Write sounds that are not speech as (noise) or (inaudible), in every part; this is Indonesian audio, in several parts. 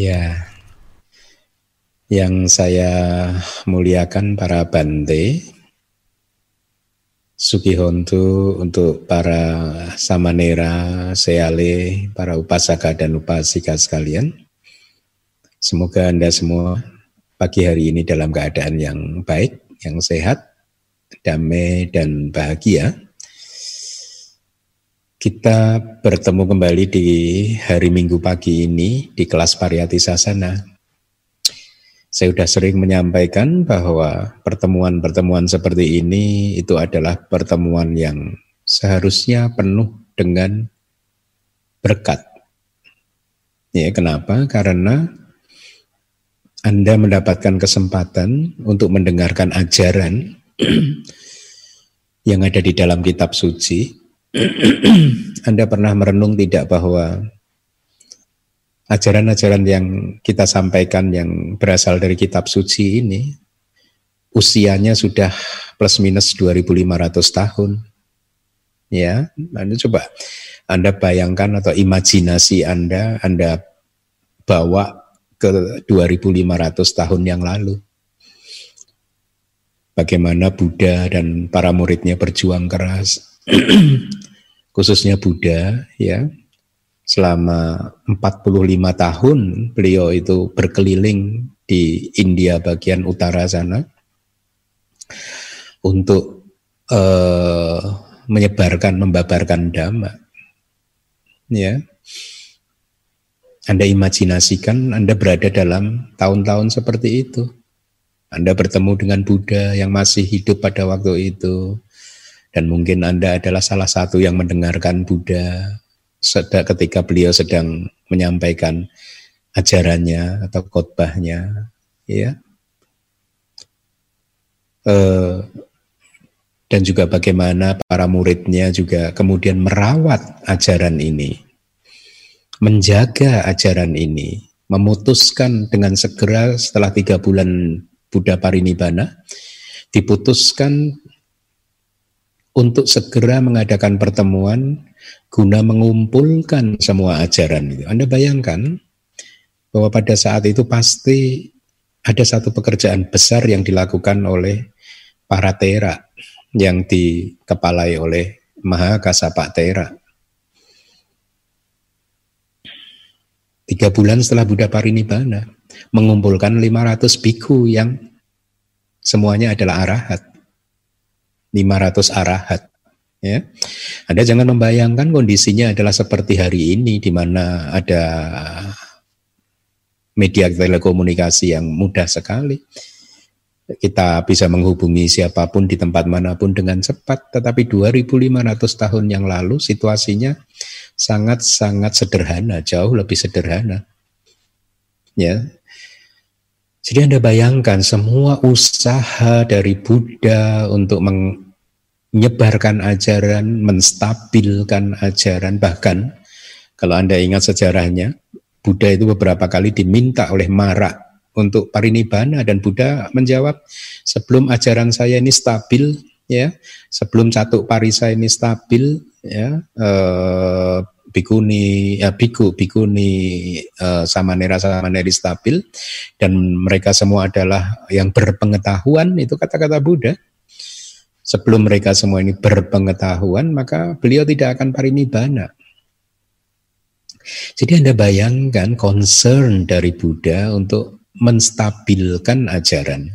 Ya, yang saya muliakan para bante, Sugihontu untuk para samanera, seale, para upasaka dan upasika sekalian. Semoga Anda semua pagi hari ini dalam keadaan yang baik, yang sehat, damai dan bahagia. Kita bertemu kembali di hari Minggu pagi ini di kelas Pariyati Sasana. Saya sudah sering menyampaikan bahwa pertemuan-pertemuan seperti ini itu adalah pertemuan yang seharusnya penuh dengan berkat. Ya, kenapa? Karena Anda mendapatkan kesempatan untuk mendengarkan ajaran (clears throat) yang ada di dalam kitab suci (clears throat) Anda pernah merenung tidak bahwa ajaran-ajaran yang kita sampaikan yang berasal dari kitab suci ini usianya sudah plus minus 2500 tahun. Ya, Anda coba Anda bayangkan atau imajinasi Anda Anda bawa ke 2500 tahun yang lalu. Bagaimana Buddha dan para muridnya berjuang keras (clears throat) khususnya Buddha ya. Selama 45 tahun beliau itu berkeliling di India bagian utara sana untuk uh, menyebarkan membabarkan dhamma ya. Anda imajinasikan Anda berada dalam tahun-tahun seperti itu. Anda bertemu dengan Buddha yang masih hidup pada waktu itu dan mungkin Anda adalah salah satu yang mendengarkan Buddha ketika beliau sedang menyampaikan ajarannya atau khotbahnya, ya. E, dan juga bagaimana para muridnya juga kemudian merawat ajaran ini, menjaga ajaran ini, memutuskan dengan segera setelah tiga bulan Buddha Parinibbana, diputuskan untuk segera mengadakan pertemuan guna mengumpulkan semua ajaran itu. Anda bayangkan bahwa pada saat itu pasti ada satu pekerjaan besar yang dilakukan oleh para tera yang dikepalai oleh Maha Kasapak Tera. Tiga bulan setelah Buddha Parinibbana, mengumpulkan 500 biku yang semuanya adalah arahat. 500 arahat. Ya. Anda jangan membayangkan kondisinya adalah seperti hari ini di mana ada media telekomunikasi yang mudah sekali. Kita bisa menghubungi siapa pun di tempat mana pun dengan cepat, tetapi 2500 tahun yang lalu situasinya sangat-sangat sederhana, jauh lebih sederhana. Ya, jadi Anda bayangkan semua usaha dari Buddha untuk menyebarkan ajaran, menstabilkan ajaran, bahkan kalau Anda ingat sejarahnya, Buddha itu beberapa kali diminta oleh Mara untuk parinibbana dan Buddha menjawab, sebelum ajaran saya ini stabil, ya, sebelum satu parisa ini stabil, ya, eh, bikuni ya biku bikuni uh, samanera samaneri stabil. Dan mereka semua adalah yang berpengetahuan itu kata-kata Buddha. Sebelum mereka semua ini berpengetahuan maka beliau tidak akan parinibbana jadi Anda bayangkan concern dari Buddha untuk menstabilkan ajaran.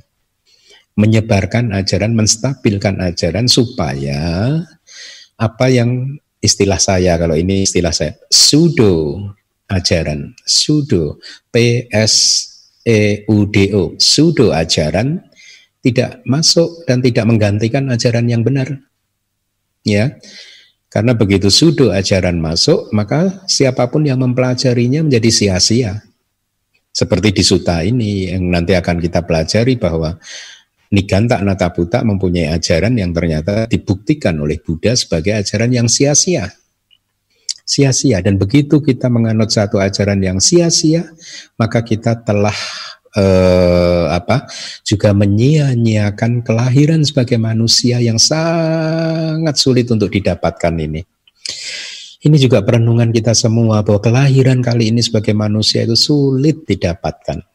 Menyebarkan ajaran menstabilkan ajaran supaya apa yang istilah saya kalau ini istilah saya. Sudo ajaran. Sudo P S E U D O. Sudo ajaran. Tidak masuk dan tidak menggantikan ajaran yang benar. Ya. Karena begitu sudo ajaran masuk maka siapa pun yang mempelajarinya menjadi sia-sia. Seperti di suta ini yang nanti akan kita pelajari bahwa Niganta Natabuta mempunyai ajaran yang ternyata dibuktikan oleh Buddha sebagai ajaran yang sia-sia. Sia-sia dan begitu kita menganut satu ajaran yang sia-sia, maka kita telah eh, apa? juga menyia-nyiakan kelahiran sebagai manusia yang sangat sulit untuk didapatkan ini. Ini juga perenungan kita semua bahwa kelahiran kali ini sebagai manusia itu sulit didapatkan.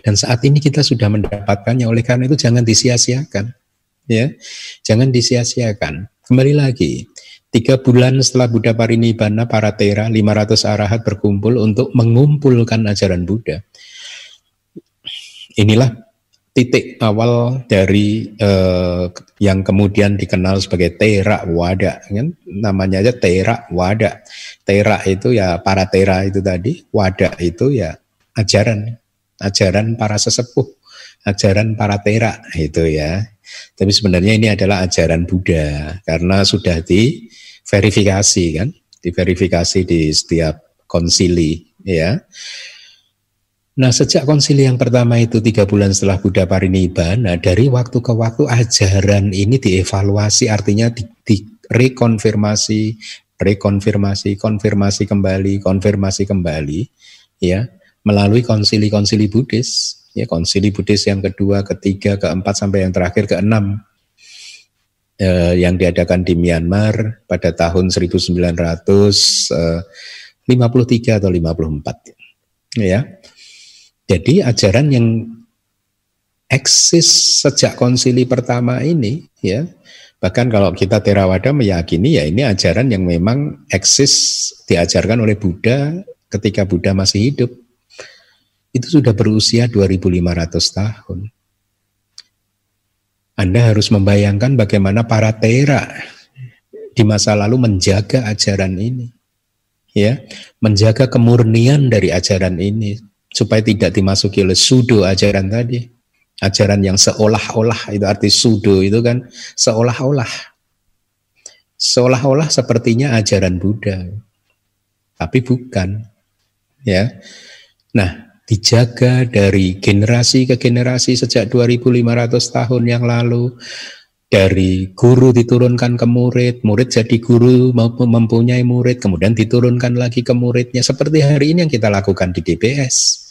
Dan saat ini kita sudah mendapatkannya, oleh karena itu jangan disia-siakan. Ya, jangan disia-siakan. Kembali lagi, tiga bulan setelah Buddha Parinibbana, para tera 500 arahat berkumpul untuk mengumpulkan ajaran Buddha. Inilah titik awal dari eh, yang kemudian dikenal sebagai Tera Wada kan namanya aja Tera Wada Tera itu ya para Tera itu tadi Wada itu ya ajaran ajaran para sesepuh ajaran para Tera itu ya. Tapi sebenarnya ini adalah ajaran Buddha karena sudah diverifikasi kan diverifikasi di setiap konsili ya. Nah sejak konsili yang pertama itu tiga bulan setelah Buddha Parinibbana, dari waktu ke waktu ajaran ini dievaluasi, artinya di, di rekonfirmasi, rekonfirmasi, konfirmasi kembali, konfirmasi kembali, ya melalui konsili-konsili Buddhis, ya konsili Buddhis yang kedua, ketiga, keempat sampai yang terakhir keenam eh, yang diadakan di Myanmar pada tahun 1953 eh, atau 54, ya. Jadi ajaran yang eksis sejak konsili pertama ini ya bahkan kalau kita Theravada meyakini ya ini ajaran yang memang eksis diajarkan oleh Buddha ketika Buddha masih hidup itu sudah berusia 2500 tahun Anda harus membayangkan bagaimana para Tera di masa lalu menjaga ajaran ini ya menjaga kemurnian dari ajaran ini supaya tidak dimasuki oleh sudo ajaran tadi. Ajaran yang seolah-olah itu arti sudo itu kan seolah-olah. Seolah-olah sepertinya ajaran Buddha. Tapi bukan. Ya. Nah, dijaga dari generasi ke generasi sejak 2500 tahun yang lalu dari guru diturunkan ke murid, murid jadi guru mempunyai murid, kemudian diturunkan lagi ke muridnya. Seperti hari ini yang kita lakukan di DBS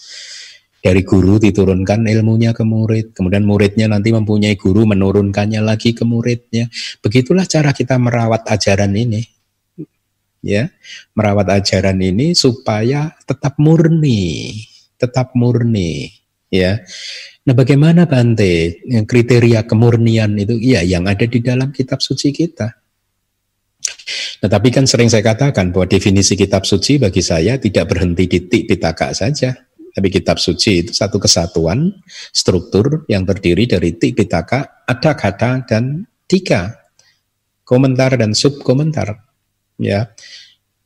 dari guru diturunkan ilmunya ke murid, kemudian muridnya nanti mempunyai guru menurunkannya lagi ke muridnya. Begitulah cara kita merawat ajaran ini. Ya, merawat ajaran ini supaya tetap murni, tetap murni, ya. Nah, bagaimana Bante kriteria kemurnian itu? Ya, yang ada di dalam kitab suci kita. Nah, tapi kan sering saya katakan bahwa definisi kitab suci bagi saya tidak berhenti di tik pitaka saja tapi kitab suci itu satu kesatuan struktur yang terdiri dari tipitaka, ada kata dan tiga komentar dan sub komentar. Ya,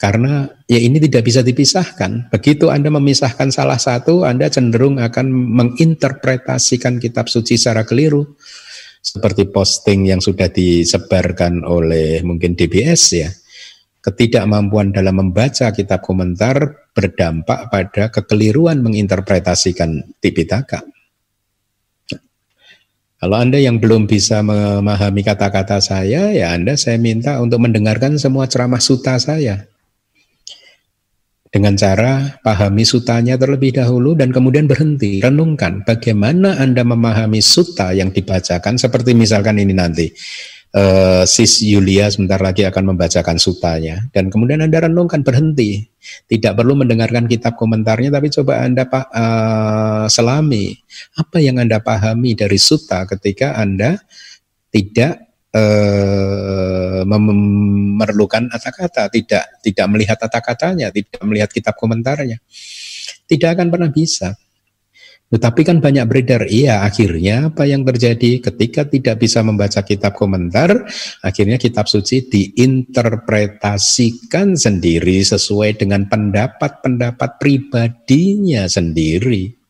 karena ya ini tidak bisa dipisahkan. Begitu Anda memisahkan salah satu, Anda cenderung akan menginterpretasikan kitab suci secara keliru. Seperti posting yang sudah disebarkan oleh mungkin DBS ya ketidakmampuan dalam membaca kitab komentar berdampak pada kekeliruan menginterpretasikan Tipitaka. Kalau Anda yang belum bisa memahami kata-kata saya, ya Anda saya minta untuk mendengarkan semua ceramah suta saya. Dengan cara pahami sutanya terlebih dahulu dan kemudian berhenti, renungkan bagaimana Anda memahami suta yang dibacakan. Seperti misalkan ini nanti. Uh, Sis Yulia sebentar lagi akan membacakan sutanya. Dan kemudian Anda renungkan berhenti. Tidak perlu mendengarkan kitab komentarnya tapi coba Anda uh, selami apa yang Anda pahami dari suta ketika Anda tidak uh, memerlukan kata-kata, tidak tidak melihat kata-katanya, tidak melihat kitab komentarnya. Tidak akan pernah bisa. Tetapi kan banyak beredar, iya akhirnya apa yang terjadi ketika tidak bisa membaca kitab komentar, akhirnya kitab suci diinterpretasikan sendiri sesuai dengan pendapat-pendapat pribadinya sendiri.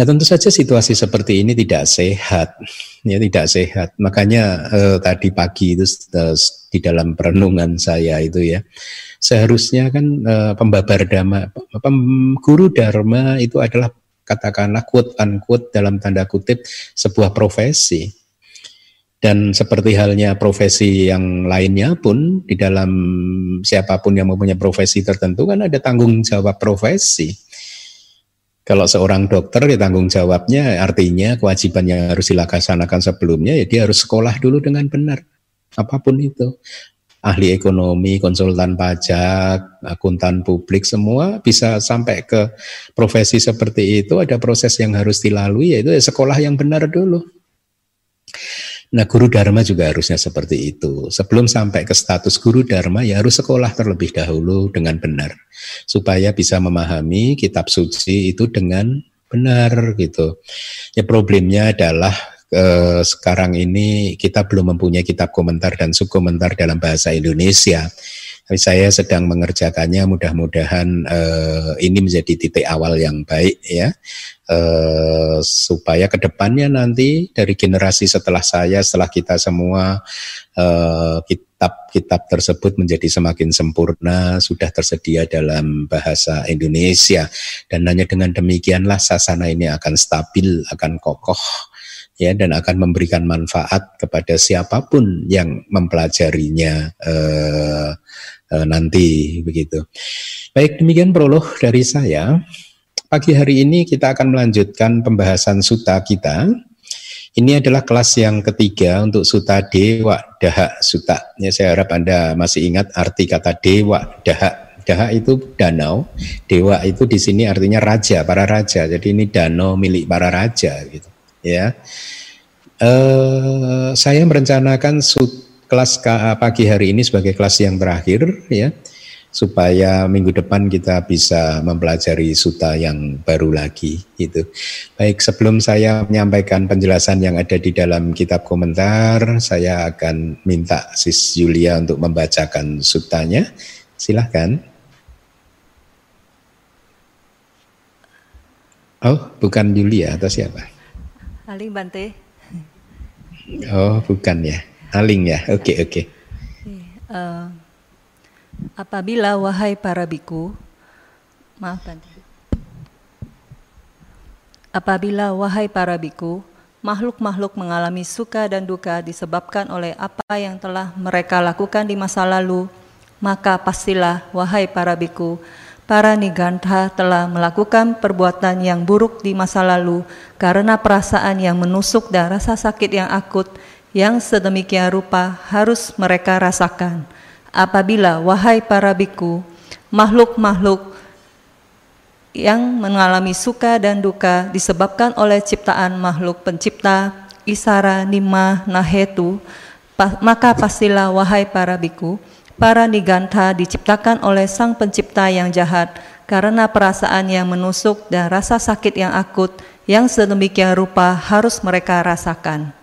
Nah tentu saja situasi seperti ini tidak sehat, ya tidak sehat. Makanya eh, tadi pagi itu eh, di dalam perenungan saya itu ya, seharusnya kan eh, pembabar dharma, pem, guru dharma itu adalah katakanlah quote unquote dalam tanda kutip sebuah profesi. Dan seperti halnya profesi yang lainnya pun di dalam siapa pun yang mempunyai profesi tertentu kan ada tanggung jawab profesi. Kalau seorang dokter ya tanggung jawabnya artinya kewajiban yang harus dilaksanakan sebelumnya ya dia harus sekolah dulu dengan benar. Apa pun itu. ahli ekonomi, konsultan pajak, akuntan publik semua bisa sampai ke profesi seperti itu ada proses yang harus dilalui yaitu sekolah yang benar dulu. Nah, guru dharma juga harusnya seperti itu. Sebelum sampai ke status guru dharma, ya harus sekolah terlebih dahulu dengan benar, supaya bisa memahami kitab suci itu dengan benar gitu. Ya problemnya adalah eh, sekarang ini kita belum mempunyai kitab komentar dan subkomentar dalam bahasa Indonesia. Saya sedang mengerjakannya, mudah-mudahan eh, ini menjadi titik awal yang baik ya, eh, supaya ke depannya nanti dari generasi setelah saya, setelah kita semua eh, kitab-kitab tersebut menjadi semakin sempurna, sudah tersedia dalam bahasa Indonesia, dan hanya dengan demikianlah sasana ini akan stabil, akan kokoh ya dan akan memberikan manfaat kepada siapa pun yang mempelajarinya eh, eh, nanti begitu. Baik demikian prolog dari saya. Pagi hari ini kita akan melanjutkan pembahasan suta kita. Ini adalah kelas yang ketiga untuk suta dewa daha suta. Ya, saya harap Anda masih ingat arti kata dewa daha. Daha itu danau, dewa itu di sini artinya raja, para raja. Jadi ini danau milik para raja gitu ya. Uh, saya merencanakan kelas pagi hari ini sebagai kelas yang terakhir ya supaya minggu depan kita bisa mempelajari suta yang baru lagi itu. Baik, sebelum saya menyampaikan penjelasan yang ada di dalam kitab komentar, saya akan minta Sis Julia untuk membacakan sutanya. Silahkan. Oh, bukan Julia atau siapa? Aling Bante. Oh, bukan ya. Aling ya. Oke, okay, oke. Okay. Uh, eh, apabila wahai para biku, maaf Bante. Apabila wahai para biku, makhluk-makhluk mengalami suka dan duka disebabkan oleh apa yang telah mereka lakukan di masa lalu, maka pastilah wahai para biku, para Nigantha telah melakukan perbuatan yang buruk di masa lalu karena perasaan yang menusuk dan rasa sakit yang akut yang sedemikian rupa harus mereka rasakan. Apabila, wahai para biku, makhluk-makhluk yang mengalami suka dan duka disebabkan oleh ciptaan makhluk pencipta, isara, nima, nahetu, maka pastilah wahai para biku, Para niganta diciptakan oleh sang pencipta yang jahat karena perasaan yang menusuk dan rasa sakit yang akut yang sedemikian rupa harus mereka rasakan.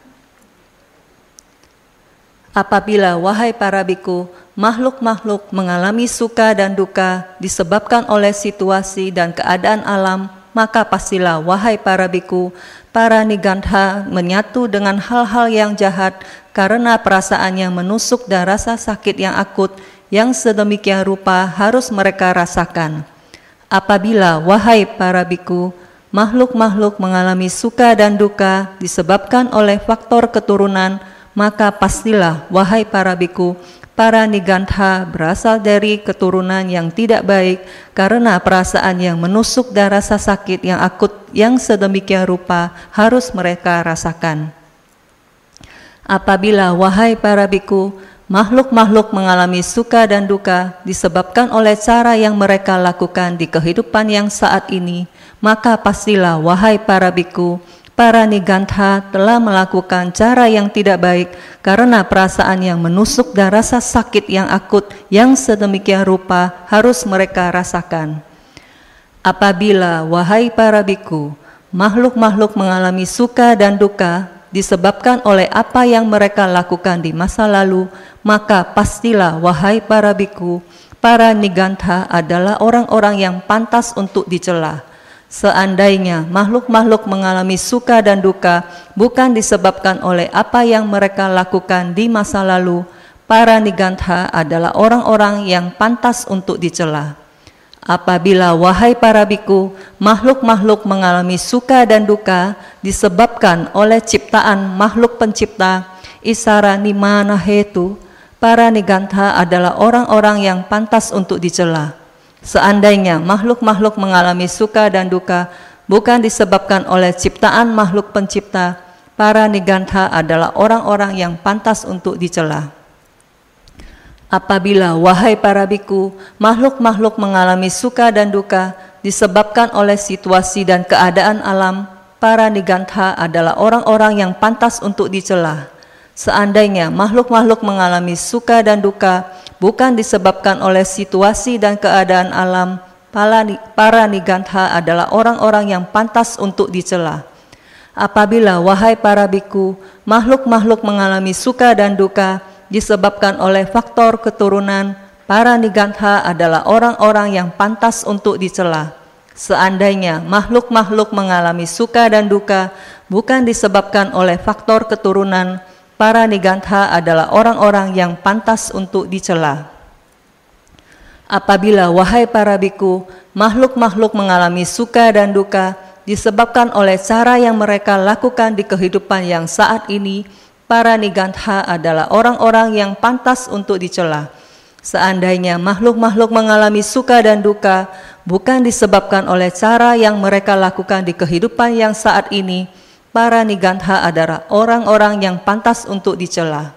Apabila wahai para biku, makhluk-makhluk mengalami suka dan duka disebabkan oleh situasi dan keadaan alam, maka pastilah wahai para biku, para nigantha menyatu dengan hal-hal yang jahat karena perasaan yang menusuk dan rasa sakit yang akut yang sedemikian rupa harus mereka rasakan. Apabila, wahai para biku, makhluk-makhluk mengalami suka dan duka disebabkan oleh faktor keturunan, maka pastilah, wahai para biku, para nigantha berasal dari keturunan yang tidak baik karena perasaan yang menusuk dan rasa sakit yang akut yang sedemikian rupa harus mereka rasakan. Apabila wahai para biku, makhluk-makhluk mengalami suka dan duka disebabkan oleh cara yang mereka lakukan di kehidupan yang saat ini, maka pastilah wahai para biku, para nigantha telah melakukan cara yang tidak baik karena perasaan yang menusuk dan rasa sakit yang akut yang sedemikian rupa harus mereka rasakan. Apabila wahai para biku, makhluk-makhluk mengalami suka dan duka disebabkan oleh apa yang mereka lakukan di masa lalu, maka pastilah wahai para biku, para nigantha adalah orang-orang yang pantas untuk dicela. Seandainya makhluk-makhluk mengalami suka dan duka bukan disebabkan oleh apa yang mereka lakukan di masa lalu, para nigantha adalah orang-orang yang pantas untuk dicela. Apabila wahai para biku, makhluk-makhluk mengalami suka dan duka disebabkan oleh ciptaan makhluk pencipta, isara nimana hetu, para nigantha adalah orang-orang yang pantas untuk dicela. Seandainya makhluk-makhluk mengalami suka dan duka bukan disebabkan oleh ciptaan makhluk pencipta, para nigantha adalah orang-orang yang pantas untuk dicela. Apabila, wahai para biku, makhluk-makhluk mengalami suka dan duka disebabkan oleh situasi dan keadaan alam, para nigantha adalah orang-orang yang pantas untuk dicela. Seandainya makhluk-makhluk mengalami suka dan duka bukan disebabkan oleh situasi dan keadaan alam, para nigantha adalah orang-orang yang pantas untuk dicela. Apabila, wahai para biku, makhluk-makhluk mengalami suka dan duka, disebabkan oleh faktor keturunan, para nigantha adalah orang-orang yang pantas untuk dicela. Seandainya makhluk-makhluk mengalami suka dan duka bukan disebabkan oleh faktor keturunan, para nigantha adalah orang-orang yang pantas untuk dicela. Apabila wahai para biku, makhluk-makhluk mengalami suka dan duka disebabkan oleh cara yang mereka lakukan di kehidupan yang saat ini, para nigantha adalah orang-orang yang pantas untuk dicela. Seandainya makhluk-makhluk mengalami suka dan duka bukan disebabkan oleh cara yang mereka lakukan di kehidupan yang saat ini, para nigantha adalah orang-orang yang pantas untuk dicela.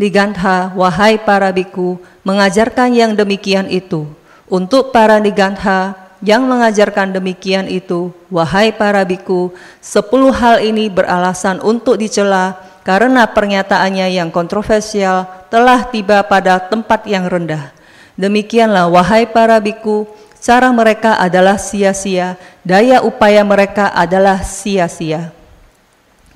Nigantha, wahai para biku, mengajarkan yang demikian itu. Untuk para nigantha yang mengajarkan demikian itu, wahai para biku, sepuluh hal ini beralasan untuk dicela, karena pernyataannya yang kontroversial telah tiba pada tempat yang rendah. Demikianlah wahai para biku, cara mereka adalah sia-sia, daya upaya mereka adalah sia-sia.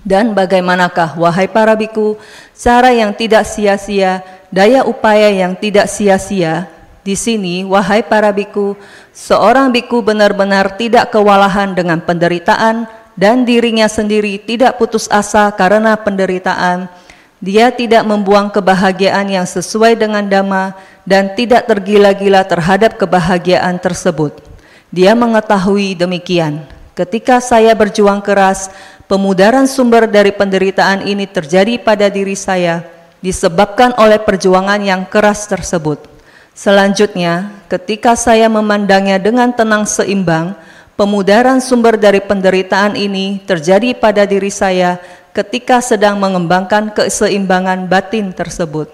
Dan bagaimanakah wahai para biku, cara yang tidak sia-sia, daya upaya yang tidak sia-sia? Di sini, wahai para biku, seorang biku benar-benar tidak kewalahan dengan penderitaan, dan dirinya sendiri tidak putus asa karena penderitaan, dia tidak membuang kebahagiaan yang sesuai dengan dhamma dan tidak tergila-gila terhadap kebahagiaan tersebut. Dia mengetahui demikian. Ketika saya berjuang keras, pemudaran sumber dari penderitaan ini terjadi pada diri saya disebabkan oleh perjuangan yang keras tersebut. Selanjutnya, ketika saya memandangnya dengan tenang seimbang, Pemudaran sumber dari penderitaan ini terjadi pada diri saya ketika sedang mengembangkan keseimbangan batin tersebut.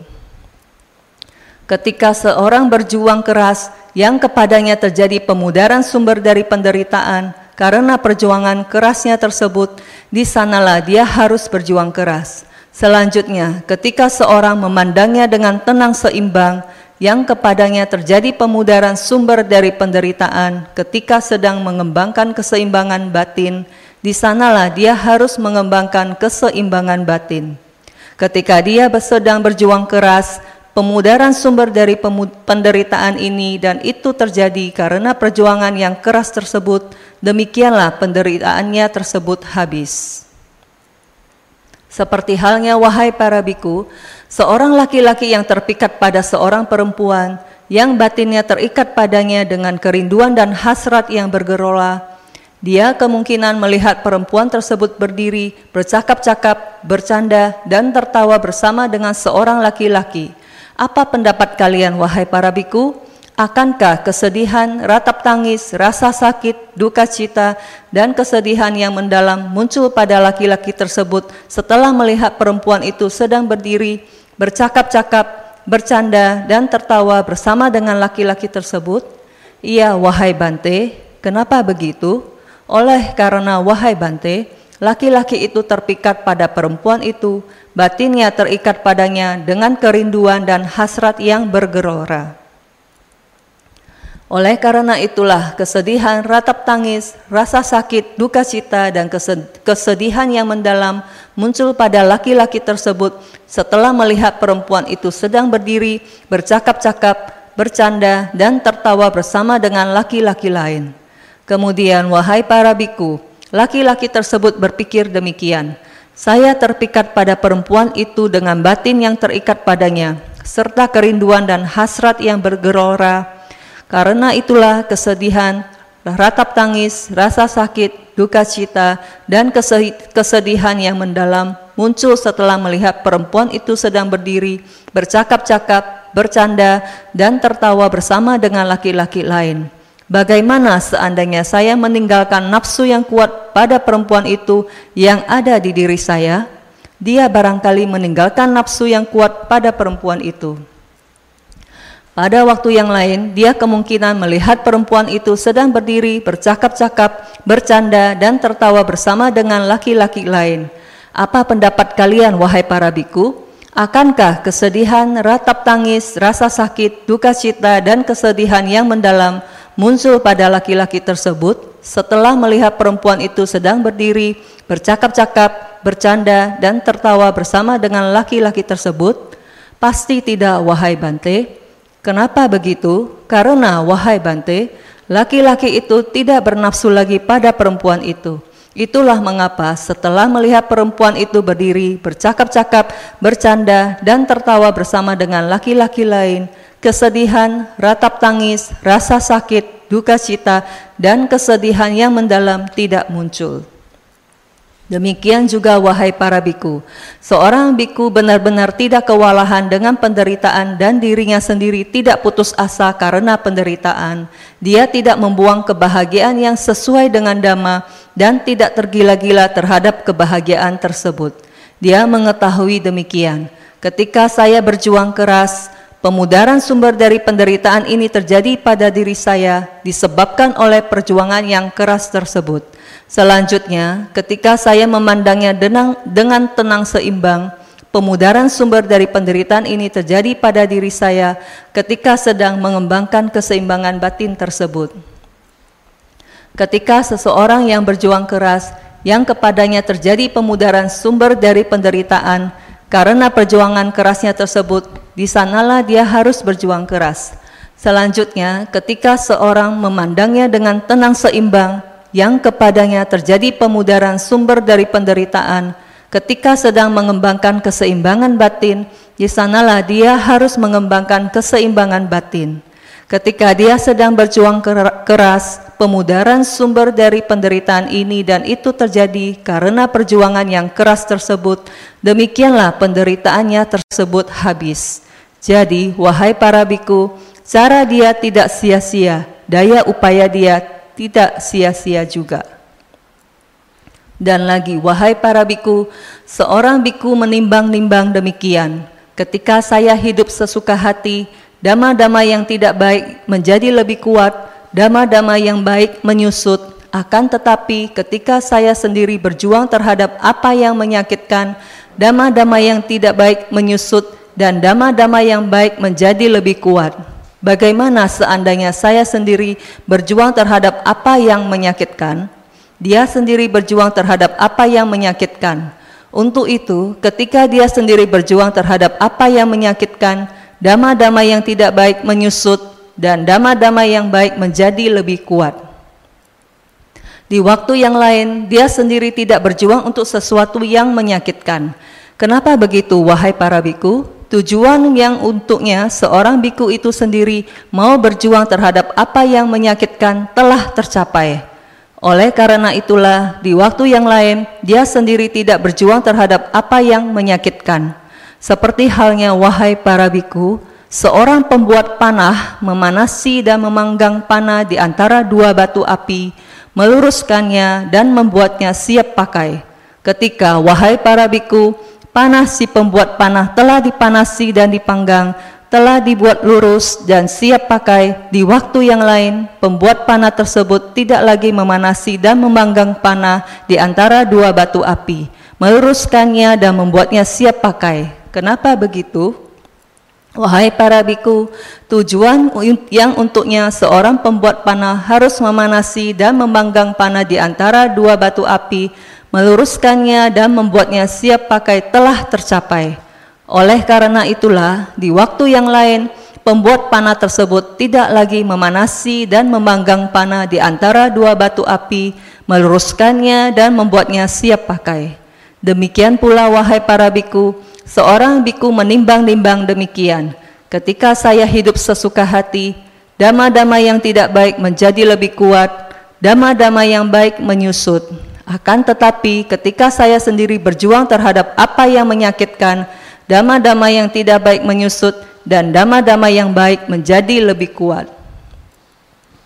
Ketika seorang berjuang keras yang kepadanya terjadi pemudaran sumber dari penderitaan karena perjuangan kerasnya tersebut, di sanalah dia harus berjuang keras. Selanjutnya, ketika seorang memandangnya dengan tenang seimbang, yang kepadanya terjadi pemudaran sumber dari penderitaan ketika sedang mengembangkan keseimbangan batin, di sanalah dia harus mengembangkan keseimbangan batin. Ketika dia sedang berjuang keras, pemudaran sumber dari penderitaan ini dan itu terjadi karena perjuangan yang keras tersebut, demikianlah penderitaannya tersebut habis. Seperti halnya wahai para biku, seorang laki-laki yang terpikat pada seorang perempuan yang batinnya terikat padanya dengan kerinduan dan hasrat yang bergerola, dia kemungkinan melihat perempuan tersebut berdiri, bercakap-cakap, bercanda, dan tertawa bersama dengan seorang laki-laki. Apa pendapat kalian, wahai para biku? Akankah kesedihan, ratap tangis, rasa sakit, duka cita, dan kesedihan yang mendalam muncul pada laki-laki tersebut setelah melihat perempuan itu sedang berdiri, bercakap-cakap, bercanda, dan tertawa bersama dengan laki-laki tersebut? Iya, wahai Bante, kenapa begitu? Oleh karena, wahai Bante, laki-laki itu terpikat pada perempuan itu, batinnya terikat padanya dengan kerinduan dan hasrat yang bergerora. Oleh karena itulah kesedihan, ratap tangis, rasa sakit, duka cita, dan kesedihan yang mendalam muncul pada laki-laki tersebut setelah melihat perempuan itu sedang berdiri, bercakap-cakap, bercanda, dan tertawa bersama dengan laki-laki lain. Kemudian, wahai para biku, laki-laki tersebut berpikir demikian, saya terpikat pada perempuan itu dengan batin yang terikat padanya, serta kerinduan dan hasrat yang bergerora, karena itulah kesedihan, ratap tangis, rasa sakit, duka cita, dan kesedihan yang mendalam muncul setelah melihat perempuan itu sedang berdiri, bercakap-cakap, bercanda, dan tertawa bersama dengan laki-laki lain. Bagaimana seandainya saya meninggalkan nafsu yang kuat pada perempuan itu yang ada di diri saya? Dia barangkali meninggalkan nafsu yang kuat pada perempuan itu. Pada waktu yang lain, dia kemungkinan melihat perempuan itu sedang berdiri, bercakap-cakap, bercanda, dan tertawa bersama dengan laki-laki lain. Apa pendapat kalian, wahai para biku? Akankah kesedihan, ratap tangis, rasa sakit, duka cita, dan kesedihan yang mendalam muncul pada laki-laki tersebut setelah melihat perempuan itu sedang berdiri, bercakap-cakap, bercanda, dan tertawa bersama dengan laki-laki tersebut? Pasti tidak, wahai Bante. Kenapa begitu? Karena, wahai Bante, laki-laki itu tidak bernafsu lagi pada perempuan itu. Itulah mengapa setelah melihat perempuan itu berdiri, bercakap-cakap, bercanda, dan tertawa bersama dengan laki-laki lain, kesedihan, ratap tangis, rasa sakit, duka cita, dan kesedihan yang mendalam tidak muncul. Demikian juga wahai para biku, seorang biku benar-benar tidak kewalahan dengan penderitaan dan dirinya sendiri tidak putus asa karena penderitaan. Dia tidak membuang kebahagiaan yang sesuai dengan dhamma dan tidak tergila-gila terhadap kebahagiaan tersebut. Dia mengetahui demikian. Ketika saya berjuang keras, pemudaran sumber dari penderitaan ini terjadi pada diri saya disebabkan oleh perjuangan yang keras tersebut. Selanjutnya, ketika saya memandangnya dengan, dengan tenang seimbang, pemudaran sumber dari penderitaan ini terjadi pada diri saya ketika sedang mengembangkan keseimbangan batin tersebut. Ketika seseorang yang berjuang keras, yang kepadanya terjadi pemudaran sumber dari penderitaan, karena perjuangan kerasnya tersebut, di sanalah dia harus berjuang keras. Selanjutnya, ketika seorang memandangnya dengan tenang seimbang, yang kepadanya terjadi pemudaran sumber dari penderitaan ketika sedang mengembangkan keseimbangan batin, di sanalah dia harus mengembangkan keseimbangan batin. Ketika dia sedang berjuang keras, pemudaran sumber dari penderitaan ini dan itu terjadi karena perjuangan yang keras tersebut, demikianlah penderitaannya tersebut habis. Jadi, wahai para biku, cara dia tidak sia-sia, daya upaya dia tidak sia-sia juga. Dan lagi, wahai para biku, seorang biku menimbang-nimbang demikian. Ketika saya hidup sesuka hati, dama-dama yang tidak baik menjadi lebih kuat, dama-dama yang baik menyusut. Akan tetapi ketika saya sendiri berjuang terhadap apa yang menyakitkan, dama-dama yang tidak baik menyusut dan dama-dama yang baik menjadi lebih kuat. Bagaimana seandainya saya sendiri berjuang terhadap apa yang menyakitkan? Dia sendiri berjuang terhadap apa yang menyakitkan. Untuk itu, ketika dia sendiri berjuang terhadap apa yang menyakitkan, dama-dama yang tidak baik menyusut dan dama-dama yang baik menjadi lebih kuat. Di waktu yang lain, dia sendiri tidak berjuang untuk sesuatu yang menyakitkan. Kenapa begitu, wahai para biku? Tujuan yang untuknya seorang biku itu sendiri mau berjuang terhadap apa yang menyakitkan telah tercapai. Oleh karena itulah, di waktu yang lain dia sendiri tidak berjuang terhadap apa yang menyakitkan. Seperti halnya wahai para biku, seorang pembuat panah memanasi dan memanggang panah di antara dua batu api, meluruskannya dan membuatnya siap pakai. Ketika wahai para biku, Panah si pembuat panah telah dipanasi dan dipanggang, telah dibuat lurus dan siap pakai di waktu yang lain. Pembuat panah tersebut tidak lagi memanasi dan memanggang panah di antara dua batu api, meluruskannya dan membuatnya siap pakai. Kenapa begitu? Wahai para biku, tujuan yang untuknya seorang pembuat panah harus memanasi dan memanggang panah di antara dua batu api meluruskannya dan membuatnya siap pakai telah tercapai. Oleh karena itulah, di waktu yang lain, pembuat panah tersebut tidak lagi memanasi dan memanggang panah di antara dua batu api, meluruskannya dan membuatnya siap pakai. Demikian pula wahai para biku, seorang biku menimbang-nimbang demikian. Ketika saya hidup sesuka hati, dama-dama yang tidak baik menjadi lebih kuat, dama-dama yang baik menyusut. Akan tetapi ketika saya sendiri berjuang terhadap apa yang menyakitkan, dama-dama yang tidak baik menyusut dan dama-dama yang baik menjadi lebih kuat.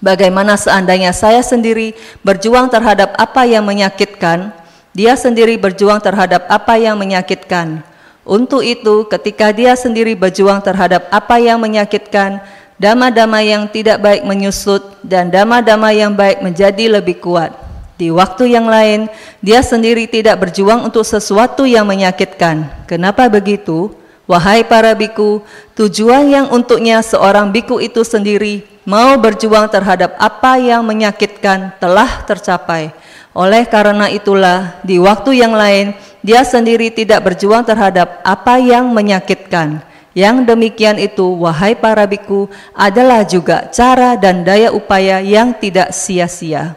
Bagaimana seandainya saya sendiri berjuang terhadap apa yang menyakitkan, dia sendiri berjuang terhadap apa yang menyakitkan. Untuk itu, ketika dia sendiri berjuang terhadap apa yang menyakitkan, dama-dama yang tidak baik menyusut, dan dama-dama yang baik menjadi lebih kuat. Di waktu yang lain, dia sendiri tidak berjuang untuk sesuatu yang menyakitkan. Kenapa begitu? Wahai para biku, tujuan yang untuknya seorang biku itu sendiri mau berjuang terhadap apa yang menyakitkan telah tercapai. Oleh karena itulah, di waktu yang lain dia sendiri tidak berjuang terhadap apa yang menyakitkan. Yang demikian itu, wahai para biku, adalah juga cara dan daya upaya yang tidak sia-sia.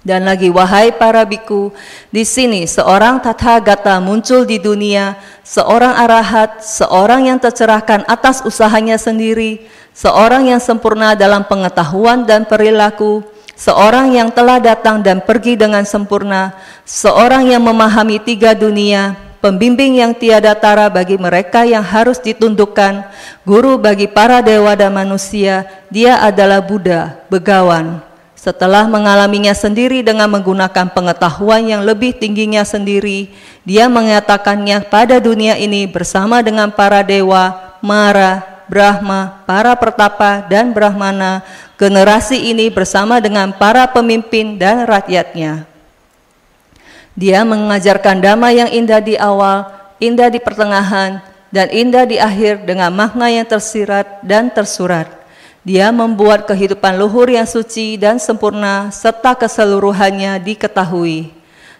Dan lagi, wahai para biku, di sini seorang tathagata muncul di dunia, seorang arahat, seorang yang tercerahkan atas usahanya sendiri, seorang yang sempurna dalam pengetahuan dan perilaku, seorang yang telah datang dan pergi dengan sempurna, seorang yang memahami tiga dunia, pembimbing yang tiada tara bagi mereka yang harus ditundukkan, guru bagi para dewa dan manusia, dia adalah Buddha, begawan. Setelah mengalaminya sendiri dengan menggunakan pengetahuan yang lebih tingginya sendiri, dia mengatakannya pada dunia ini bersama dengan para dewa, Mara, Brahma, para pertapa dan Brahmana, generasi ini bersama dengan para pemimpin dan rakyatnya. Dia mengajarkan dhamma yang indah di awal, indah di pertengahan, dan indah di akhir dengan makna yang tersirat dan tersurat. Dia membuat kehidupan luhur yang suci dan sempurna serta keseluruhannya diketahui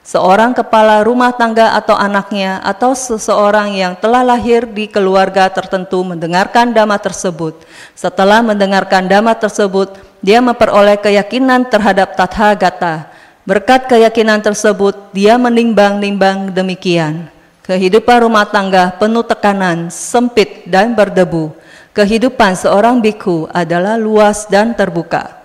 seorang kepala rumah tangga atau anaknya atau seseorang yang telah lahir di keluarga tertentu mendengarkan dhamma tersebut. Setelah mendengarkan dhamma tersebut, dia memperoleh keyakinan terhadap tathagata. Berkat keyakinan tersebut, dia menimbang-nimbang demikian. Kehidupan rumah tangga penuh tekanan, sempit, dan berdebu. Kehidupan seorang biku adalah luas dan terbuka.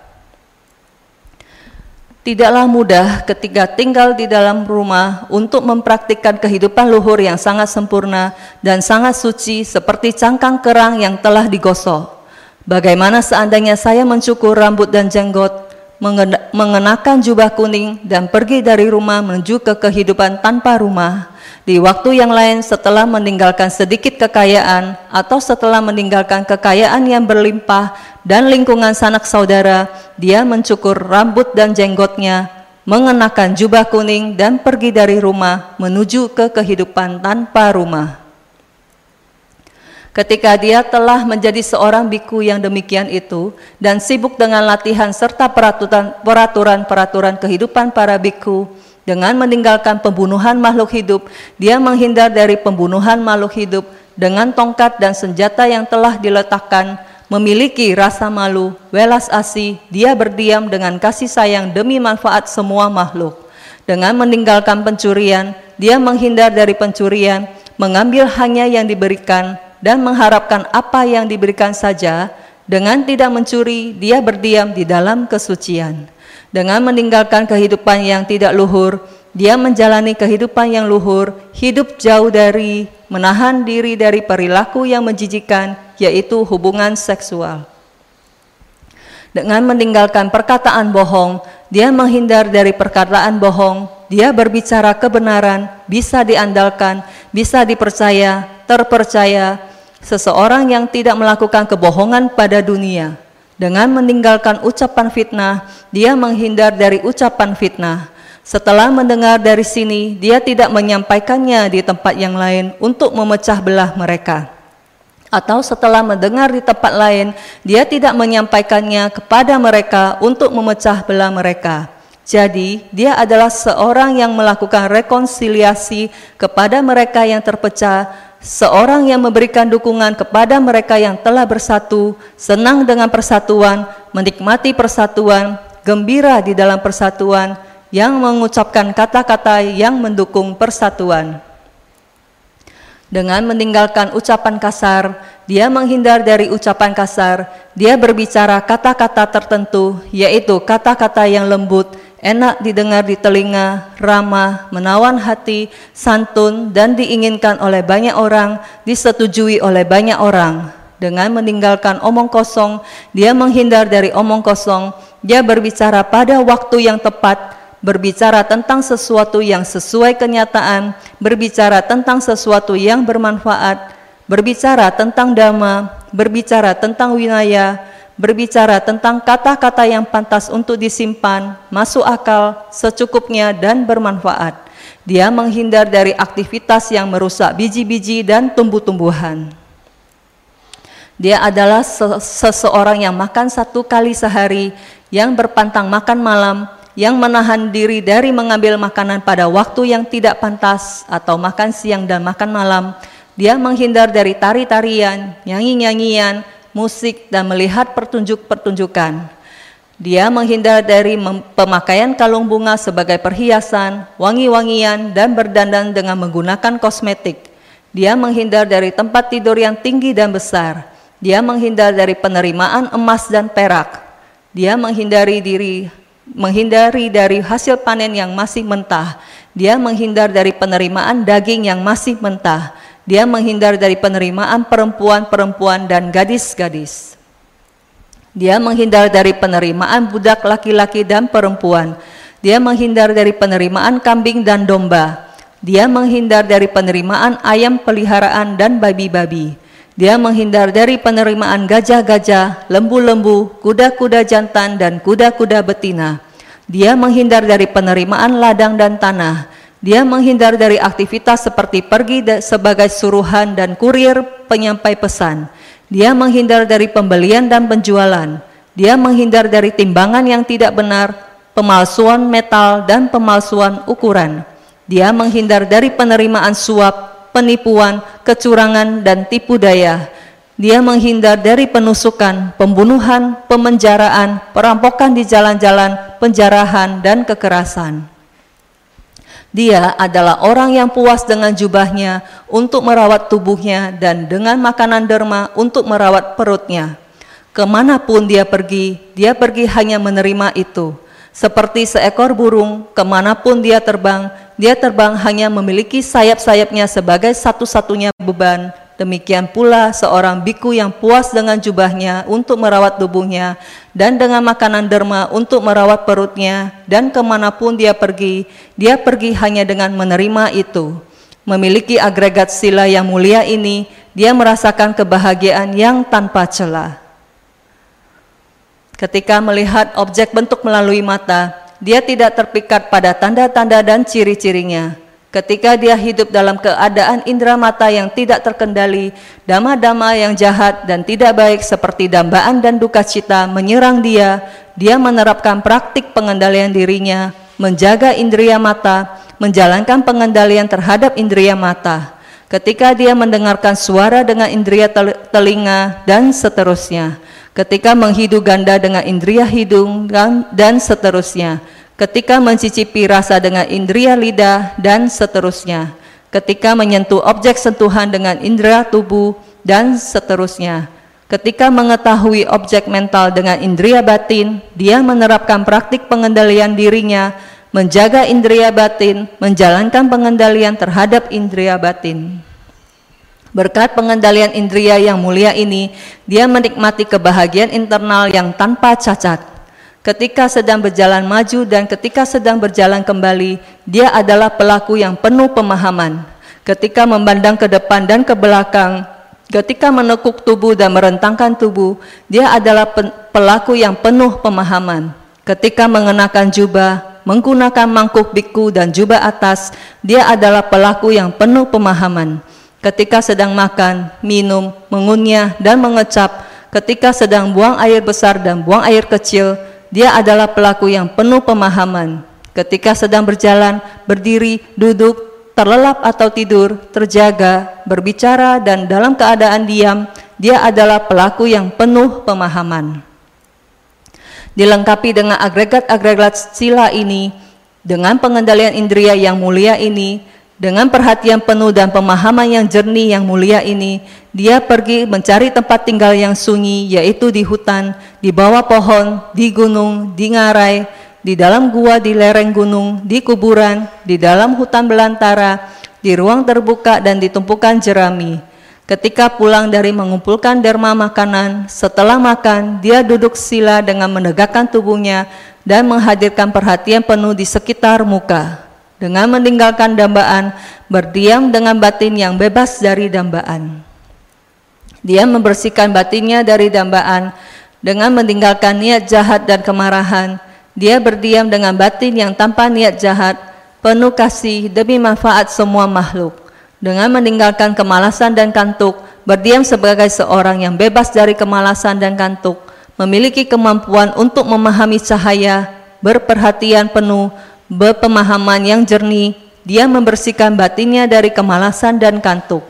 Tidaklah mudah ketika tinggal di dalam rumah untuk mempraktikkan kehidupan luhur yang sangat sempurna dan sangat suci seperti cangkang kerang yang telah digosok. Bagaimana seandainya saya mencukur rambut dan jenggot, mengenakan jubah kuning dan pergi dari rumah menuju ke kehidupan tanpa rumah? Di waktu yang lain setelah meninggalkan sedikit kekayaan atau setelah meninggalkan kekayaan yang berlimpah dan lingkungan sanak saudara, dia mencukur rambut dan jenggotnya, mengenakan jubah kuning dan pergi dari rumah menuju ke kehidupan tanpa rumah. Ketika dia telah menjadi seorang biku yang demikian itu dan sibuk dengan latihan serta peraturan-peraturan kehidupan para biku, dengan meninggalkan pembunuhan makhluk hidup, dia menghindar dari pembunuhan makhluk hidup dengan tongkat dan senjata yang telah diletakkan, memiliki rasa malu, welas asih, dia berdiam dengan kasih sayang demi manfaat semua makhluk. Dengan meninggalkan pencurian, dia menghindar dari pencurian, mengambil hanya yang diberikan, dan mengharapkan apa yang diberikan saja. Dengan tidak mencuri, dia berdiam di dalam kesucian. Dengan meninggalkan kehidupan yang tidak luhur, dia menjalani kehidupan yang luhur, hidup jauh dari, menahan diri dari perilaku yang menjijikan, yaitu hubungan seksual. Dengan meninggalkan perkataan bohong, dia menghindar dari perkataan bohong, dia berbicara kebenaran, bisa diandalkan, bisa dipercaya, terpercaya, seseorang yang tidak melakukan kebohongan pada dunia. Dengan meninggalkan ucapan fitnah, dia menghindar dari ucapan fitnah. Setelah mendengar dari sini, dia tidak menyampaikannya di tempat yang lain untuk memecah belah mereka. Atau setelah mendengar di tempat lain, dia tidak menyampaikannya kepada mereka untuk memecah belah mereka. Jadi, dia adalah seorang yang melakukan rekonsiliasi kepada mereka yang terpecah seorang yang memberikan dukungan kepada mereka yang telah bersatu, senang dengan persatuan, menikmati persatuan, gembira di dalam persatuan, yang mengucapkan kata-kata yang mendukung persatuan. Dengan meninggalkan ucapan kasar, dia menghindar dari ucapan kasar, dia berbicara kata-kata tertentu, yaitu kata-kata yang lembut, enak didengar di telinga, ramah, menawan hati, santun, dan diinginkan oleh banyak orang, disetujui oleh banyak orang. Dengan meninggalkan omong kosong, dia menghindar dari omong kosong, dia berbicara pada waktu yang tepat, berbicara tentang sesuatu yang sesuai kenyataan, berbicara tentang sesuatu yang bermanfaat, berbicara tentang dhamma, berbicara tentang winaya, berbicara tentang kata-kata yang pantas untuk disimpan, masuk akal, secukupnya dan bermanfaat. Dia menghindar dari aktivitas yang merusak biji-biji dan tumbuh-tumbuhan. Dia adalah seseorang yang makan satu kali sehari, yang berpantang makan malam, yang menahan diri dari mengambil makanan pada waktu yang tidak pantas atau makan siang dan makan malam. Dia menghindar dari tari-tarian, nyanyi-nyanyian, musik, dan melihat pertunjuk-pertunjukan. Dia menghindar dari pemakaian kalung bunga sebagai perhiasan, wangi-wangian, dan berdandan dengan menggunakan kosmetik. Dia menghindar dari tempat tidur yang tinggi dan besar. Dia menghindar dari penerimaan emas dan perak. Dia menghindari diri menghindari dari hasil panen yang masih mentah. Dia menghindar dari penerimaan daging yang masih mentah. Dia menghindar dari penerimaan perempuan-perempuan dan gadis-gadis. Dia menghindar dari penerimaan budak laki-laki dan perempuan. Dia menghindar dari penerimaan kambing dan domba. Dia menghindar dari penerimaan ayam peliharaan dan babi-babi. Dia menghindar dari penerimaan gajah-gajah, lembu-lembu, kuda-kuda jantan, dan kuda-kuda betina. Dia menghindar dari penerimaan ladang dan tanah. Dia menghindar dari aktivitas seperti pergi sebagai suruhan dan kurir penyampai pesan. Dia menghindar dari pembelian dan penjualan. Dia menghindar dari timbangan yang tidak benar, pemalsuan metal, dan pemalsuan ukuran. Dia menghindar dari penerimaan suap, penipuan, kecurangan, dan tipu daya. Dia menghindar dari penusukan, pembunuhan, pemenjaraan, perampokan di jalan-jalan, penjarahan, dan kekerasan. Dia adalah orang yang puas dengan jubahnya untuk merawat tubuhnya dan dengan makanan derma untuk merawat perutnya. Ke mana pun dia pergi, dia pergi hanya menerima itu. Seperti seekor burung, ke mana pun dia terbang, dia terbang hanya memiliki sayap-sayapnya sebagai satu-satunya beban. Demikian pula seorang biku yang puas dengan jubahnya untuk merawat tubuhnya dan dengan makanan derma untuk merawat perutnya dan ke mana pun dia pergi, dia pergi hanya dengan menerima itu. Memiliki agregat sila yang mulia ini, dia merasakan kebahagiaan yang tanpa celah. Ketika melihat objek bentuk melalui mata, dia tidak terpikat pada tanda-tanda dan ciri-cirinya. Ketika dia hidup dalam keadaan indera mata yang tidak terkendali, dama-dama yang jahat dan tidak baik seperti dambaan dan duka cita menyerang dia, dia menerapkan praktik pengendalian dirinya, menjaga indera mata, menjalankan pengendalian terhadap indera mata. Ketika dia mendengarkan suara dengan indera telinga dan seterusnya, ketika menghidu ganda dengan indria hidung dan seterusnya, ketika mencicipi rasa dengan indria lidah dan seterusnya, ketika menyentuh objek sentuhan dengan indera tubuh dan seterusnya. Ketika mengetahui objek mental dengan indria batin, dia menerapkan praktik pengendalian dirinya, menjaga indria batin, menjalankan pengendalian terhadap indria batin. Berkat pengendalian indria yang mulia ini, dia menikmati kebahagiaan internal yang tanpa cacat. Ketika sedang berjalan maju dan ketika sedang berjalan kembali, dia adalah pelaku yang penuh pemahaman. Ketika memandang ke depan dan ke belakang, ketika menekuk tubuh dan merentangkan tubuh, dia adalah pelaku yang penuh pemahaman. Ketika mengenakan jubah, menggunakan mangkuk biku dan jubah atas, dia adalah pelaku yang penuh pemahaman ketika sedang makan, minum, mengunyah, dan mengecap, ketika sedang buang air besar dan buang air kecil, dia adalah pelaku yang penuh pemahaman. Ketika sedang berjalan, berdiri, duduk, terlelap atau tidur, terjaga, berbicara, dan dalam keadaan diam, dia adalah pelaku yang penuh pemahaman. Dilengkapi dengan agregat-agregat sila ini, dengan pengendalian indria yang mulia ini, dengan perhatian penuh dan pemahaman yang jernih yang mulia ini, dia pergi mencari tempat tinggal yang sunyi, yaitu di hutan, di bawah pohon, di gunung, di ngarai, di dalam gua di lereng gunung, di kuburan, di dalam hutan belantara, di ruang terbuka dan di tumpukan jerami. Ketika pulang dari mengumpulkan derma makanan, setelah makan, dia duduk sila dengan menegakkan tubuhnya dan menghadirkan perhatian penuh di sekitar muka. Dengan meninggalkan dambaan, berdiam dengan batin yang bebas dari dambaan. Dia membersihkan batinnya dari dambaan dengan meninggalkan niat jahat dan kemarahan. Dia berdiam dengan batin yang tanpa niat jahat, penuh kasih demi manfaat semua makhluk. Dengan meninggalkan kemalasan dan kantuk, berdiam sebagai seorang yang bebas dari kemalasan dan kantuk, memiliki kemampuan untuk memahami cahaya, berperhatian penuh, berpemahaman yang jernih, dia membersihkan batinnya dari kemalasan dan kantuk.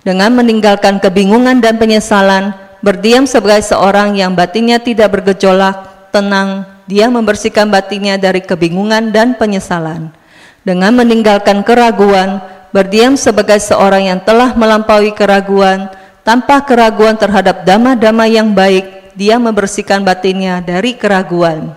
Dengan meninggalkan kebingungan dan penyesalan, berdiam sebagai seorang yang batinnya tidak bergejolak, tenang, dia membersihkan batinnya dari kebingungan dan penyesalan. Dengan meninggalkan keraguan, berdiam sebagai seorang yang telah melampaui keraguan, tanpa keraguan terhadap dama-dama yang baik, dia membersihkan batinnya dari keraguan.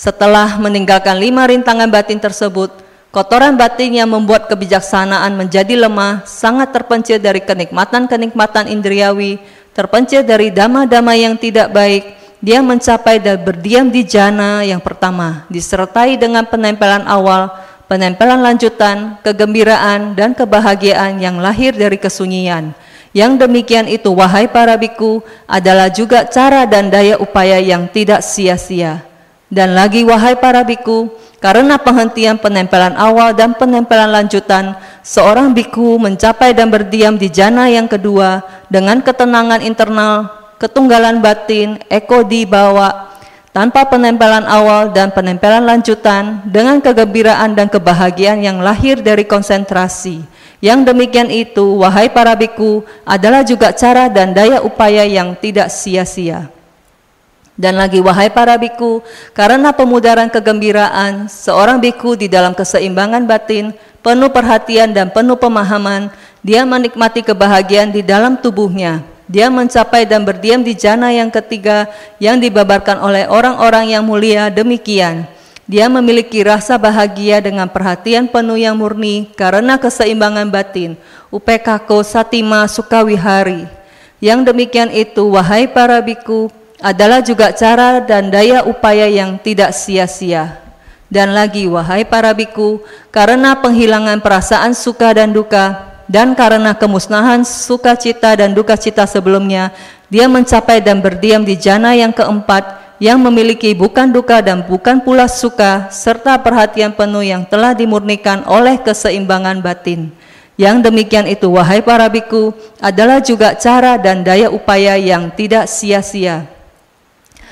Setelah meninggalkan lima rintangan batin tersebut, Kotoran batin yang membuat kebijaksanaan menjadi lemah, sangat terpencil dari kenikmatan-kenikmatan indriawi, terpencil dari dama-dama yang tidak baik, dia mencapai dan berdiam di jana yang pertama, disertai dengan penempelan awal, penempelan lanjutan, kegembiraan, dan kebahagiaan yang lahir dari kesunyian. Yang demikian itu, wahai para biku, adalah juga cara dan daya upaya yang tidak sia-sia. Dan lagi, wahai para biku, karena penghentian penempelan awal dan penempelan lanjutan, seorang biku mencapai dan berdiam di jana yang kedua dengan ketenangan internal, ketunggalan batin, eko di bawah, tanpa penempelan awal dan penempelan lanjutan, dengan kegembiraan dan kebahagiaan yang lahir dari konsentrasi. Yang demikian itu, wahai para biku, adalah juga cara dan daya upaya yang tidak sia-sia. Dan lagi wahai para biku, karena pemudaran kegembiraan, seorang biku di dalam keseimbangan batin, penuh perhatian dan penuh pemahaman, dia menikmati kebahagiaan di dalam tubuhnya. Dia mencapai dan berdiam di jana yang ketiga yang dibabarkan oleh orang-orang yang mulia demikian. Dia memiliki rasa bahagia dengan perhatian penuh yang murni karena keseimbangan batin. Upekako Satima Sukawihari. Yang demikian itu, wahai para biku, adalah juga cara dan daya upaya yang tidak sia-sia. Dan lagi, wahai para biku, karena penghilangan perasaan suka dan duka, dan karena kemusnahan sukacita dan duka cita sebelumnya, dia mencapai dan berdiam di jana yang keempat, yang memiliki bukan duka dan bukan pula suka, serta perhatian penuh yang telah dimurnikan oleh keseimbangan batin. Yang demikian itu, wahai para biku, adalah juga cara dan daya upaya yang tidak sia-sia.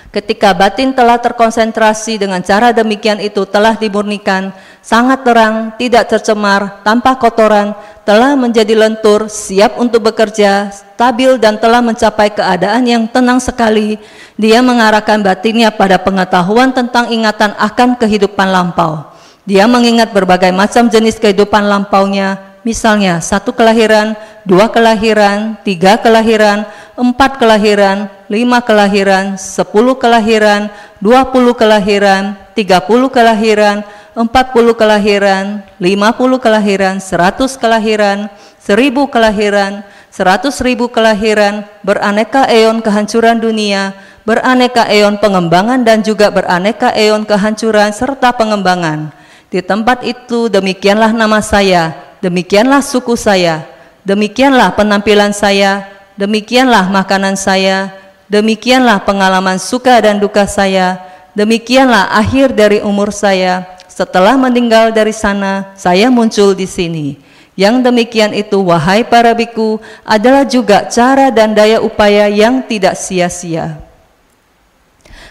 Ketika batin telah terkonsentrasi dengan cara demikian itu telah dimurnikan, sangat terang, tidak tercemar, tanpa kotoran, telah menjadi lentur, siap untuk bekerja, stabil dan telah mencapai keadaan yang tenang sekali. Dia mengarahkan batinnya pada pengetahuan tentang ingatan akan kehidupan lampau. Dia mengingat berbagai macam jenis kehidupan lampaunya, Misalnya satu kelahiran, dua kelahiran, tiga kelahiran, empat kelahiran, lima kelahiran, sepuluh kelahiran, dua puluh kelahiran, tiga puluh kelahiran, empat puluh kelahiran, lima puluh kelahiran, seratus kelahiran, seribu kelahiran, seratus ribu kelahiran, beraneka eon kehancuran dunia, beraneka eon pengembangan dan juga beraneka eon kehancuran serta pengembangan. Di tempat itu demikianlah nama saya, demikianlah suku saya, demikianlah penampilan saya, demikianlah makanan saya, demikianlah pengalaman suka dan duka saya, demikianlah akhir dari umur saya. Setelah meninggal dari sana, saya muncul di sini. Yang demikian itu, wahai para biku, adalah juga cara dan daya upaya yang tidak sia-sia.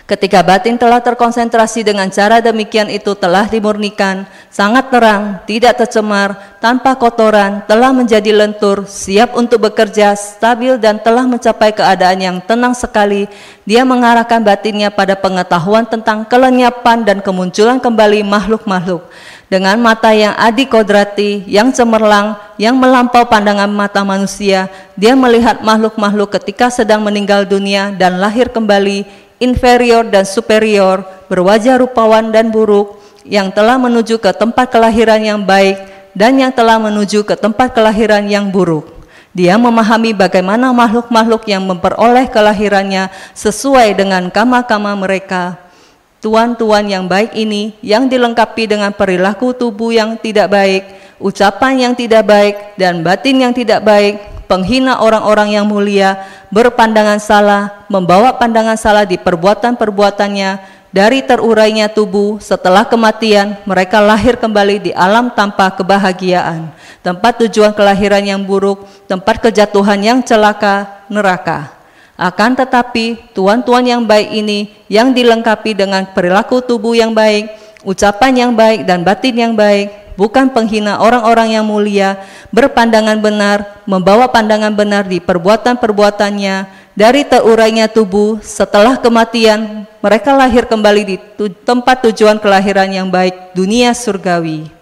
Ketika batin telah terkonsentrasi dengan cara demikian itu telah dimurnikan, sangat terang, tidak tercemar, tanpa kotoran, telah menjadi lentur, siap untuk bekerja, stabil dan telah mencapai keadaan yang tenang sekali. Dia mengarahkan batinnya pada pengetahuan tentang kelenyapan dan kemunculan kembali makhluk-makhluk. Dengan mata yang adi kodrati, yang cemerlang, yang melampau pandangan mata manusia, dia melihat makhluk-makhluk ketika sedang meninggal dunia dan lahir kembali inferior dan superior, berwajah rupawan dan buruk, yang telah menuju ke tempat kelahiran yang baik dan yang telah menuju ke tempat kelahiran yang buruk. Dia memahami bagaimana makhluk-makhluk yang memperoleh kelahirannya sesuai dengan kama-kama mereka. Tuan-tuan yang baik ini yang dilengkapi dengan perilaku tubuh yang tidak baik, ucapan yang tidak baik, dan batin yang tidak baik, penghina orang-orang yang mulia, berpandangan salah, membawa pandangan salah di perbuatan-perbuatannya, dari terurainya tubuh setelah kematian, mereka lahir kembali di alam tanpa kebahagiaan, tempat tujuan kelahiran yang buruk, tempat kejatuhan yang celaka, neraka. Akan tetapi, tuan-tuan yang baik ini yang dilengkapi dengan perilaku tubuh yang baik, ucapan yang baik, dan batin yang baik, bukan penghina orang-orang yang mulia, berpandangan benar, membawa pandangan benar di perbuatan-perbuatannya, dari terurainya tubuh setelah kematian, mereka lahir kembali di tu tempat tujuan kelahiran yang baik, dunia surgawi.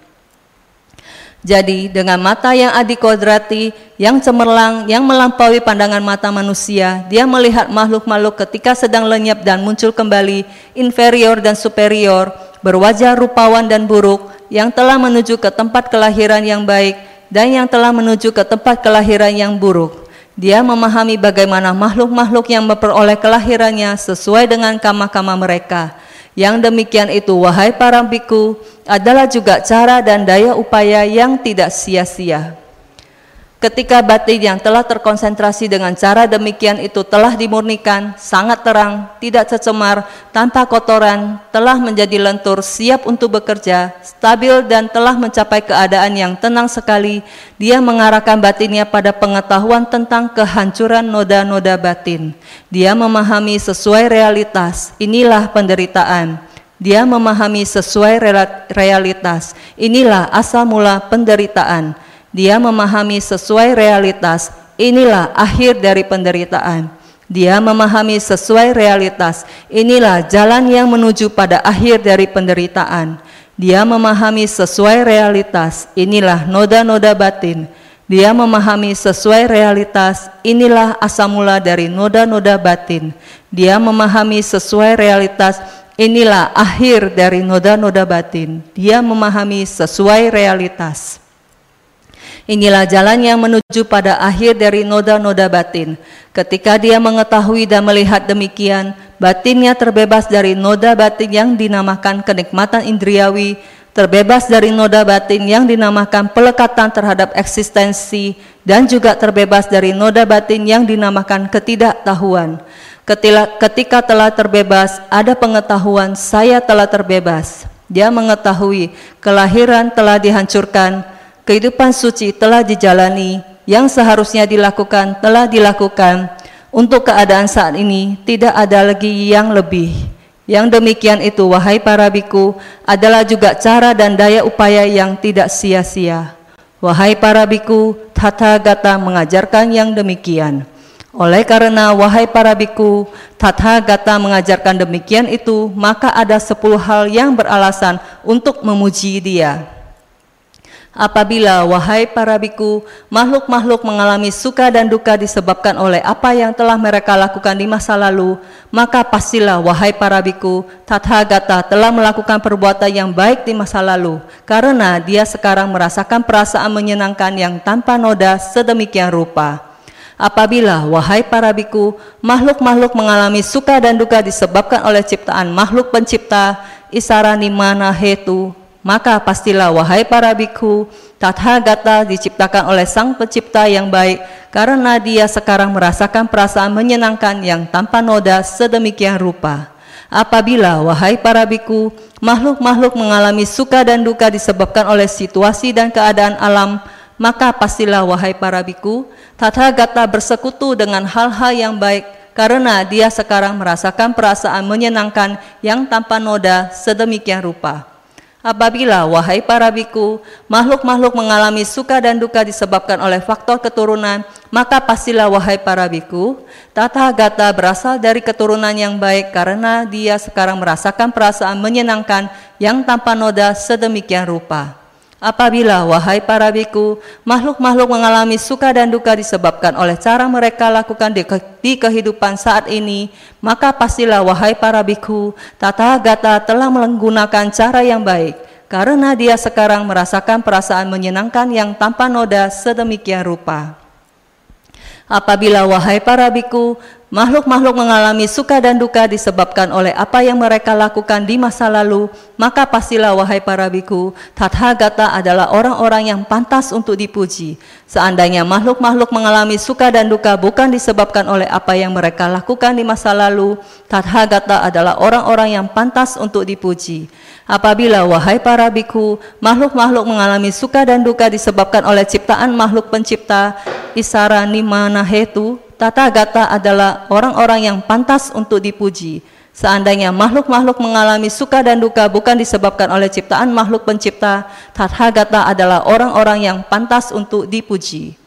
Jadi dengan mata yang adikodrati, yang cemerlang, yang melampaui pandangan mata manusia, dia melihat makhluk-makhluk ketika sedang lenyap dan muncul kembali, inferior dan superior, berwajah rupawan dan buruk, yang telah menuju ke tempat kelahiran yang baik, dan yang telah menuju ke tempat kelahiran yang buruk. Dia memahami bagaimana makhluk-makhluk yang memperoleh kelahirannya sesuai dengan kama-kama mereka. Yang demikian itu, wahai para biku, adalah juga cara dan daya upaya yang tidak sia-sia. Ketika batin yang telah terkonsentrasi dengan cara demikian itu telah dimurnikan, sangat terang, tidak tercemar, tanpa kotoran, telah menjadi lentur, siap untuk bekerja, stabil dan telah mencapai keadaan yang tenang sekali, dia mengarahkan batinnya pada pengetahuan tentang kehancuran noda-noda batin. Dia memahami sesuai realitas, inilah penderitaan. Dia memahami sesuai realitas, inilah asal mula penderitaan dia memahami sesuai realitas, inilah akhir dari penderitaan. Dia memahami sesuai realitas, inilah jalan yang menuju pada akhir dari penderitaan. Dia memahami sesuai realitas, inilah noda-noda batin. Dia memahami sesuai realitas, inilah asal mula dari noda-noda batin. Dia memahami sesuai realitas, inilah akhir dari noda-noda batin. Dia memahami sesuai realitas. Inilah jalan yang menuju pada akhir dari noda-noda batin. Ketika dia mengetahui dan melihat demikian, batinnya terbebas dari noda batin yang dinamakan kenikmatan indriawi, terbebas dari noda batin yang dinamakan pelekatan terhadap eksistensi, dan juga terbebas dari noda batin yang dinamakan ketidaktahuan. Ketika telah terbebas, ada pengetahuan saya telah terbebas. Dia mengetahui kelahiran telah dihancurkan, kehidupan suci telah dijalani, yang seharusnya dilakukan telah dilakukan. Untuk keadaan saat ini tidak ada lagi yang lebih. Yang demikian itu wahai para biku adalah juga cara dan daya upaya yang tidak sia-sia. Wahai para biku, tata gata mengajarkan yang demikian. Oleh karena wahai para biku, tata gata mengajarkan demikian itu, maka ada sepuluh hal yang beralasan untuk memuji dia. Apabila, wahai para biku, makhluk-makhluk mengalami suka dan duka disebabkan oleh apa yang telah mereka lakukan di masa lalu, maka pastilah, wahai para biku, Tathagata telah melakukan perbuatan yang baik di masa lalu, karena dia sekarang merasakan perasaan menyenangkan yang tanpa noda sedemikian rupa. Apabila, wahai para biku, makhluk-makhluk mengalami suka dan duka disebabkan oleh ciptaan makhluk pencipta, isarani mana hetu, maka pastilah wahai para bikhu, Tathagata diciptakan oleh Sang Pencipta yang baik karena dia sekarang merasakan perasaan menyenangkan yang tanpa noda sedemikian rupa. Apabila wahai para biku, makhluk-makhluk mengalami suka dan duka disebabkan oleh situasi dan keadaan alam, maka pastilah wahai para biku, Tathagata bersekutu dengan hal-hal yang baik karena dia sekarang merasakan perasaan menyenangkan yang tanpa noda sedemikian rupa. Apabila, wahai para biku, makhluk-makhluk mengalami suka dan duka disebabkan oleh faktor keturunan, maka pastilah wahai para biku, tata gata berasal dari keturunan yang baik karena dia sekarang merasakan perasaan menyenangkan yang tanpa noda sedemikian rupa. Apabila, wahai para biku, makhluk-makhluk mengalami suka dan duka disebabkan oleh cara mereka lakukan di, ke di kehidupan saat ini, maka pastilah, wahai para biku, tata gata telah menggunakan cara yang baik, karena dia sekarang merasakan perasaan menyenangkan yang tanpa noda sedemikian rupa. Apabila wahai para biku, makhluk-makhluk mengalami suka dan duka disebabkan oleh apa yang mereka lakukan di masa lalu, maka pastilah wahai para biku, Tathagata adalah orang-orang yang pantas untuk dipuji. Seandainya makhluk-makhluk mengalami suka dan duka bukan disebabkan oleh apa yang mereka lakukan di masa lalu, Tathagata adalah orang-orang yang pantas untuk dipuji. Apabila wahai para biku, makhluk-makhluk mengalami suka dan duka disebabkan oleh ciptaan makhluk pencipta, Isara Nimana Hetu, Tata Gata adalah orang-orang yang pantas untuk dipuji. Seandainya makhluk-makhluk mengalami suka dan duka bukan disebabkan oleh ciptaan makhluk pencipta, Tathagata adalah orang-orang yang pantas untuk dipuji.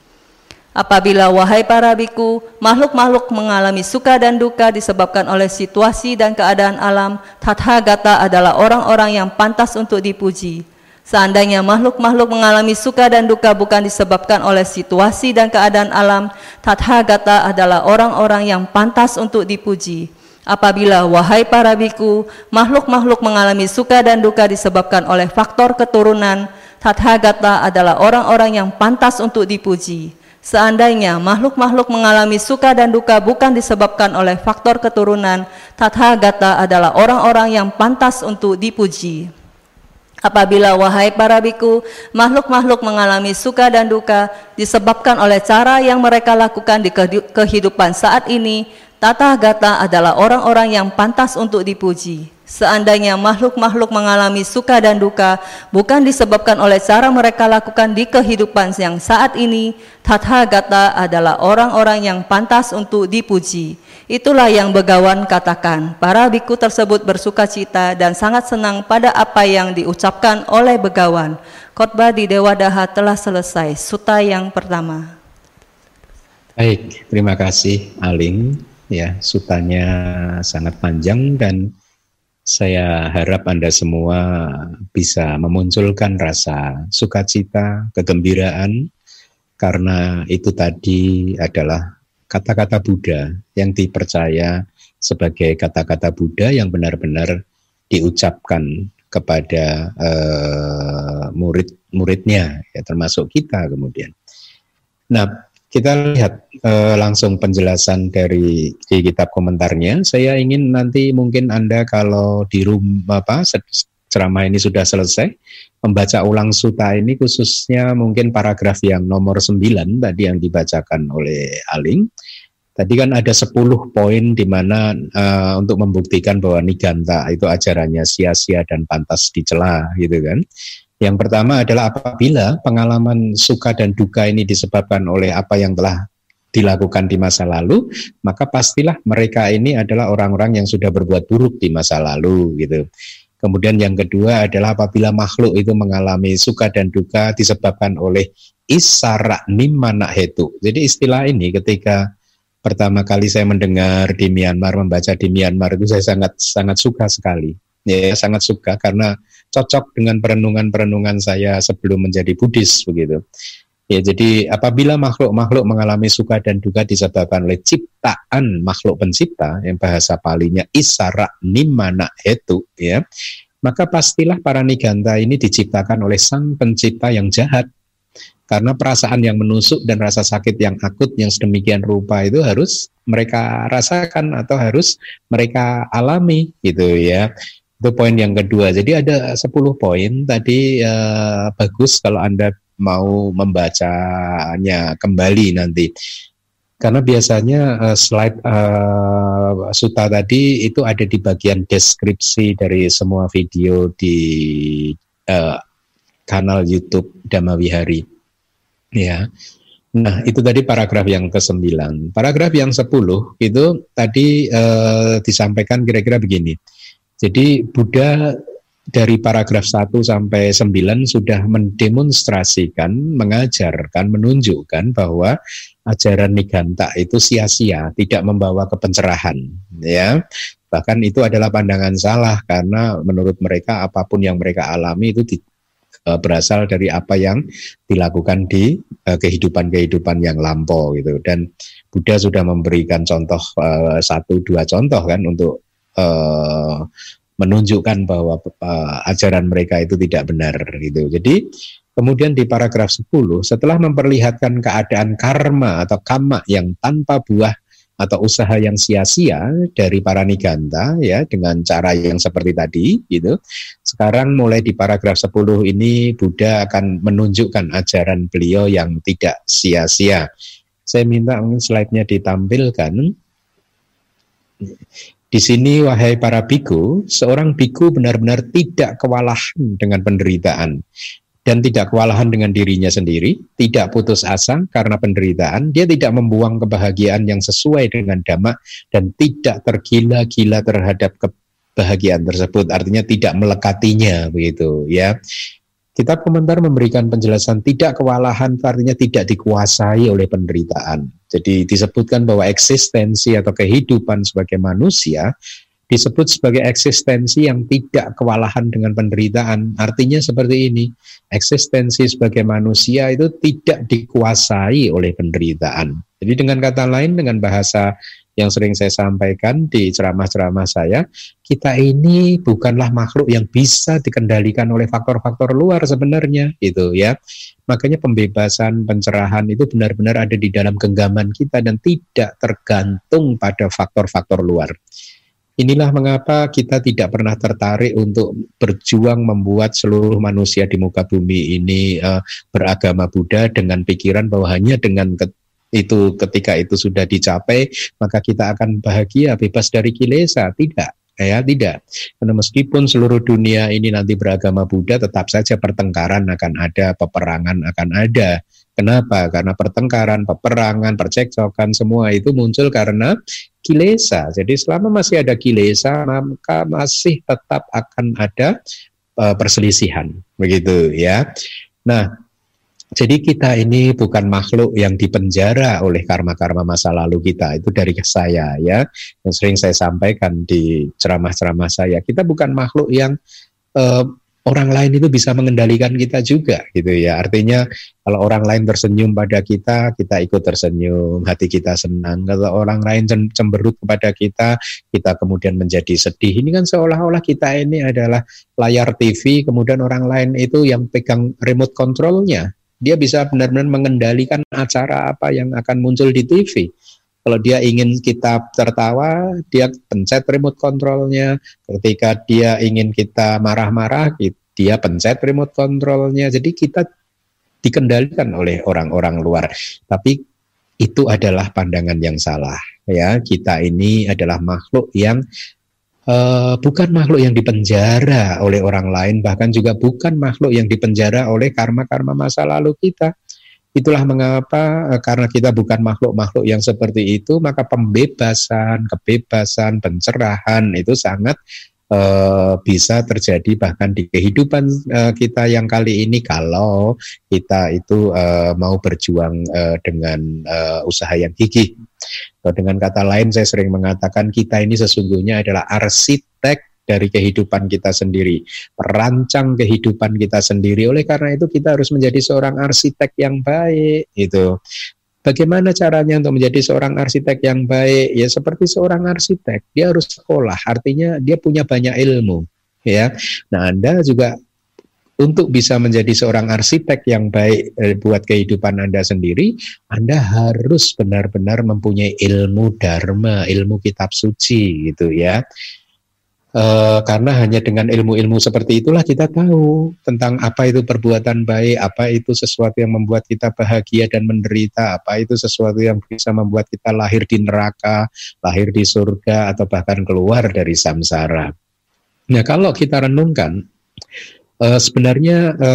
Apabila wahai para biku, makhluk-makhluk mengalami suka dan duka disebabkan oleh situasi dan keadaan alam, Tathagata adalah orang-orang yang pantas untuk dipuji. Seandainya makhluk-makhluk mengalami suka dan duka bukan disebabkan oleh situasi dan keadaan alam, Tathagata adalah orang-orang yang pantas untuk dipuji. Apabila wahai para biku, makhluk-makhluk mengalami suka dan duka disebabkan oleh faktor keturunan, Tathagata adalah orang-orang yang pantas untuk dipuji. Seandainya makhluk-makhluk mengalami suka dan duka bukan disebabkan oleh faktor keturunan, Tathagata adalah orang-orang yang pantas untuk dipuji. Apabila wahai para biku, makhluk-makhluk mengalami suka dan duka disebabkan oleh cara yang mereka lakukan di kehidupan saat ini, Tathagata adalah orang-orang yang pantas untuk dipuji. Seandainya makhluk-makhluk mengalami suka dan duka bukan disebabkan oleh cara mereka lakukan di kehidupan yang saat ini, Tathagata adalah orang-orang yang pantas untuk dipuji. Itulah yang Begawan katakan. Para biku tersebut bersuka cita dan sangat senang pada apa yang diucapkan oleh Begawan. Khotbah di Dewa Daha telah selesai. Suta yang pertama. Baik, terima kasih Aling. Ya, sutanya sangat panjang dan saya harap Anda semua bisa memunculkan rasa sukacita, kegembiraan, karena itu tadi adalah kata-kata Buddha yang dipercaya sebagai kata-kata Buddha yang benar-benar diucapkan kepada uh, murid-muridnya, ya, termasuk kita kemudian. Nah, kita lihat uh, langsung penjelasan dari di kitab komentarnya. Saya ingin nanti mungkin Anda kalau di rumah apa ceramah ini sudah selesai membaca ulang suta ini khususnya mungkin paragraf yang nomor 9 tadi yang dibacakan oleh Aling. Tadi kan ada 10 poin di mana uh, untuk membuktikan bahwa Niganta itu ajarannya sia-sia dan pantas dicela gitu kan. Yang pertama adalah apabila pengalaman suka dan duka ini disebabkan oleh apa yang telah dilakukan di masa lalu, maka pastilah mereka ini adalah orang-orang yang sudah berbuat buruk di masa lalu gitu. Kemudian yang kedua adalah apabila makhluk itu mengalami suka dan duka disebabkan oleh isara nimana hetu. Jadi istilah ini ketika pertama kali saya mendengar di Myanmar membaca di Myanmar itu saya sangat sangat suka sekali. Ya, sangat suka karena cocok dengan perenungan-perenungan saya sebelum menjadi Buddhis begitu. Ya, jadi apabila makhluk-makhluk mengalami suka dan duka disebabkan oleh ciptaan makhluk pencipta yang bahasa palinya isara nimana itu ya, maka pastilah para niganta ini diciptakan oleh sang pencipta yang jahat. Karena perasaan yang menusuk dan rasa sakit yang akut yang sedemikian rupa itu harus mereka rasakan atau harus mereka alami gitu ya. Itu poin yang kedua. Jadi ada 10 poin tadi uh, bagus kalau Anda mau membacanya kembali nanti. Karena biasanya uh, slide uh, Suta tadi itu ada di bagian deskripsi dari semua video di uh, kanal YouTube Damawihari. Ya. Nah, itu tadi paragraf yang ke-9. Paragraf yang 10 itu tadi uh, disampaikan kira-kira begini. Jadi Buddha dari paragraf 1 sampai 9 sudah mendemonstrasikan, mengajarkan, menunjukkan bahwa ajaran Niganta itu sia-sia, tidak membawa kepencerahan, ya. Bahkan itu adalah pandangan salah karena menurut mereka apa pun yang mereka alami itu di, e, berasal dari apa yang dilakukan di e, kehidupan-kehidupan yang lampau gitu. Dan Buddha sudah memberikan contoh uh, satu dua contoh kan untuk uh, menunjukkan bahwa uh, ajaran mereka itu tidak benar gitu. Jadi Kemudian di paragraf 10, setelah memperlihatkan keadaan karma atau kama yang tanpa buah atau usaha yang sia-sia dari para niganta ya dengan cara yang seperti tadi gitu. Sekarang mulai di paragraf 10 ini Buddha akan menunjukkan ajaran beliau yang tidak sia-sia. Saya minta slide-nya ditampilkan. Di sini wahai para biku, seorang biku benar-benar tidak kewalahan dengan penderitaan dan tidak kewalahan dengan dirinya sendiri, tidak putus asa karena penderitaan, dia tidak membuang kebahagiaan yang sesuai dengan dhamma dan tidak tergila-gila terhadap kebahagiaan tersebut, artinya tidak melekatinya begitu ya. Kitab komentar memberikan penjelasan tidak kewalahan artinya tidak dikuasai oleh penderitaan. Jadi disebutkan bahwa eksistensi atau kehidupan sebagai manusia disebut sebagai eksistensi yang tidak kewalahan dengan penderitaan. Artinya seperti ini, eksistensi sebagai manusia itu tidak dikuasai oleh penderitaan. Jadi dengan kata lain, dengan bahasa yang sering saya sampaikan di ceramah-ceramah saya, kita ini bukanlah makhluk yang bisa dikendalikan oleh faktor-faktor luar sebenarnya, itu ya. Makanya pembebasan, pencerahan itu benar-benar ada di dalam genggaman kita dan tidak tergantung pada faktor-faktor luar. Inilah mengapa kita tidak pernah tertarik untuk berjuang membuat seluruh manusia di muka bumi ini uh, beragama Buddha dengan pikiran bahwa hanya dengan itu ketika itu sudah dicapai maka kita akan bahagia bebas dari kilesa tidak ya tidak karena meskipun seluruh dunia ini nanti beragama Buddha tetap saja pertengkaran akan ada peperangan akan ada Kenapa? Karena pertengkaran, peperangan, percekcokan semua itu muncul karena kilesa. Jadi selama masih ada kilesa, maka masih tetap akan ada uh, perselisihan, begitu ya. Nah, jadi kita ini bukan makhluk yang dipenjara oleh karma-karma masa lalu kita. Itu dari saya ya, yang sering saya sampaikan di ceramah-ceramah saya. Kita bukan makhluk yang uh, orang lain itu bisa mengendalikan kita juga gitu ya. Artinya kalau orang lain tersenyum pada kita, kita ikut tersenyum, hati kita senang. Kalau orang lain cemberut kepada kita, kita kemudian menjadi sedih. Ini kan seolah-olah kita ini adalah layar TV, kemudian orang lain itu yang pegang remote controlnya. Dia bisa benar-benar mengendalikan acara apa yang akan muncul di TV. Kalau dia ingin kita tertawa, dia pencet remote controlnya. Ketika dia ingin kita marah-marah, dia pencet remote controlnya. Jadi kita dikendalikan oleh orang-orang luar. Tapi itu adalah pandangan yang salah. Ya, kita ini adalah makhluk yang uh, bukan makhluk yang dipenjara oleh orang lain, bahkan juga bukan makhluk yang dipenjara oleh karma-karma masa lalu kita. Itulah mengapa eh, karena kita bukan makhluk-makhluk yang seperti itu, maka pembebasan, kebebasan, pencerahan itu sangat uh, bisa terjadi bahkan di kehidupan uh, kita yang kali ini kalau kita itu uh, mau berjuang dengan usaha yang gigih. Dengan kata lain saya sering mengatakan kita ini sesungguhnya adalah arsitek dari kehidupan kita sendiri, perancang kehidupan kita sendiri. Oleh karena itu kita harus menjadi seorang arsitek yang baik itu. Bagaimana caranya untuk menjadi seorang arsitek yang baik? Ya seperti seorang arsitek, dia harus sekolah, artinya dia punya banyak ilmu, ya. Nah, Anda juga untuk bisa menjadi seorang arsitek yang baik eh, buat kehidupan Anda sendiri, Anda harus benar-benar mempunyai ilmu dharma, ilmu kitab suci gitu ya. E, karena hanya dengan ilmu-ilmu seperti itulah kita tahu tentang apa itu perbuatan baik, apa itu sesuatu yang membuat kita bahagia dan menderita, apa itu sesuatu yang bisa membuat kita lahir di neraka, lahir di surga, atau bahkan keluar dari samsara. Nah, kalau kita renungkan, e, sebenarnya e,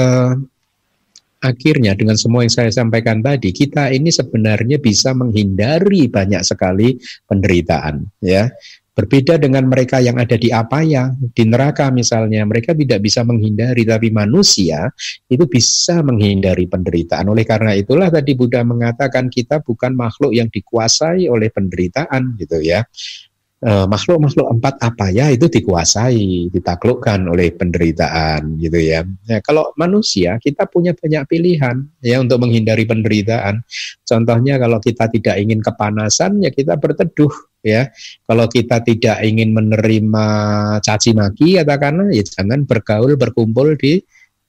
akhirnya dengan semua yang saya sampaikan tadi, kita ini sebenarnya bisa menghindari banyak sekali penderitaan, ya. Berbeda dengan mereka yang ada di apa ya, di neraka misalnya, mereka tidak bisa menghindari, tapi manusia itu bisa menghindari penderitaan. Oleh karena itulah tadi Buddha mengatakan kita bukan makhluk yang dikuasai oleh penderitaan gitu ya. Eh, makhluk-makhluk empat apa ya itu dikuasai, ditaklukkan oleh penderitaan gitu ya. ya. Kalau manusia kita punya banyak pilihan ya untuk menghindari penderitaan. Contohnya kalau kita tidak ingin kepanasan ya kita berteduh ya. Kalau kita tidak ingin menerima caci maki katakanlah ya jangan bergaul berkumpul di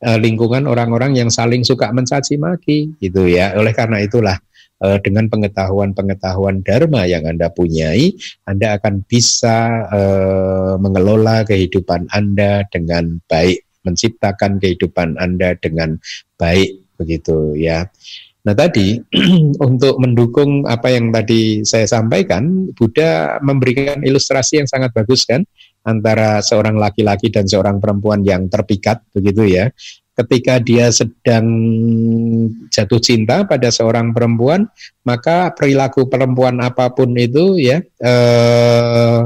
uh, lingkungan orang-orang yang saling suka mencaci maki gitu ya. Oleh karena itulah uh, dengan pengetahuan-pengetahuan dharma yang Anda punyai, Anda akan bisa uh, mengelola kehidupan Anda dengan baik, menciptakan kehidupan Anda dengan baik begitu ya. Nah tadi (clears throat) untuk mendukung apa yang tadi saya sampaikan, Buddha memberikan ilustrasi yang sangat bagus kan antara seorang laki-laki dan seorang perempuan yang terpikat begitu ya. Ketika dia sedang jatuh cinta pada seorang perempuan, maka perilaku perempuan apa pun itu ya eh,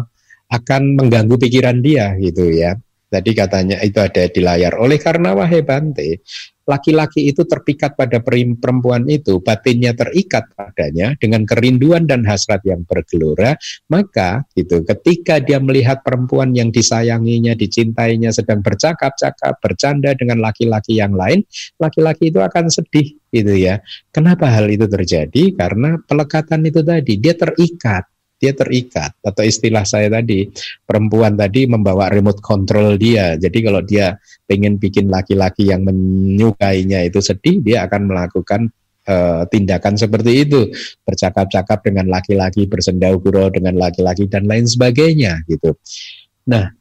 akan mengganggu pikiran dia gitu ya. Tadi katanya itu ada di layar. Oleh karena wahai Bante, laki-laki itu terpikat pada perempuan itu, batinnya terikat padanya dengan kerinduan dan hasrat yang bergelora, maka gitu ketika dia melihat perempuan yang disayanginya, dicintainya sedang bercakap-cakap, bercanda dengan laki-laki yang lain, laki-laki itu akan sedih gitu ya. Kenapa hal itu terjadi? Karena pelekatan itu tadi, dia terikat dia terikat. Atau istilah saya tadi perempuan tadi membawa remote control dia. Jadi kalau dia pengen bikin laki-laki yang menyukainya itu sedih dia akan melakukan uh, tindakan seperti itu. Bercakap-cakap dengan laki-laki bersendau gurau dengan laki-laki dan lain sebagainya gitu. Nah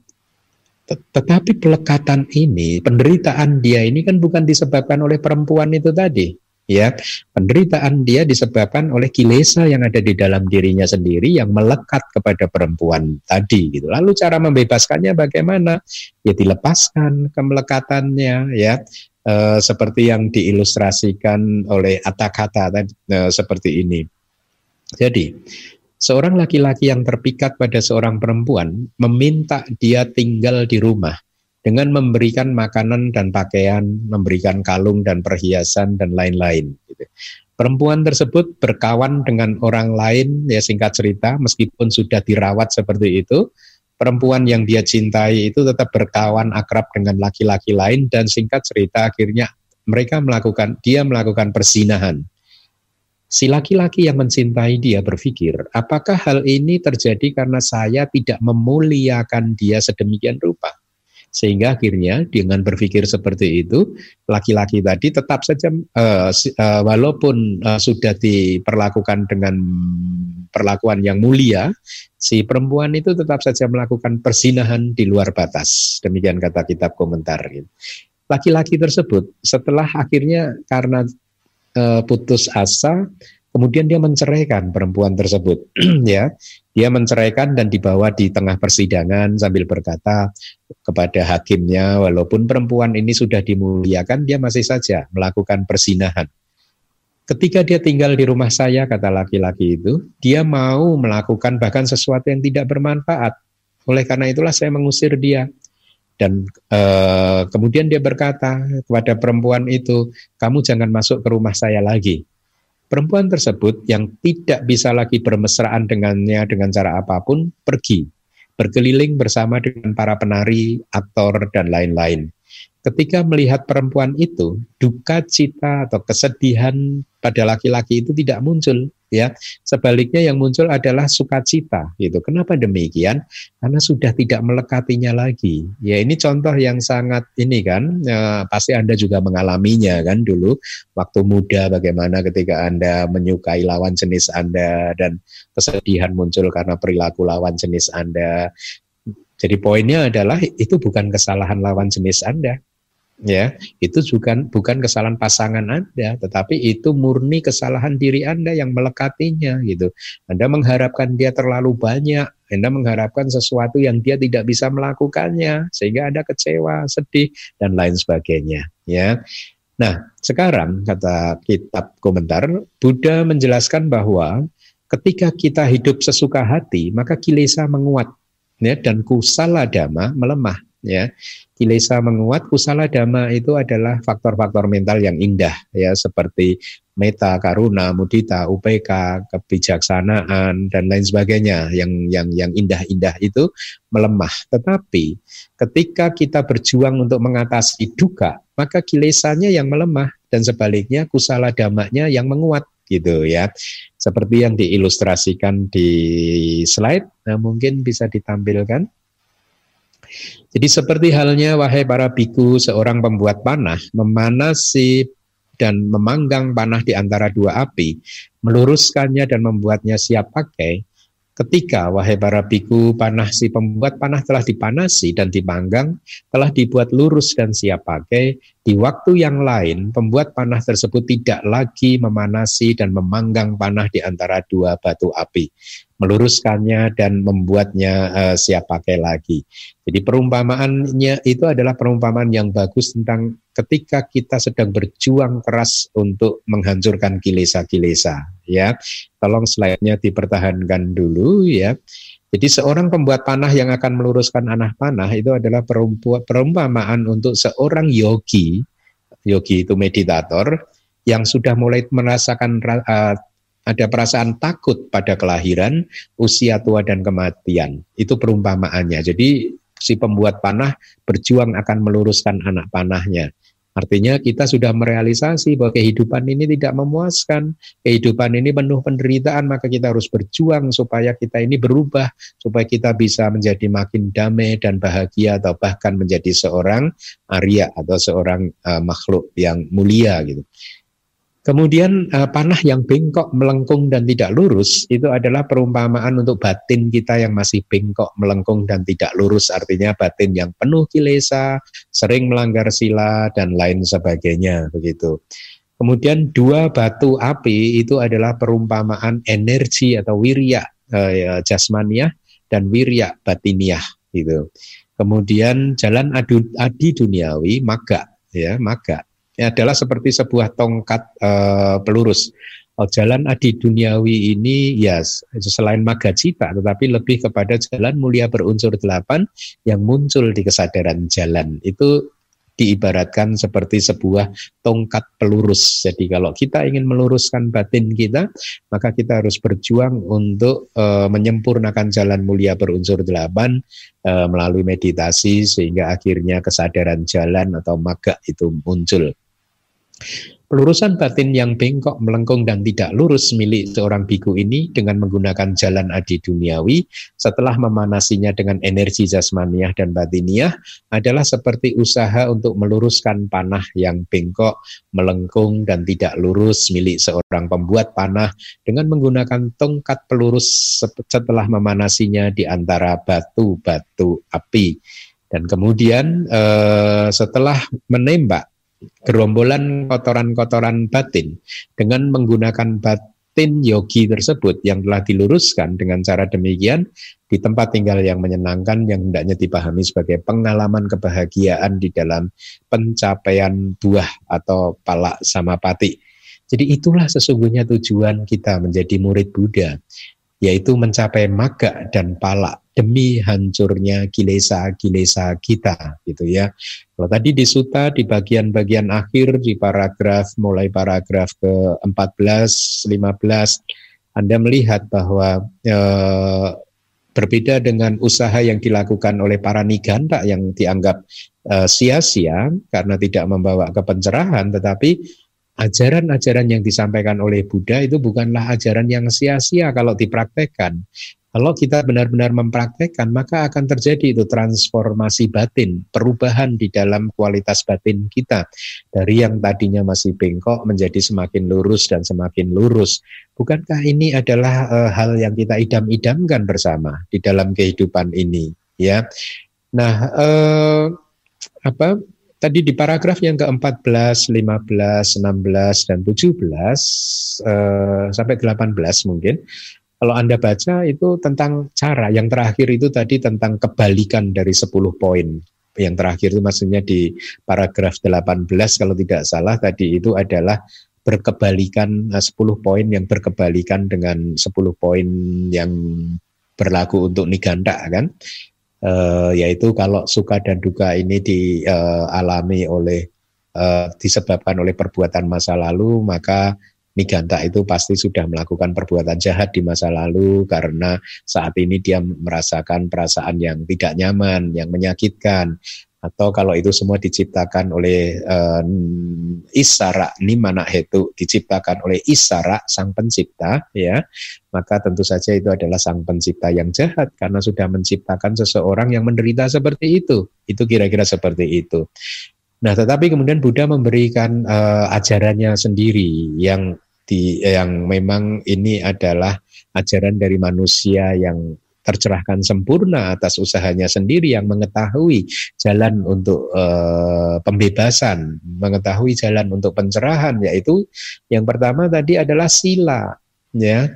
tetapi pelekatan ini penderitaan dia ini kan bukan disebabkan oleh perempuan itu tadi ya penderitaan dia disebabkan oleh kilesa yang ada di dalam dirinya sendiri yang melekat kepada perempuan tadi gitu. Lalu cara membebaskannya bagaimana? Ya dilepaskan kemelekatannya ya. E, seperti yang diilustrasikan oleh Atakata e, seperti ini. Jadi seorang laki-laki yang terpikat pada seorang perempuan meminta dia tinggal di rumah dengan memberikan makanan dan pakaian, memberikan kalung dan perhiasan dan lain-lain. Gitu. Perempuan tersebut berkawan dengan orang lain, ya singkat cerita, meskipun sudah dirawat seperti itu, perempuan yang dia cintai itu tetap berkawan akrab dengan laki-laki lain dan singkat cerita akhirnya mereka melakukan dia melakukan persinahan. Si laki-laki yang mencintai dia berpikir, apakah hal ini terjadi karena saya tidak memuliakan dia sedemikian rupa? Sehingga akhirnya dengan berpikir seperti itu, laki-laki tadi tetap saja uh, uh, walaupun uh, sudah diperlakukan dengan perlakuan yang mulia, si perempuan itu tetap saja melakukan persinahan di luar batas. Demikian kata kitab komentar. Laki-laki tersebut setelah akhirnya karena uh, putus asa, kemudian dia menceraikan perempuan tersebut, (clears throat) ya dia menceraikan dan dibawa di tengah persidangan sambil berkata kepada hakimnya, walaupun perempuan ini sudah dimuliakan, dia masih saja melakukan persinahan. Ketika dia tinggal di rumah saya, kata laki-laki itu, dia mau melakukan bahkan sesuatu yang tidak bermanfaat. Oleh karena itulah saya mengusir dia. Dan e, kemudian dia berkata kepada perempuan itu, kamu jangan masuk ke rumah saya lagi perempuan tersebut yang tidak bisa lagi bermesraan dengannya dengan cara apa pun pergi berkeliling bersama dengan para penari, aktor dan lain-lain. Ketika melihat perempuan itu, duka cita atau kesedihan pada laki-laki itu tidak muncul, ya sebaliknya yang muncul adalah sukacita gitu. Kenapa demikian? Karena sudah tidak melekatinya lagi. Ya ini contoh yang sangat ini kan ya, pasti anda juga mengalaminya kan dulu waktu muda bagaimana ketika anda menyukai lawan jenis anda dan kesedihan muncul karena perilaku lawan jenis anda. Jadi poinnya adalah itu bukan kesalahan lawan jenis anda ya itu juga bukan kesalahan pasangan Anda tetapi itu murni kesalahan diri Anda yang melekatinya gitu. Anda mengharapkan dia terlalu banyak Anda mengharapkan sesuatu yang dia tidak bisa melakukannya sehingga Anda kecewa sedih dan lain sebagainya ya. Nah sekarang kata kitab komentar Buddha menjelaskan bahwa ketika kita hidup sesuka hati maka kilesa menguat ya dan kusala dhamma melemah ya. Kilesa menguat kusala dhamma itu adalah faktor-faktor mental yang indah ya seperti meta karuna mudita upk kebijaksanaan dan lain sebagainya yang yang yang indah-indah itu melemah. Tetapi ketika kita berjuang untuk mengatasi duka maka kilesanya yang melemah dan sebaliknya kusala dhammanya yang menguat gitu ya. Seperti yang diilustrasikan di slide nah mungkin bisa ditampilkan Jadi seperti halnya wahai para biku seorang pembuat panah memanasi dan memanggang panah di antara dua api, meluruskannya dan membuatnya siap pakai, Ketika, wahai para biku, panah si pembuat panah telah dipanasi dan dipanggang, telah dibuat lurus dan siap pakai, di waktu yang lain, pembuat panah tersebut tidak lagi memanasi dan memanggang panah di antara dua batu api, meluruskannya dan membuatnya uh, siap pakai lagi. Jadi perumpamaannya itu adalah perumpamaan yang bagus tentang ketika kita sedang berjuang keras untuk menghancurkan kilesa-kilesa ya. Tolong slide-nya dipertahankan dulu ya. Jadi seorang pembuat panah yang akan meluruskan anak panah itu adalah perumpamaan untuk seorang yogi. Yogi itu meditator yang sudah mulai merasakan uh, ada perasaan takut pada kelahiran, usia tua dan kematian. Itu perumpamaannya. Jadi si pembuat panah berjuang akan meluruskan anak panahnya. Artinya kita sudah merealisasi bahwa kehidupan ini tidak memuaskan, kehidupan ini penuh penderitaan, maka kita harus berjuang supaya kita ini berubah, supaya kita bisa menjadi makin damai dan bahagia atau bahkan menjadi seorang Arya atau seorang uh, makhluk yang mulia gitu. Kemudian uh, panah yang bengkok, melengkung dan tidak lurus itu adalah perumpamaan untuk batin kita yang masih bengkok, melengkung dan tidak lurus. Artinya batin yang penuh kilesa, sering melanggar sila dan lain sebagainya begitu. Kemudian dua batu api itu adalah perumpamaan energi atau wirya uh, ya, jasmaniah dan wirya batiniah gitu. Kemudian jalan adu, adi duniawi maga ya maga adalah seperti sebuah tongkat uh, pelurus. Oh, jalan adi duniawi ini ya selain maga cita, tetapi lebih kepada jalan mulia berunsur delapan yang muncul di kesadaran jalan. Itu diibaratkan seperti sebuah tongkat pelurus. Jadi kalau kita ingin meluruskan batin kita, maka kita harus berjuang untuk uh, menyempurnakan jalan mulia berunsur delapan uh, melalui meditasi sehingga akhirnya kesadaran jalan atau maga itu muncul. Pelurusan batin yang bengkok, melengkung, dan tidak lurus milik seorang biku ini dengan menggunakan jalan adi duniawi setelah memanasinya dengan energi jasmaniah dan batiniah adalah seperti usaha untuk meluruskan panah yang bengkok, melengkung, dan tidak lurus milik seorang pembuat panah dengan menggunakan tongkat pelurus setelah memanasinya di antara batu-batu api. Dan kemudian eh, setelah menembak gerombolan kotoran-kotoran batin dengan menggunakan batin yogi tersebut yang telah diluruskan dengan cara demikian di tempat tinggal yang menyenangkan yang hendaknya dipahami sebagai pengalaman kebahagiaan di dalam pencapaian buah atau palak samapati. Jadi itulah sesungguhnya tujuan kita menjadi murid Buddha, yaitu mencapai maga dan palak demi hancurnya kilesa-kilesa kita gitu ya. Kalau tadi di suta di bagian-bagian akhir di paragraf mulai paragraf ke-14, 15 Anda melihat bahwa eh, berbeda dengan usaha yang dilakukan oleh para niganta yang dianggap eh, sia-sia karena tidak membawa kepencerahan tetapi ajaran-ajaran yang disampaikan oleh Buddha itu bukanlah ajaran yang sia-sia kalau dipraktekkan. Kalau kita benar-benar mempraktekkan, maka akan terjadi itu transformasi batin, perubahan di dalam kualitas batin kita. Dari yang tadinya masih bengkok menjadi semakin lurus dan semakin lurus. Bukankah ini adalah uh, hal yang kita idam-idamkan bersama di dalam kehidupan ini, ya? Nah, uh, apa tadi di paragraf yang ke-14, 15, 16 dan 17 uh, sampai 18 mungkin kalau Anda baca itu tentang cara, yang terakhir itu tadi tentang kebalikan dari 10 poin. Yang terakhir itu maksudnya di paragraf 18 kalau tidak salah tadi itu adalah berkebalikan 10 eh, poin yang berkebalikan dengan 10 poin yang berlaku untuk niganda kan. E, yaitu kalau suka dan duka ini dialami eh, oleh e, disebabkan oleh perbuatan masa lalu maka Niganta itu pasti sudah melakukan perbuatan jahat di masa lalu karena saat ini dia merasakan perasaan yang tidak nyaman, yang menyakitkan. Atau kalau itu semua diciptakan oleh uh, Isara Nimana Hetu diciptakan oleh Isara sang pencipta ya maka tentu saja itu adalah sang pencipta yang jahat karena sudah menciptakan seseorang yang menderita seperti itu. Itu kira-kira seperti itu. Nah tetapi kemudian Buddha memberikan uh, ajarannya sendiri yang di yang memang ini adalah ajaran dari manusia yang tercerahkan sempurna atas usahanya sendiri yang mengetahui jalan untuk uh, pembebasan, mengetahui jalan untuk pencerahan yaitu yang pertama tadi adalah sila ya.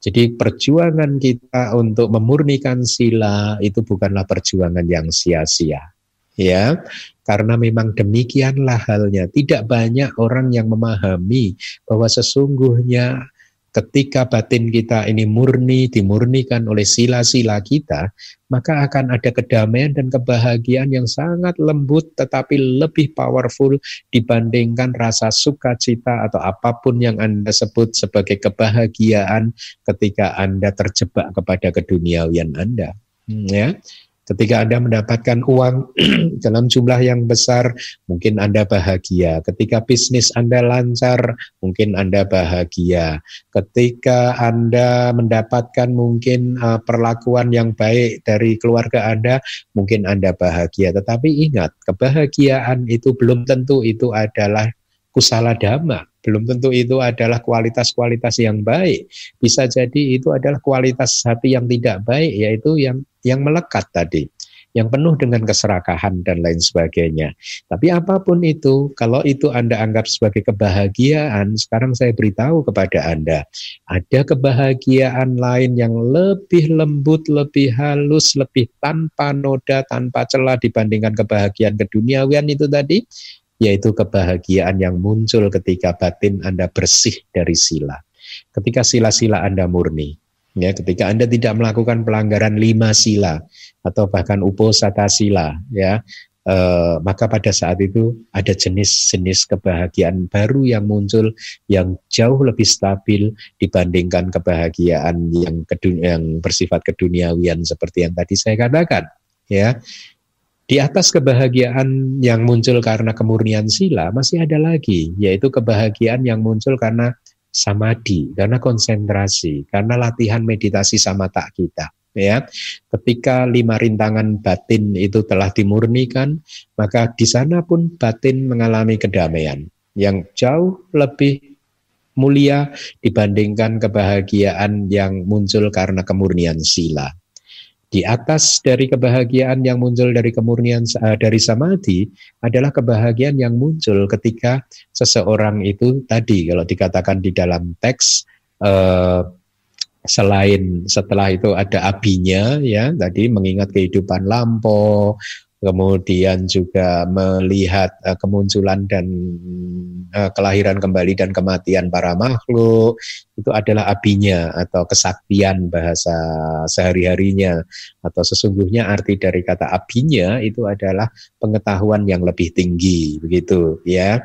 Jadi perjuangan kita untuk memurnikan sila itu bukanlah perjuangan yang sia-sia. Ya, karena memang demikianlah halnya. Tidak banyak orang yang memahami bahwa sesungguhnya ketika batin kita ini murni, dimurnikan oleh sila-sila kita, maka akan ada kedamaian dan kebahagiaan yang sangat lembut tetapi lebih powerful dibandingkan rasa sukacita atau apa pun yang Anda sebut sebagai kebahagiaan ketika Anda terjebak kepada keduniawian Anda. Hmm, ya. Ketika Anda mendapatkan uang (clears throat) dalam jumlah yang besar, mungkin Anda bahagia. Ketika bisnis Anda lancar, mungkin Anda bahagia. Ketika Anda mendapatkan mungkin uh, perlakuan yang baik dari keluarga Anda, mungkin Anda bahagia. Tetapi ingat, kebahagiaan itu belum tentu itu adalah kusala dhamma. Belum tentu itu adalah kualitas-kualitas yang baik. Bisa jadi itu adalah kualitas hati yang tidak baik, yaitu yang yang melekat tadi, yang penuh dengan keserakahan dan lain sebagainya. Tapi apa pun itu, kalau itu Anda anggap sebagai kebahagiaan, sekarang saya beritahu kepada Anda, ada kebahagiaan lain yang lebih lembut, lebih halus, lebih tanpa noda, tanpa celah dibandingkan kebahagiaan keduniawian itu tadi, yaitu kebahagiaan yang muncul ketika batin Anda bersih dari sila. Ketika sila-sila Anda murni, Ya, ketika Anda tidak melakukan pelanggaran lima sila atau bahkan uposata sila, ya, eh, maka pada saat itu ada jenis-jenis kebahagiaan baru yang muncul yang jauh lebih stabil dibandingkan kebahagiaan yang kedun yang bersifat keduniawian seperti yang tadi saya katakan, ya. Di atas kebahagiaan yang muncul karena kemurnian sila masih ada lagi, yaitu kebahagiaan yang muncul karena samadhi, karena konsentrasi, karena latihan meditasi sama tak kita. Ya, ketika lima rintangan batin itu telah dimurnikan, maka di sana pun batin mengalami kedamaian yang jauh lebih mulia dibandingkan kebahagiaan yang muncul karena kemurnian sila di atas dari kebahagiaan yang muncul dari kemurnian uh, dari samadhi adalah kebahagiaan yang muncul ketika seseorang itu tadi kalau dikatakan di dalam teks uh, selain setelah itu ada abinya ya tadi mengingat kehidupan lampau kemudian juga melihat uh, kemunculan dan uh, kelahiran kembali dan kematian para makhluk itu adalah abinya atau kesaktian bahasa sehari-harinya atau sesungguhnya arti dari kata abinya itu adalah pengetahuan yang lebih tinggi begitu ya.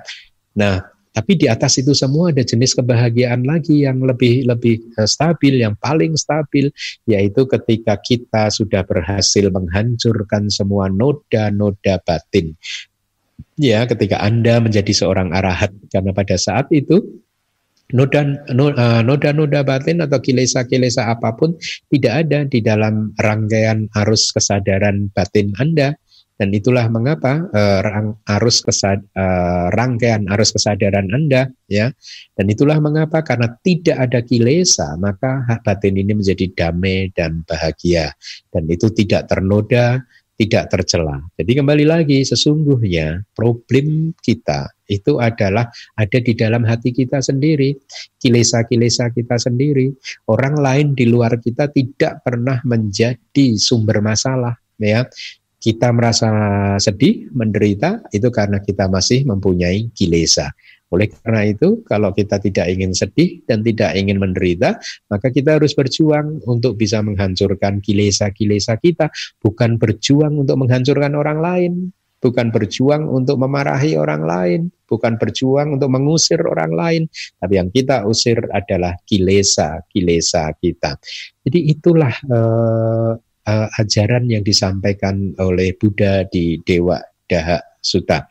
Nah, tapi di atas itu semua ada jenis kebahagiaan lagi yang lebih lebih eh, stabil, yang paling stabil, yaitu ketika kita sudah berhasil menghancurkan semua noda-noda batin. Ya, ketika Anda menjadi seorang arahat, karena pada saat itu eh, noda-noda batin atau kilesa-kilesa apa pun tidak ada di dalam rangkaian arus kesadaran batin Anda dan itulah mengapa uh, arus kesad, uh, rangkaian arus kesadaran Anda ya. Dan itulah mengapa karena tidak ada kilesa, maka hak batin ini menjadi damai dan bahagia dan itu tidak ternoda, tidak tercela. Jadi kembali lagi sesungguhnya problem kita itu adalah ada di dalam hati kita sendiri, kilesa-kilesa kita sendiri. Orang lain di luar kita tidak pernah menjadi sumber masalah ya kita merasa sedih, menderita, itu karena kita masih mempunyai kilesa. Oleh karena itu, kalau kita tidak ingin sedih dan tidak ingin menderita, maka kita harus berjuang untuk bisa menghancurkan kilesa-kilesa kita, bukan berjuang untuk menghancurkan orang lain, bukan berjuang untuk memarahi orang lain, bukan berjuang untuk mengusir orang lain, tapi yang kita usir adalah kilesa-kilesa kita. Jadi itulah uh, uh, ajaran yang disampaikan oleh Buddha di Dewa Daha Sutta.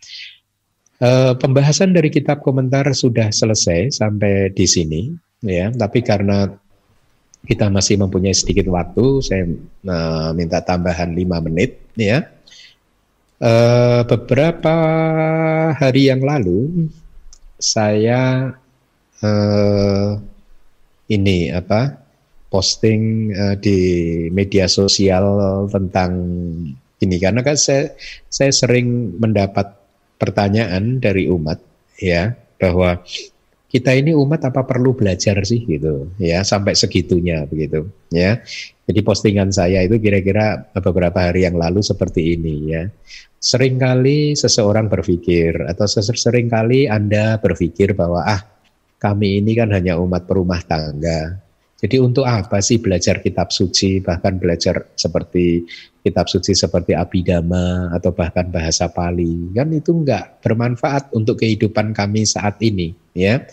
Uh, pembahasan dari kitab komentar sudah selesai sampai di sini, ya. Tapi karena kita masih mempunyai sedikit waktu, saya uh, minta tambahan lima menit, ya. Uh, beberapa hari yang lalu saya uh, ini apa posting uh, di media sosial tentang ini. Karena kan saya saya sering mendapat pertanyaan dari umat ya bahwa kita ini umat apa perlu belajar sih gitu ya sampai segitunya begitu ya. Jadi postingan saya itu kira-kira beberapa hari yang lalu seperti ini ya. Seringkali seseorang berpikir atau sering kali anda berpikir bahwa ah kami ini kan hanya umat perumah tangga jadi untuk apa sih belajar kitab suci? Bahkan belajar seperti kitab suci seperti Abhidhamma atau bahkan bahasa Pali. Kan itu enggak bermanfaat untuk kehidupan kami saat ini ya.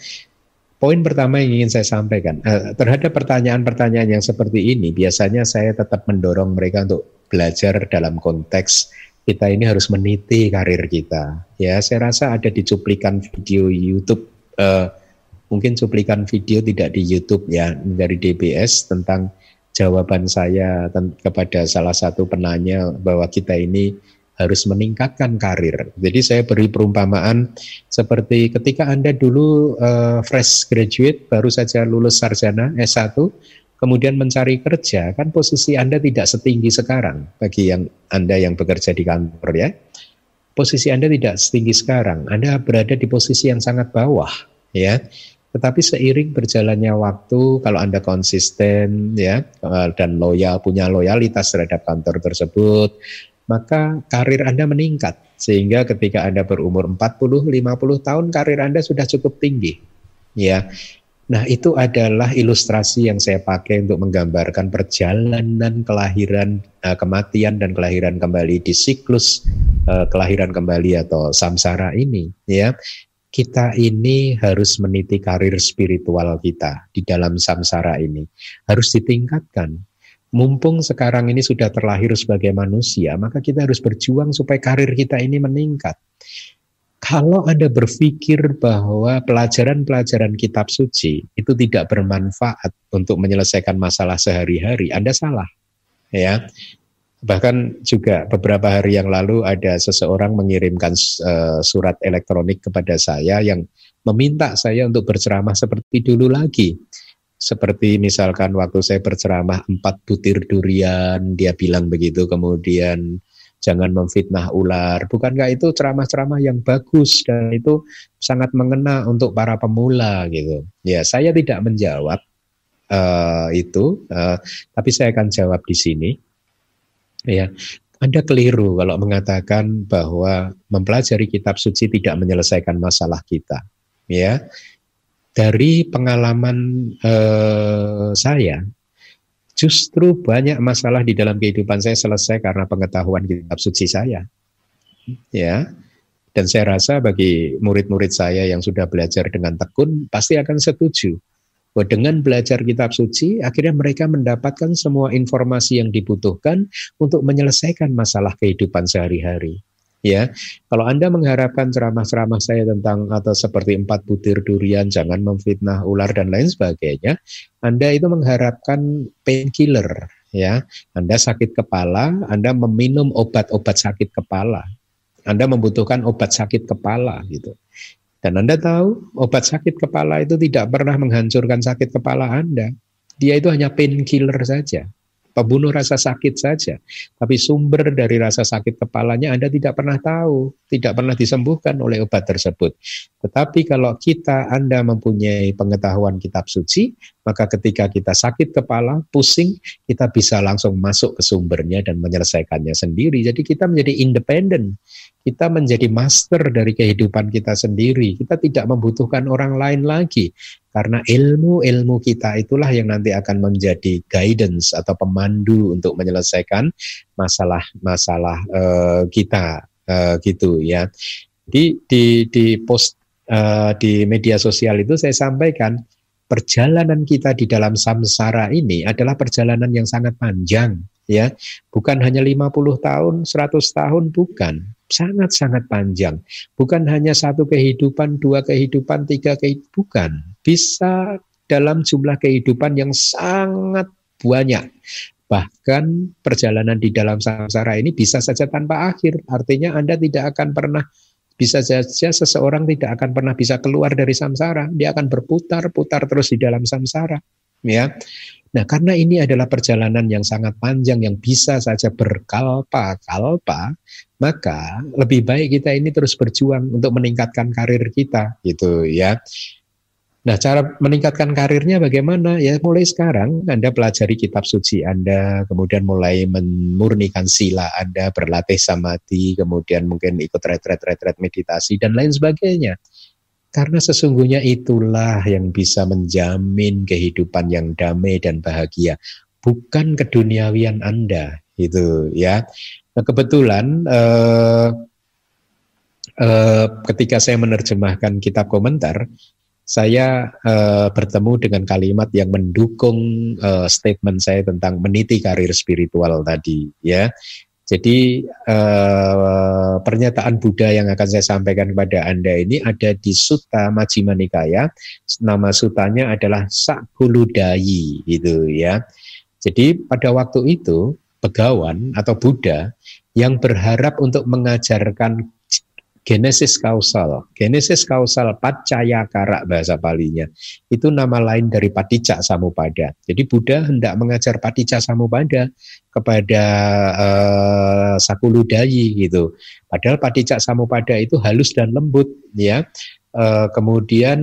Poin pertama yang ingin saya sampaikan eh, terhadap pertanyaan-pertanyaan yang seperti ini biasanya saya tetap mendorong mereka untuk belajar dalam konteks kita ini harus meniti karir kita ya. Saya rasa ada di cuplikan video YouTube eh, mungkin cuplikan video tidak di YouTube ya dari DBS tentang jawaban saya kepada salah satu penanya bahwa kita ini harus meningkatkan karir. Jadi saya beri perumpamaan seperti ketika Anda dulu uh, fresh graduate baru saja lulus sarjana S1 kemudian mencari kerja kan posisi Anda tidak setinggi sekarang bagi yang Anda yang bekerja di kantor ya. Posisi Anda tidak setinggi sekarang. Anda berada di posisi yang sangat bawah ya. Tetapi seiring berjalannya waktu, kalau Anda konsisten ya eh, dan loyal, punya loyalitas terhadap kantor tersebut, maka karir Anda meningkat. Sehingga ketika Anda berumur 40, 50 tahun, karir Anda sudah cukup tinggi. Ya, Nah, itu adalah ilustrasi yang saya pakai untuk menggambarkan perjalanan kelahiran, uh, kematian dan kelahiran kembali di siklus uh, kelahiran kembali atau samsara ini, ya kita ini harus meniti karir spiritual kita di dalam samsara ini. Harus ditingkatkan. Mumpung sekarang ini sudah terlahir sebagai manusia, maka kita harus berjuang supaya karir kita ini meningkat. Kalau Anda berpikir bahwa pelajaran-pelajaran kitab suci itu tidak bermanfaat untuk menyelesaikan masalah sehari-hari, Anda salah. Ya, Bahkan juga beberapa hari yang lalu ada seseorang mengirimkan uh, surat elektronik kepada saya yang meminta saya untuk berceramah seperti dulu lagi. Seperti misalkan waktu saya berceramah empat butir durian, dia bilang begitu, kemudian jangan memfitnah ular. Bukankah itu ceramah-ceramah yang bagus dan itu sangat mengena untuk para pemula gitu. Ya, saya tidak menjawab uh, itu, uh, tapi saya akan jawab di sini. Ya, Anda keliru kalau mengatakan bahwa mempelajari kitab suci tidak menyelesaikan masalah kita. Ya, dari pengalaman eh, saya, justru banyak masalah di dalam kehidupan saya selesai karena pengetahuan kitab suci saya. Ya, dan saya rasa bagi murid-murid saya yang sudah belajar dengan tekun pasti akan setuju bahwa dengan belajar kitab suci akhirnya mereka mendapatkan semua informasi yang dibutuhkan untuk menyelesaikan masalah kehidupan sehari-hari. Ya, kalau Anda mengharapkan ceramah-ceramah saya tentang atau seperti empat butir durian, jangan memfitnah ular dan lain sebagainya, Anda itu mengharapkan painkiller, ya. Anda sakit kepala, Anda meminum obat-obat sakit kepala. Anda membutuhkan obat sakit kepala gitu. Dan Anda tahu, obat sakit kepala itu tidak pernah menghancurkan sakit kepala Anda. Dia itu hanya painkiller saja pembunuh rasa sakit saja. Tapi sumber dari rasa sakit kepalanya Anda tidak pernah tahu, tidak pernah disembuhkan oleh obat tersebut. Tetapi kalau kita Anda mempunyai pengetahuan kitab suci, maka ketika kita sakit kepala, pusing, kita bisa langsung masuk ke sumbernya dan menyelesaikannya sendiri. Jadi kita menjadi independen. Kita menjadi master dari kehidupan kita sendiri. Kita tidak membutuhkan orang lain lagi. Karena ilmu-ilmu kita itulah yang nanti akan menjadi guidance atau pemandu untuk menyelesaikan masalah-masalah uh, kita uh, gitu ya. Di di di post uh, di media sosial itu saya sampaikan perjalanan kita di dalam samsara ini adalah perjalanan yang sangat panjang ya. Bukan hanya 50 tahun, 100 tahun bukan sangat-sangat panjang. Bukan hanya satu kehidupan, dua kehidupan, tiga kehidupan, bukan. Bisa dalam jumlah kehidupan yang sangat banyak. Bahkan perjalanan di dalam samsara ini bisa saja tanpa akhir. Artinya Anda tidak akan pernah bisa saja seseorang tidak akan pernah bisa keluar dari samsara. Dia akan berputar-putar terus di dalam samsara. Ya, Nah, karena ini adalah perjalanan yang sangat panjang yang bisa saja berkalpa-kalpa, maka lebih baik kita ini terus berjuang untuk meningkatkan karir kita, gitu ya. Nah, cara meningkatkan karirnya bagaimana? Ya, mulai sekarang Anda pelajari kitab suci Anda, kemudian mulai memurnikan sila Anda, berlatih samadhi, kemudian mungkin ikut retret-retret meditasi dan lain sebagainya. Karena sesungguhnya itulah yang bisa menjamin kehidupan yang damai dan bahagia, bukan keduniawian Anda, itu ya. Nah, kebetulan eh, eh, ketika saya menerjemahkan kitab komentar, saya eh, bertemu dengan kalimat yang mendukung eh, statement saya tentang meniti karir spiritual tadi, ya. Jadi eh, pernyataan Buddha yang akan saya sampaikan kepada Anda ini ada di Sutta Majjhima Nikaya. Nama sutanya adalah Sakuludayi gitu ya. Jadi pada waktu itu pegawan atau Buddha yang berharap untuk mengajarkan Genesis kausal, Genesis kausal pacaya kara bahasa palinya. Itu nama lain dari patijak samupada. Jadi Buddha hendak mengajar patijak samupada kepada uh, sakuludayi gitu. Padahal patijak samupada itu halus dan lembut ya. Uh, kemudian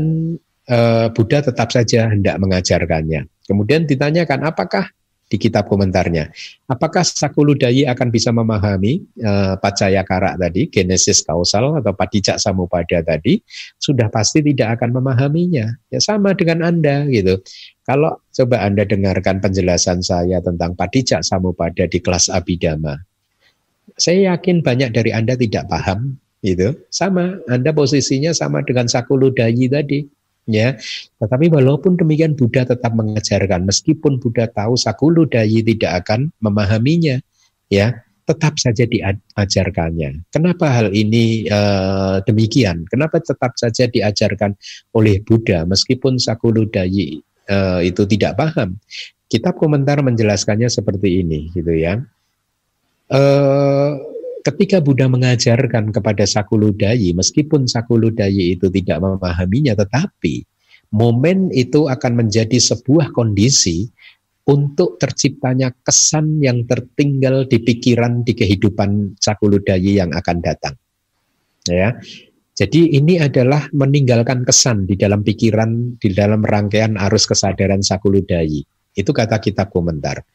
uh, Buddha tetap saja hendak mengajarkannya. Kemudian ditanyakan apakah di kitab komentarnya. Apakah Sakuludayi akan bisa memahami uh, Pacaya Karak tadi, Genesis kausal atau Padijak Samupada tadi? Sudah pasti tidak akan memahaminya. Ya sama dengan Anda gitu. Kalau coba Anda dengarkan penjelasan saya tentang Padijak Samupada di kelas Abidama, saya yakin banyak dari Anda tidak paham itu. Sama, Anda posisinya sama dengan Sakuludayi tadi ya. Tetapi walaupun demikian Buddha tetap mengajarkan meskipun Buddha tahu sakulu dayi tidak akan memahaminya, ya tetap saja diajarkannya. Kenapa hal ini uh, demikian? Kenapa tetap saja diajarkan oleh Buddha meskipun sakulu dayi uh, itu tidak paham? Kitab komentar menjelaskannya seperti ini, gitu ya. Uh, ketika Buddha mengajarkan kepada Sakuludayi, meskipun Sakuludayi itu tidak memahaminya, tetapi momen itu akan menjadi sebuah kondisi untuk terciptanya kesan yang tertinggal di pikiran di kehidupan Sakuludayi yang akan datang. Ya. Jadi ini adalah meninggalkan kesan di dalam pikiran di dalam rangkaian arus kesadaran Sakuludayi. Itu kata kitab komentar.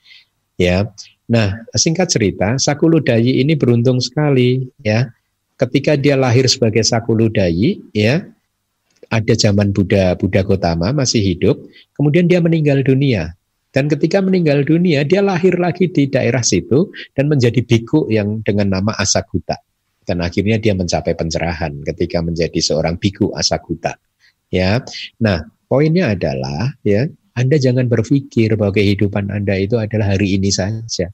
Ya. Nah, singkat cerita, Sakuludayi ini beruntung sekali ya. Ketika dia lahir sebagai Sakuludayi ya, ada zaman Buddha Buddha Gotama masih hidup, kemudian dia meninggal dunia. Dan ketika meninggal dunia, dia lahir lagi di daerah situ dan menjadi biku yang dengan nama Asaguta. Dan akhirnya dia mencapai pencerahan ketika menjadi seorang biku Asaguta. Ya. Nah, poinnya adalah ya, anda jangan berpikir bahwa kehidupan Anda itu adalah hari ini saja.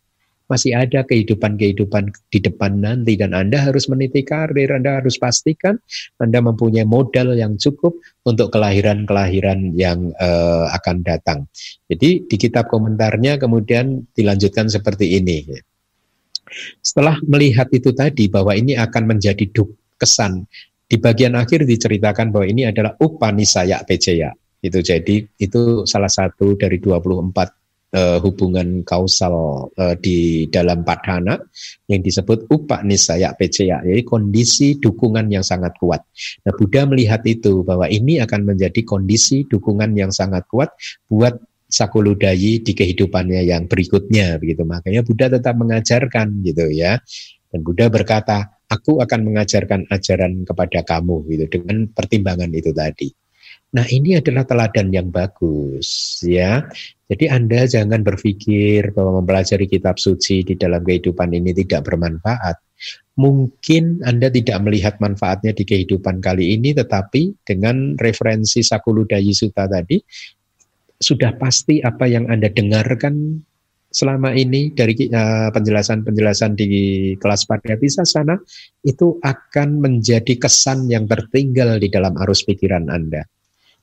Masih ada kehidupan-kehidupan di depan nanti dan Anda harus meniti karir, Anda harus pastikan Anda mempunyai modal yang cukup untuk kelahiran-kelahiran yang uh, akan datang. Jadi di kitab komentarnya kemudian dilanjutkan seperti ini. Setelah melihat itu tadi bahwa ini akan menjadi kesan di bagian akhir diceritakan bahwa ini adalah upanisaya peceya itu jadi itu salah satu dari 24 uh, eh, hubungan kausal uh, di dalam padhana yang disebut upak nisaya peceya, jadi kondisi dukungan yang sangat kuat. Nah, Buddha melihat itu bahwa ini akan menjadi kondisi dukungan yang sangat kuat buat sakuludayi di kehidupannya yang berikutnya begitu. Makanya Buddha tetap mengajarkan gitu ya. Dan Buddha berkata, aku akan mengajarkan ajaran kepada kamu gitu dengan pertimbangan itu tadi. Nah, ini adalah teladan yang bagus, ya. Jadi Anda jangan berpikir bahwa mempelajari kitab suci di dalam kehidupan ini tidak bermanfaat. Mungkin Anda tidak melihat manfaatnya di kehidupan kali ini, tetapi dengan referensi Sakuludayi Sutta tadi, sudah pasti apa yang Anda dengarkan selama ini dari penjelasan penjelasan-penjelasan di kelas Pariyati sana itu akan menjadi kesan yang tertinggal di dalam arus pikiran Anda.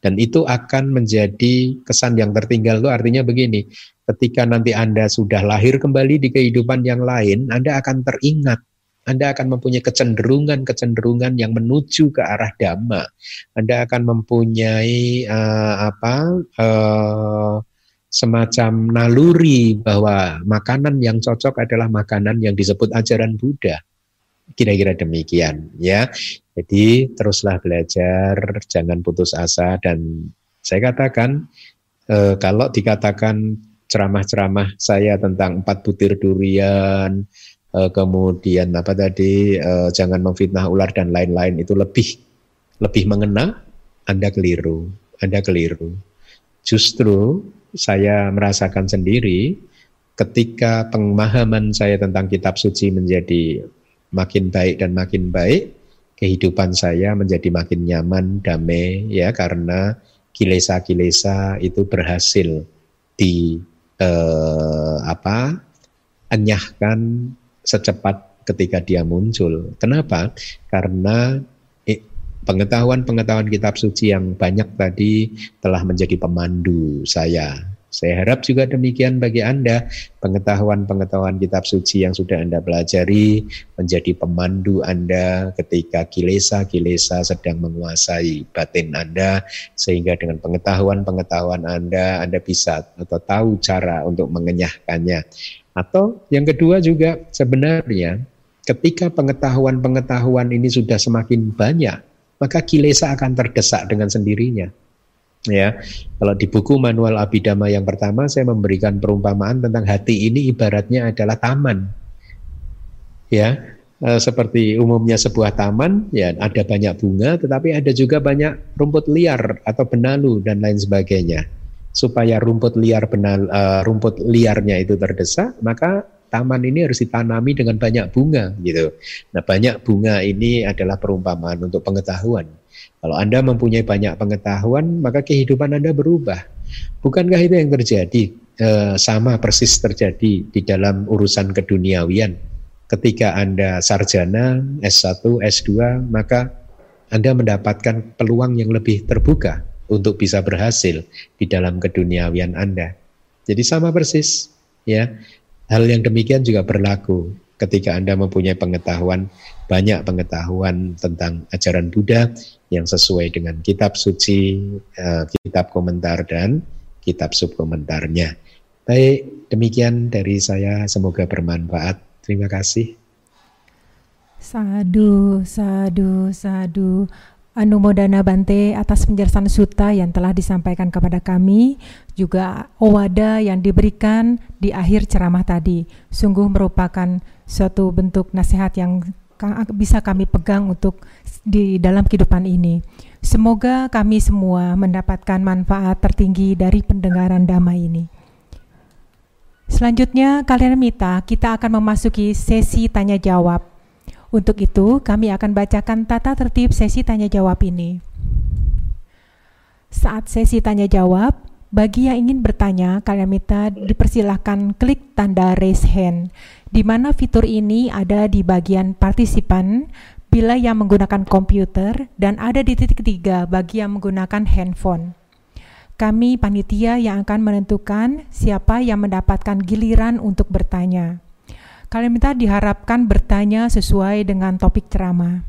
Dan itu akan menjadi kesan yang tertinggal itu artinya begini, ketika nanti Anda sudah lahir kembali di kehidupan yang lain, Anda akan teringat anda akan mempunyai kecenderungan-kecenderungan yang menuju ke arah dhamma. Anda akan mempunyai uh, apa uh, semacam naluri bahwa makanan yang cocok adalah makanan yang disebut ajaran Buddha. Kira-kira demikian ya. Jadi teruslah belajar, jangan putus asa dan saya katakan eh, kalau dikatakan ceramah-ceramah saya tentang empat butir durian, eh, kemudian apa tadi eh, jangan memfitnah ular dan lain-lain itu lebih lebih mengena, Anda keliru, Anda keliru. Justru saya merasakan sendiri ketika pemahaman saya tentang kitab suci menjadi makin baik dan makin baik, kehidupan saya menjadi makin nyaman, damai ya karena kilesa-kilesa itu berhasil di eh, apa? enyahkan secepat ketika dia muncul. Kenapa? Karena Pengetahuan-pengetahuan kitab suci yang banyak tadi telah menjadi pemandu saya. Saya harap juga demikian bagi Anda, pengetahuan-pengetahuan kitab suci yang sudah Anda pelajari menjadi pemandu Anda ketika kilesa-kilesa sedang menguasai batin Anda, sehingga dengan pengetahuan-pengetahuan Anda, Anda bisa atau tahu cara untuk mengenyahkannya. Atau yang kedua juga sebenarnya ketika pengetahuan-pengetahuan ini sudah semakin banyak, maka kilesa akan terdesak dengan sendirinya. Ya, kalau di buku manual abidama yang pertama saya memberikan perumpamaan tentang hati ini ibaratnya adalah taman. Ya, e, seperti umumnya sebuah taman, ya ada banyak bunga, tetapi ada juga banyak rumput liar atau benalu dan lain sebagainya. Supaya rumput liar benal, e, rumput liarnya itu terdesak, maka taman ini harus ditanami dengan banyak bunga gitu. Nah, banyak bunga ini adalah perumpamaan untuk pengetahuan. Kalau Anda mempunyai banyak pengetahuan, maka kehidupan Anda berubah. Bukankah itu yang terjadi? E, sama persis terjadi di dalam urusan keduniawian. Ketika Anda sarjana S1, S2, maka Anda mendapatkan peluang yang lebih terbuka untuk bisa berhasil di dalam keduniawian Anda. Jadi sama persis, ya. Hal yang demikian juga berlaku ketika Anda mempunyai pengetahuan, banyak pengetahuan tentang ajaran Buddha yang sesuai dengan kitab suci, eh, kitab komentar, dan kitab subkomentarnya. Baik, demikian dari saya. Semoga bermanfaat. Terima kasih. Sadu, sadu, sadu. Anumodana Bante atas penjelasan suta yang telah disampaikan kepada kami, juga owada yang diberikan di akhir ceramah tadi. Sungguh merupakan suatu bentuk nasihat yang bisa kami pegang untuk di dalam kehidupan ini. Semoga kami semua mendapatkan manfaat tertinggi dari pendengaran damai ini. Selanjutnya, kalian minta kita akan memasuki sesi tanya jawab. Untuk itu, kami akan bacakan tata tertib sesi tanya jawab ini. Saat sesi tanya jawab, bagi yang ingin bertanya, kalian minta dipersilahkan klik tanda raise hand, di mana fitur ini ada di bagian partisipan bila yang menggunakan komputer dan ada di titik ketiga bagi yang menggunakan handphone. Kami panitia yang akan menentukan siapa yang mendapatkan giliran untuk bertanya. Kalian minta diharapkan bertanya sesuai dengan topik ceramah.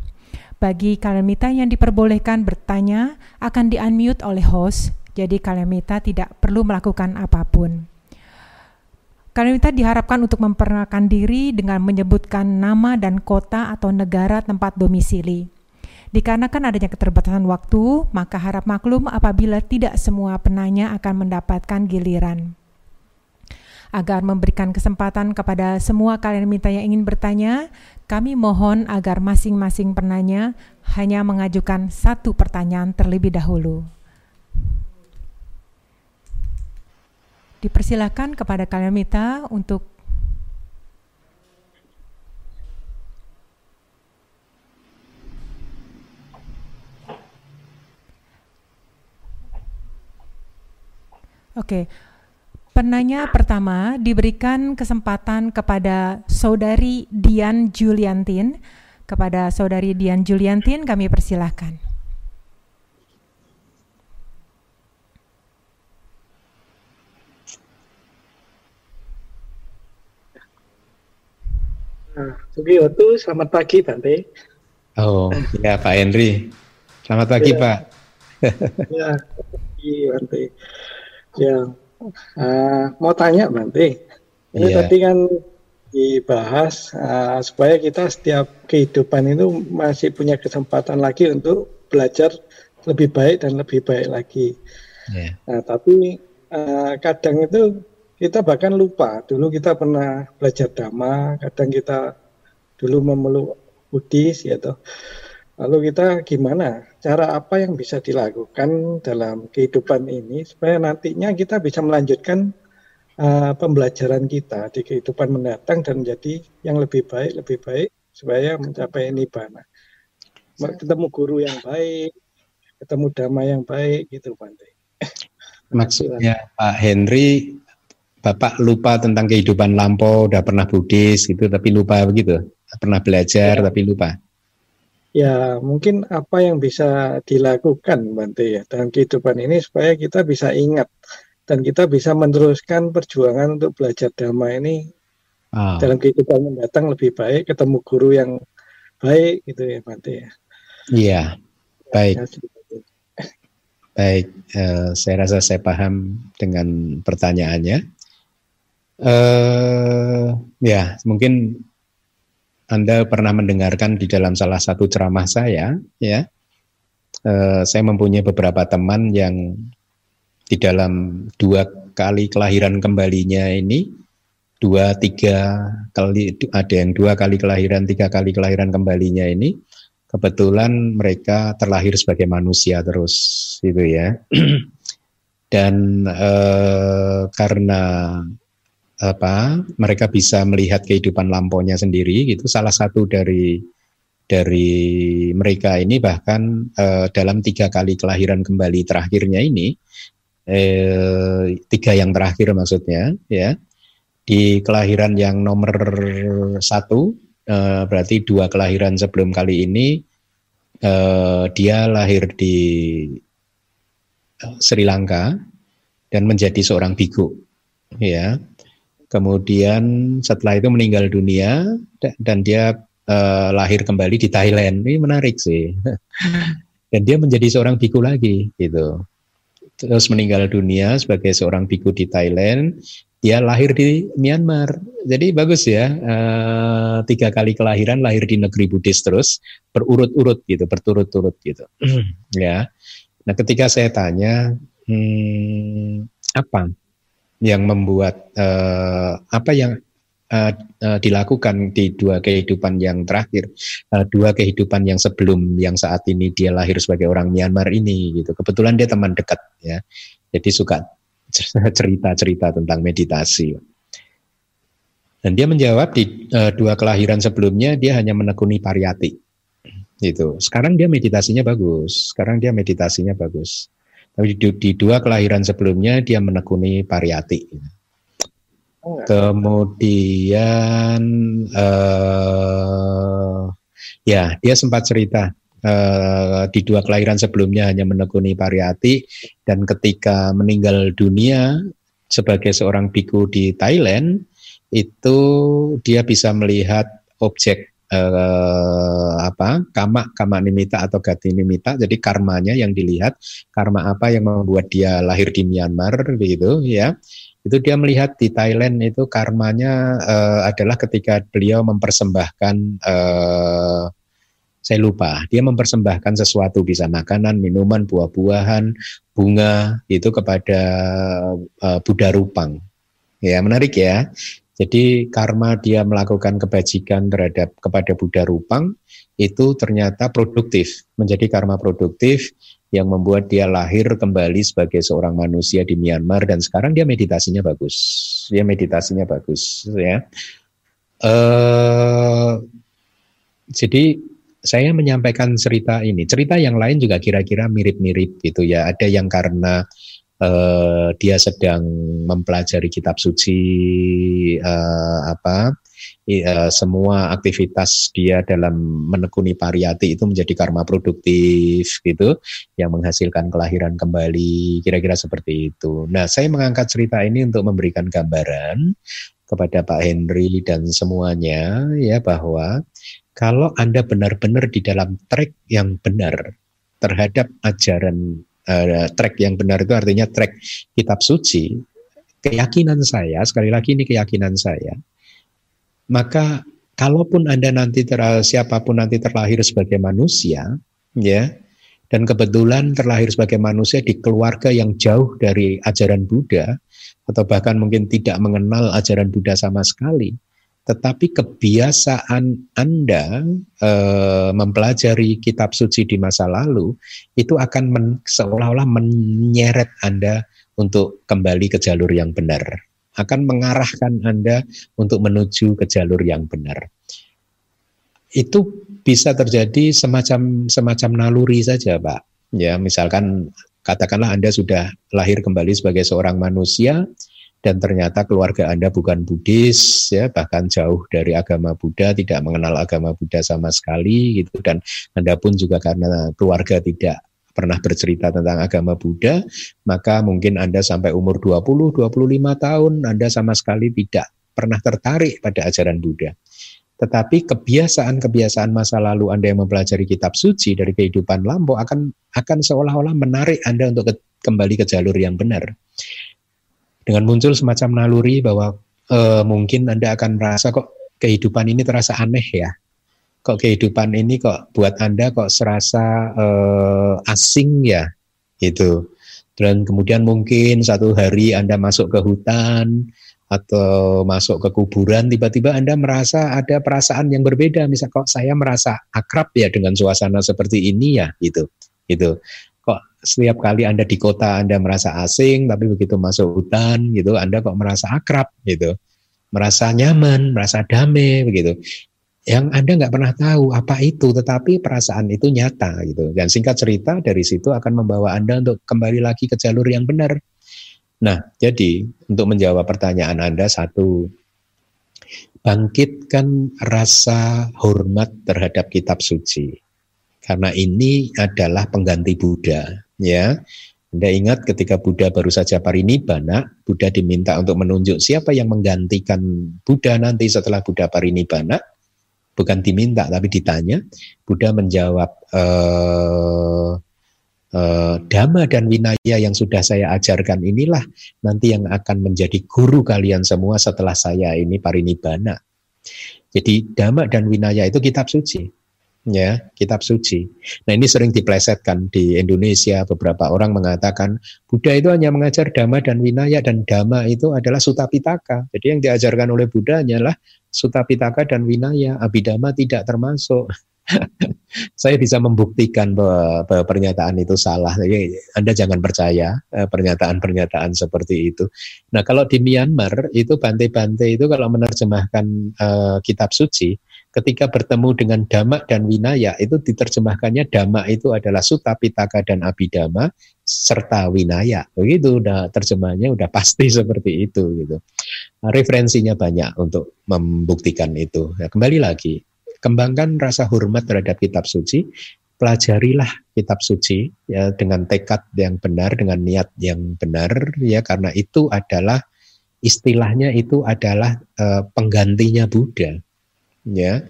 Bagi kalian minta yang diperbolehkan bertanya akan di-unmute oleh host, jadi kalian minta tidak perlu melakukan apa pun. Kalian minta diharapkan untuk memperkenalkan diri dengan menyebutkan nama dan kota atau negara tempat domisili. Dikarenakan adanya keterbatasan waktu, maka harap maklum apabila tidak semua penanya akan mendapatkan giliran agar memberikan kesempatan kepada semua kalian minta yang ingin bertanya, kami mohon agar masing-masing penanya hanya mengajukan satu pertanyaan terlebih dahulu. Dipersilakan kepada kalian minta untuk Oke, okay. Penanya pertama diberikan kesempatan kepada Saudari Dian Juliantin. Kepada Saudari Dian Juliantin kami persilahkan. Nah, waktu selamat pagi Bante. Oh, ya Pak Henry. Selamat pagi ya. Pak. (laughs) ya, pagi Bante. Ya, Uh, mau tanya nanti, ini yeah. tadi kan dibahas uh, supaya kita setiap kehidupan itu masih punya kesempatan lagi untuk belajar lebih baik dan lebih baik lagi. Yeah. Nah, tapi uh, kadang itu kita bahkan lupa. Dulu kita pernah belajar dhamma, kadang kita dulu memeluk Buddhis gitu. Lalu kita gimana? Cara apa yang bisa dilakukan dalam kehidupan ini supaya nantinya kita bisa melanjutkan uh, pembelajaran kita di kehidupan mendatang dan menjadi yang lebih baik, lebih baik supaya mencapai nibbana. Ketemu guru yang baik, ketemu dhamma yang baik gitu Bante. Maksudnya Pak Henry Bapak lupa tentang kehidupan lampau, udah pernah Buddhis gitu tapi lupa begitu. Pernah belajar ya. tapi lupa ya mungkin apa yang bisa dilakukan Bante ya dalam kehidupan ini supaya kita bisa ingat dan kita bisa meneruskan perjuangan untuk belajar dhamma ini oh. dalam kehidupan mendatang lebih baik ketemu guru yang baik gitu ya Bante ya. Iya, baik. Baik, uh, saya rasa saya paham dengan pertanyaannya. Uh, ya, mungkin anda pernah mendengarkan di dalam salah satu ceramah saya, ya, eh, saya mempunyai beberapa teman yang di dalam dua kali kelahiran kembalinya ini, dua tiga kali ada yang dua kali kelahiran, tiga kali kelahiran kembalinya ini, kebetulan mereka terlahir sebagai manusia terus, gitu ya. (clears throat) Dan eh, karena apa mereka bisa melihat kehidupan lampaunya sendiri gitu. Salah satu dari dari mereka ini bahkan eh, dalam tiga kali kelahiran kembali terakhirnya ini eh, tiga yang terakhir maksudnya ya di kelahiran yang nomor satu eh, berarti dua kelahiran sebelum kali ini eh, dia lahir di Sri Lanka dan menjadi seorang biku ya Kemudian setelah itu meninggal dunia dan dia uh, lahir kembali di Thailand. Ini menarik sih. (laughs) dan dia menjadi seorang biku lagi gitu. Terus meninggal dunia sebagai seorang biku di Thailand. Dia lahir di Myanmar. Jadi bagus ya. Uh, tiga kali kelahiran lahir di negeri Buddhis terus berurut-urut gitu, berturut-turut gitu. (clears throat) ya. Nah, ketika saya tanya, hmm, apa yang membuat uh, apa yang uh, uh, dilakukan di dua kehidupan yang terakhir, uh, dua kehidupan yang sebelum yang saat ini dia lahir sebagai orang Myanmar ini gitu. Kebetulan dia teman dekat ya, jadi suka (laughs) cerita-cerita tentang meditasi. Dan dia menjawab di uh, dua kelahiran sebelumnya dia hanya menekuni pariyati. Gitu. Sekarang dia meditasinya bagus. Sekarang dia meditasinya bagus. Tapi di, di dua kelahiran sebelumnya dia menekuni pariyati. Oh, Kemudian uh, ya dia sempat cerita uh, di dua kelahiran sebelumnya hanya menekuni pariyati dan ketika meninggal dunia sebagai seorang biku di Thailand itu dia bisa melihat objek eh, apa kama kama nimita atau gati nimita. Jadi karmanya yang dilihat karma apa yang membuat dia lahir di Myanmar begitu ya. Itu dia melihat di Thailand itu karmanya eh, adalah ketika beliau mempersembahkan eh, saya lupa dia mempersembahkan sesuatu bisa makanan minuman buah-buahan bunga itu kepada uh, Buddha Rupang. Ya menarik ya jadi karma dia melakukan kebajikan terhadap kepada Buddha Rupang itu ternyata produktif, menjadi karma produktif yang membuat dia lahir kembali sebagai seorang manusia di Myanmar dan sekarang dia meditasinya bagus. Dia meditasinya bagus ya. Uh, jadi saya menyampaikan cerita ini. Cerita yang lain juga kira-kira mirip-mirip gitu ya. Ada yang karena uh, dia sedang mempelajari kitab suci uh, apa uh, semua aktivitas dia dalam menekuni pariyati itu menjadi karma produktif gitu yang menghasilkan kelahiran kembali kira-kira seperti itu. Nah, saya mengangkat cerita ini untuk memberikan gambaran kepada Pak Henry dan semuanya ya bahwa kalau Anda benar-benar di dalam track yang benar terhadap ajaran uh, track yang benar itu artinya track kitab suci, keyakinan saya sekali lagi ini keyakinan saya maka kalaupun Anda nanti ter, siapa pun nanti terlahir sebagai manusia, ya, dan kebetulan terlahir sebagai manusia di keluarga yang jauh dari ajaran Buddha atau bahkan mungkin tidak mengenal ajaran Buddha sama sekali, tetapi kebiasaan Anda e, mempelajari kitab suci di masa lalu itu akan men, seolah-olah menyeret Anda untuk kembali ke jalur yang benar akan mengarahkan Anda untuk menuju ke jalur yang benar. Itu bisa terjadi semacam semacam naluri saja, Pak. Ya, misalkan katakanlah Anda sudah lahir kembali sebagai seorang manusia dan ternyata keluarga Anda bukan Buddhis ya bahkan jauh dari agama Buddha tidak mengenal agama Buddha sama sekali gitu dan Anda pun juga karena keluarga tidak pernah bercerita tentang agama Buddha, maka mungkin Anda sampai umur 20, 25 tahun Anda sama sekali tidak pernah tertarik pada ajaran Buddha. Tetapi kebiasaan-kebiasaan masa lalu Anda yang mempelajari kitab suci dari kehidupan lampau akan akan seolah-olah menarik Anda untuk ke, kembali ke jalur yang benar. Dengan muncul semacam naluri bahwa e, mungkin Anda akan merasa kok kehidupan ini terasa aneh ya. Kok kehidupan ini kok buat Anda kok serasa uh, asing ya itu. Dan kemudian mungkin satu hari Anda masuk ke hutan atau masuk ke kuburan tiba-tiba Anda merasa ada perasaan yang berbeda. Misal kok saya merasa akrab ya dengan suasana seperti ini ya gitu gitu setiap kali Anda di kota Anda merasa asing tapi begitu masuk hutan gitu Anda kok merasa akrab gitu merasa nyaman merasa damai begitu yang Anda nggak pernah tahu apa itu, tetapi perasaan itu nyata gitu. Dan singkat cerita dari situ akan membawa Anda untuk kembali lagi ke jalur yang benar. Nah, jadi untuk menjawab pertanyaan Anda satu, bangkitkan rasa hormat terhadap kitab suci. Karena ini adalah pengganti Buddha, ya. Anda ingat ketika Buddha baru saja parinibbana, Buddha diminta untuk menunjuk siapa yang menggantikan Buddha nanti setelah Buddha parinibbana bukan diminta tapi ditanya, Buddha menjawab eh, eh, dhamma dan winaya yang sudah saya ajarkan inilah nanti yang akan menjadi guru kalian semua setelah saya ini parinibbana. Jadi dhamma dan winaya itu kitab suci ya kitab suci. Nah ini sering diplesetkan di Indonesia. Beberapa orang mengatakan Buddha itu hanya mengajar dhamma dan winaya dan dhamma itu adalah sutapitaka. Jadi yang diajarkan oleh Buddha hanyalah sutapitaka dan winaya. Abhidhamma tidak termasuk. (laughs) Saya bisa membuktikan bahwa, bahwa pernyataan itu salah. Jadi Anda jangan percaya eh, pernyataan-pernyataan seperti itu. Nah kalau di Myanmar itu Bante-Bante itu kalau menerjemahkan uh, kitab suci ketika bertemu dengan dhamma dan winaya itu diterjemahkannya dhamma itu adalah sutta pitaka dan abhidhamma serta winaya. Begitu udah terjemahnya udah pasti (laughs) seperti itu gitu. Nah, referensinya banyak untuk membuktikan itu. Ya, kembali lagi kembangkan rasa hormat terhadap kitab suci pelajarilah kitab suci ya dengan tekad yang benar dengan niat yang benar ya karena itu adalah istilahnya itu adalah uh, penggantinya Buddha ya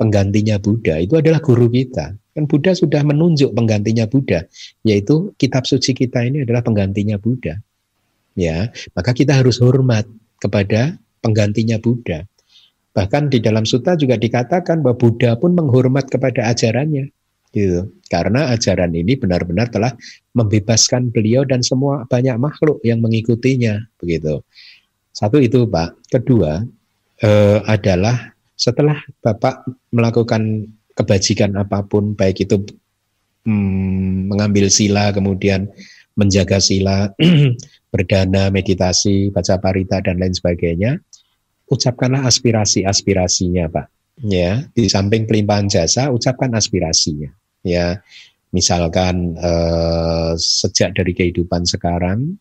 penggantinya Buddha itu adalah guru kita. Kan Buddha sudah menunjuk penggantinya Buddha, yaitu kitab suci kita ini adalah penggantinya Buddha. Ya, maka kita harus hormat kepada penggantinya Buddha. Bahkan di dalam suta juga dikatakan bahwa Buddha pun menghormat kepada ajarannya. Gitu. Karena ajaran ini benar-benar telah membebaskan beliau dan semua banyak makhluk yang mengikutinya, begitu. Satu itu, Pak. Kedua eh, adalah setelah Bapak melakukan kebajikan apa pun, baik itu hmm, mengambil sila, kemudian menjaga sila, (clears throat) berdana, meditasi, baca parita, dan lain sebagainya, ucapkanlah aspirasi-aspirasinya, Pak. Ya, di samping pelimpahan jasa, ucapkan aspirasinya. Ya, misalkan eh, sejak dari kehidupan sekarang,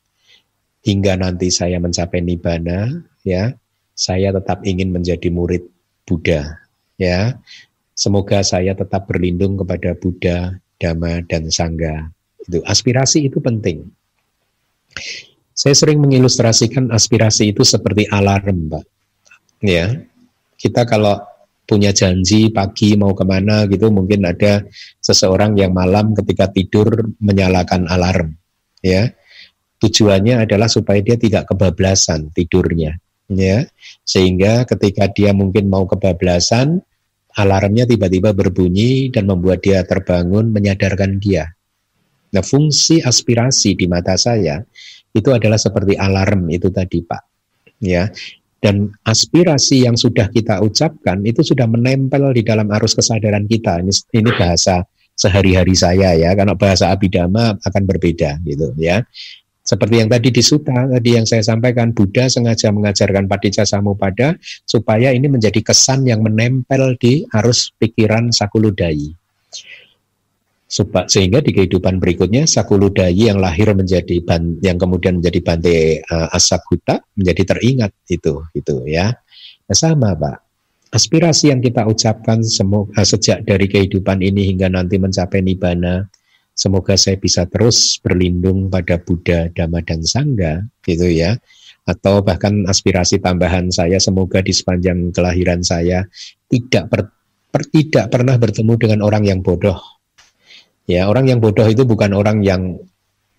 hingga nanti saya mencapai nibbana ya saya tetap ingin menjadi murid Buddha ya. Semoga saya tetap berlindung kepada Buddha Dhamma dan Sangha. Itu aspirasi itu penting. Saya sering mengilustrasikan aspirasi itu seperti alarm Pak ya kita kalau punya janji pagi mau ke mana gitu mungkin ada seseorang yang malam ketika tidur menyalakan alarm ya. Tujuannya adalah supaya dia tidak kebablasan tidurnya ya sehingga ketika dia mungkin mau kebablasan alarmnya tiba-tiba berbunyi dan membuat dia terbangun menyadarkan dia. Nah fungsi aspirasi di mata saya itu adalah seperti alarm itu tadi Pak. Ya dan aspirasi yang sudah kita ucapkan itu sudah menempel di dalam arus kesadaran kita. Ini ini bahasa sehari-hari saya ya. Karena bahasa abidama akan berbeda gitu ya seperti yang tadi di Suta, tadi yang saya sampaikan, Buddha sengaja mengajarkan Padicca Samupada supaya ini menjadi kesan yang menempel di arus pikiran Sakuludai. Sehingga di kehidupan berikutnya Sakuludai yang lahir menjadi yang kemudian menjadi Bante uh, Asakuta menjadi teringat itu, itu ya. Nah, sama Pak. Aspirasi yang kita ucapkan semua, uh, sejak dari kehidupan ini hingga nanti mencapai nibbana, Semoga saya bisa terus berlindung pada Buddha, Dhamma, dan Sangha, gitu ya. Atau bahkan aspirasi tambahan saya, semoga di sepanjang kelahiran saya tidak per, per, tidak pernah bertemu dengan orang yang bodoh. Ya, orang yang bodoh itu bukan orang yang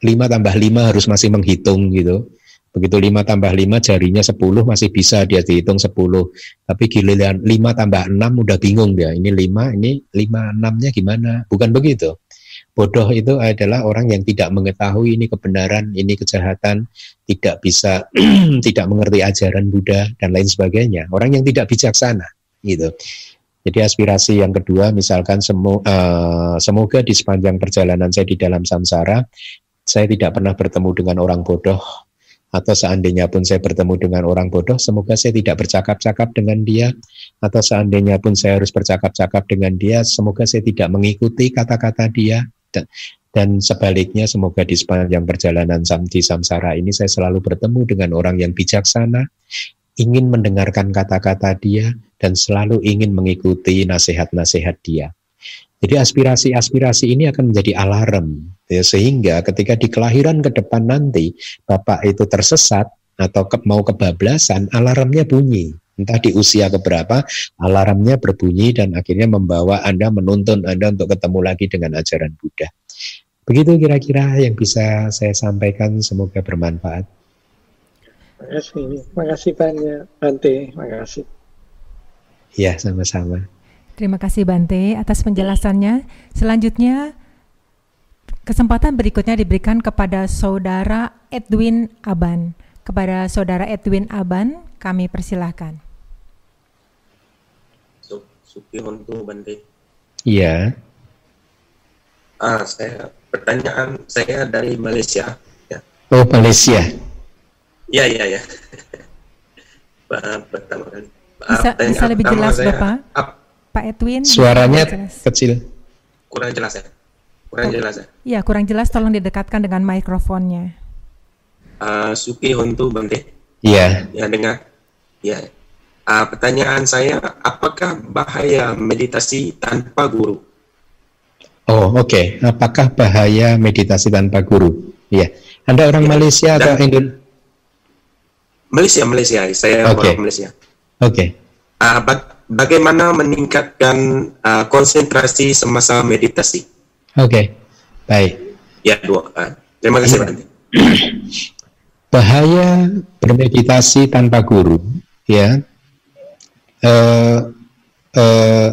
lima tambah lima harus masih menghitung gitu. Begitu lima tambah lima jarinya sepuluh masih bisa dia dihitung sepuluh. Tapi giliran lima tambah enam udah bingung dia. Ini lima ini lima enamnya gimana? Bukan begitu. Bodoh itu adalah orang yang tidak mengetahui ini kebenaran, ini kejahatan, tidak bisa, (clears throat) tidak mengerti ajaran Buddha dan lain sebagainya. Orang yang tidak bijaksana, gitu. Jadi aspirasi yang kedua, misalkan semu, uh, semoga di sepanjang perjalanan saya di dalam samsara, saya tidak pernah bertemu dengan orang bodoh, atau seandainya pun saya bertemu dengan orang bodoh, semoga saya tidak bercakap-cakap dengan dia, atau seandainya pun saya harus bercakap-cakap dengan dia, semoga saya tidak mengikuti kata-kata dia, dan, dan sebaliknya semoga di sepanjang perjalanan di samsara ini saya selalu bertemu dengan orang yang bijaksana, ingin mendengarkan kata-kata dia dan selalu ingin mengikuti nasihat-nasihat dia. Jadi aspirasi-aspirasi ini akan menjadi alarm ya, sehingga ketika di kelahiran ke depan nanti Bapak itu tersesat atau ke, mau kebablasan, alarmnya bunyi entah di usia keberapa, alarmnya berbunyi dan akhirnya membawa Anda menuntun Anda untuk ketemu lagi dengan ajaran Buddha. Begitu kira-kira yang bisa saya sampaikan, semoga bermanfaat. Terima kasih, terima kasih banyak Bante, terima kasih. Ya, sama-sama. Terima kasih Bante atas penjelasannya. Selanjutnya, kesempatan berikutnya diberikan kepada Saudara Edwin Aban. Kepada Saudara Edwin Aban, kami persilahkan. Sukihon tuh Bante. Iya. Ah, saya pertanyaan saya dari Malaysia. Ya. Oh, Malaysia. Iya, iya, iya. (laughs) pertama kali. Bisa, bisa lebih jelas saya, Bapak? Ap, Pak Edwin. Suaranya kecil. Kurang jelas ya? Kurang oh, jelas ya? Iya, kurang jelas. Tolong didekatkan dengan mikrofonnya. Uh, Suki Hontu Bante. Iya. Ya, dengar. Ya, Uh, pertanyaan saya, apakah bahaya meditasi tanpa guru? Oh, oke. Okay. Apakah bahaya meditasi tanpa guru? Iya. Anda orang ya, Malaysia atau Indonesia? Malaysia, Malaysia. Saya okay. orang Malaysia. Oke. Okay. Uh, ba bagaimana meningkatkan uh, konsentrasi semasa meditasi? Oke. Okay. Baik. Ya, dua. Uh, terima kasih, Pak. Bahaya bermeditasi tanpa guru, ya eh, eh,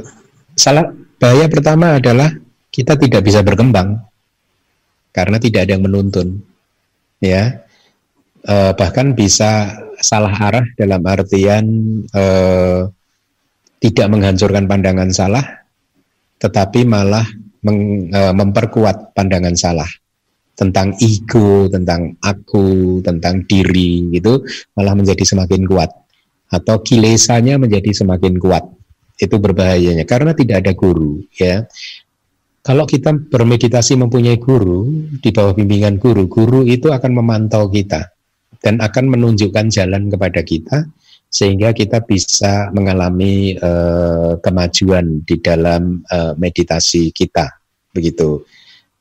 salah bahaya pertama adalah kita tidak bisa berkembang karena tidak ada yang menuntun ya. Eh, bahkan bisa salah arah dalam artian eh, tidak menghancurkan pandangan salah tetapi malah meng, eh, memperkuat pandangan salah tentang ego, tentang aku, tentang diri gitu malah menjadi semakin kuat atau kilesanya menjadi semakin kuat. Itu berbahayanya karena tidak ada guru ya. Kalau kita bermeditasi mempunyai guru di bawah bimbingan guru, guru itu akan memantau kita. dan akan menunjukkan jalan kepada kita sehingga kita bisa mengalami uh, kemajuan di dalam uh, meditasi kita begitu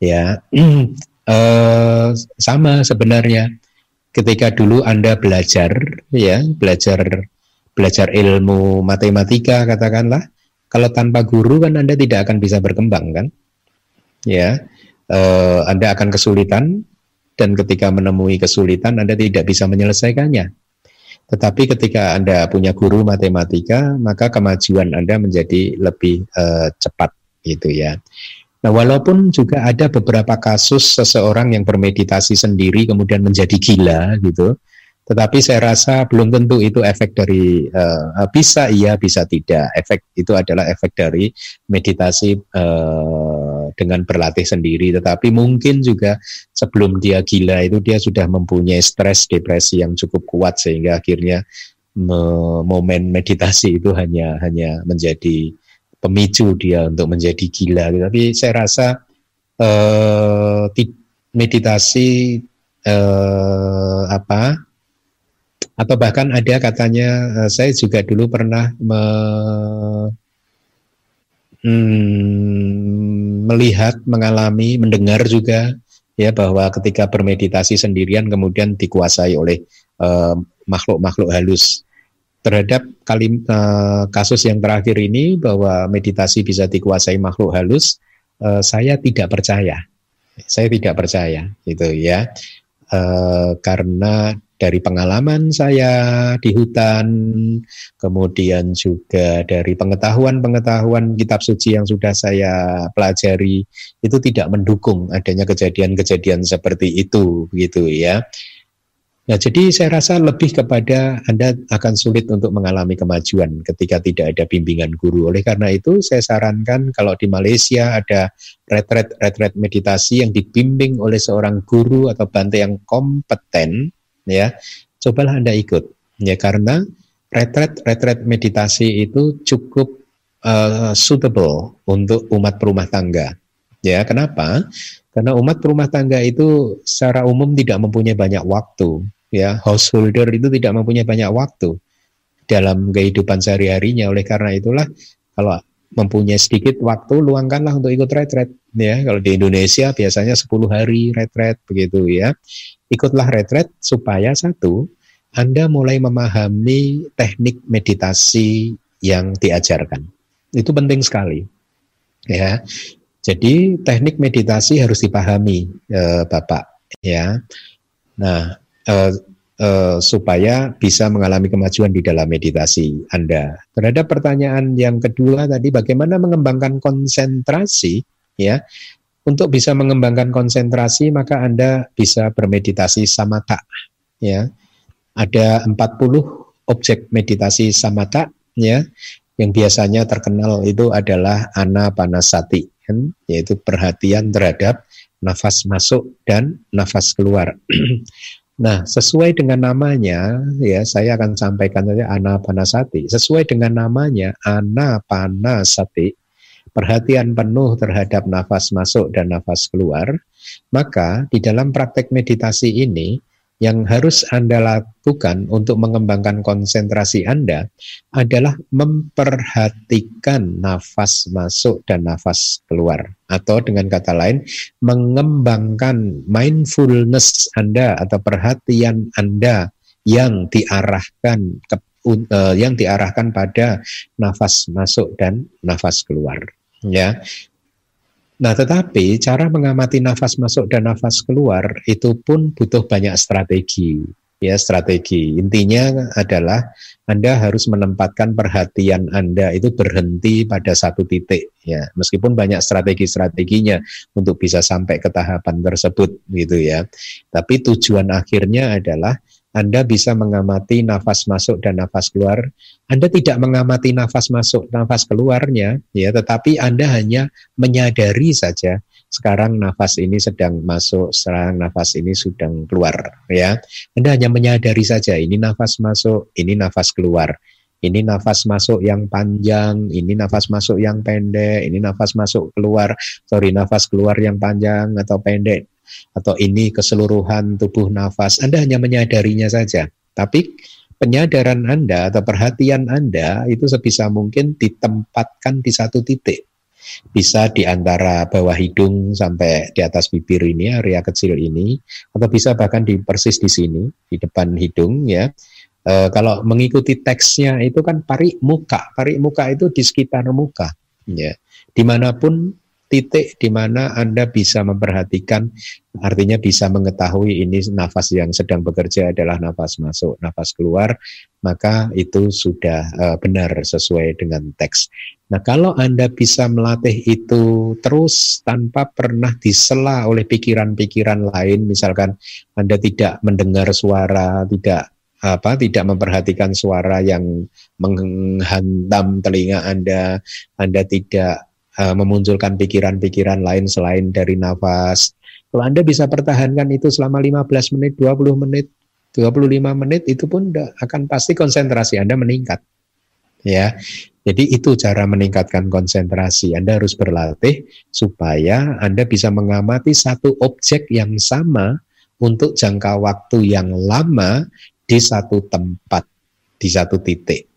ya uh, (clears throat) sama sebenarnya ketika dulu anda belajar ya belajar belajar ilmu matematika katakanlah. Kalau tanpa guru kan anda tidak akan bisa berkembang kan? Ya uh, anda akan kesulitan dan ketika menemui kesulitan anda tidak bisa menyelesaikannya. Tetapi ketika Anda punya guru matematika, maka kemajuan Anda menjadi lebih uh, cepat gitu ya. Nah, walaupun juga ada beberapa kasus seseorang yang bermeditasi sendiri kemudian menjadi gila gitu, tetapi saya rasa belum tentu itu efek dari uh, bisa iya bisa tidak. Efek itu adalah efek dari meditasi uh, dengan berlatih sendiri. Tetapi mungkin juga sebelum dia gila itu dia sudah mempunyai stres depresi yang cukup kuat sehingga akhirnya me momen meditasi itu hanya hanya menjadi pemicu dia untuk menjadi gila. Tapi saya rasa uh, meditasi uh, apa atau bahkan ada katanya uh, saya juga dulu pernah me, hmm, melihat, mengalami, mendengar juga ya bahwa ketika bermeditasi sendirian kemudian dikuasai oleh eh, makhluk-makhluk uh, halus. Terhadap kali uh, kasus yang terakhir ini bahwa meditasi bisa dikuasai makhluk halus uh, saya tidak percaya. Saya tidak percaya gitu ya. Uh, karena dari pengalaman saya di hutan, kemudian juga dari pengetahuan-pengetahuan kitab suci yang sudah saya pelajari, itu tidak mendukung adanya kejadian-kejadian seperti itu, begitu ya. Nah, jadi saya rasa lebih kepada Anda akan sulit untuk mengalami kemajuan ketika tidak ada bimbingan guru. Oleh karena itu, saya sarankan kalau di Malaysia ada retret retret meditasi yang dibimbing oleh seorang guru atau bante yang kompeten, ya cobalah anda ikut. Ya karena retret retret meditasi itu cukup uh, suitable untuk umat rumah tangga. Ya kenapa? Karena umat rumah tangga itu secara umum tidak mempunyai banyak waktu. Ya householder itu tidak mempunyai banyak waktu dalam kehidupan sehari harinya oleh karena itulah kalau mempunyai sedikit waktu luangkanlah untuk ikut retret ya kalau di Indonesia biasanya 10 hari retret begitu ya ikutlah retret supaya satu Anda mulai memahami teknik meditasi yang diajarkan. Itu penting sekali. Ya. Jadi teknik meditasi harus dipahami eh, Bapak ya. Nah, eh, eh, supaya bisa mengalami kemajuan di dalam meditasi Anda. Terhadap pertanyaan yang kedua tadi bagaimana mengembangkan konsentrasi ya. Untuk bisa mengembangkan konsentrasi maka Anda bisa bermeditasi samata ya. Ada 40 objek meditasi samata ya yang biasanya terkenal itu adalah anapanasati kan yaitu perhatian terhadap nafas masuk dan nafas keluar. (clears throat) nah, sesuai dengan namanya ya saya akan sampaikan saja anapanasati. Sesuai dengan namanya anapanasati perhatian penuh terhadap nafas masuk dan nafas keluar, maka di dalam praktek meditasi ini yang harus Anda lakukan untuk mengembangkan konsentrasi Anda adalah memperhatikan nafas masuk dan nafas keluar. Atau dengan kata lain, mengembangkan mindfulness Anda atau perhatian Anda yang diarahkan ke, uh, yang diarahkan pada nafas masuk dan nafas keluar ya. Nah, tetapi cara mengamati nafas masuk dan nafas keluar itu pun butuh banyak strategi. Ya, strategi. Intinya adalah Anda harus menempatkan perhatian Anda itu berhenti pada satu titik ya. Meskipun banyak strategi-strateginya untuk bisa sampai ke tahapan tersebut gitu ya. Tapi tujuan akhirnya adalah anda bisa mengamati nafas masuk dan nafas keluar. Anda tidak mengamati nafas masuk, nafas keluarnya, ya, tetapi Anda hanya menyadari saja sekarang nafas ini sedang masuk, sekarang nafas ini sedang keluar, ya. Anda hanya menyadari saja ini nafas masuk, ini nafas keluar. Ini nafas masuk yang panjang, ini nafas masuk yang pendek, ini nafas masuk keluar, sorry nafas keluar yang panjang atau pendek atau ini keseluruhan tubuh nafas. Anda hanya menyadarinya saja. Tapi penyadaran Anda atau perhatian Anda itu sebisa mungkin ditempatkan di satu titik. Bisa di antara bawah hidung sampai di atas bibir ini, area kecil ini, atau bisa bahkan di persis di sini, di depan hidung ya. E, kalau mengikuti teksnya itu kan parik muka, parik muka itu di sekitar muka, ya. Di mana pun titik di mana Anda bisa memperhatikan, artinya bisa mengetahui ini nafas yang sedang bekerja adalah nafas masuk, nafas keluar, maka itu sudah uh, benar sesuai dengan teks. Nah, kalau Anda bisa melatih itu terus tanpa pernah disela oleh pikiran-pikiran lain, misalkan Anda tidak mendengar suara, tidak apa tidak memperhatikan suara yang menghantam telinga Anda, Anda tidak uh, memunculkan pikiran-pikiran lain selain dari nafas. Kalau Anda bisa pertahankan itu selama 15 menit, 20 menit, 25 menit itu pun akan pasti konsentrasi Anda meningkat. Ya. Jadi itu cara meningkatkan konsentrasi. Anda harus berlatih supaya Anda bisa mengamati satu objek yang sama untuk jangka waktu yang lama di satu tempat, di satu titik.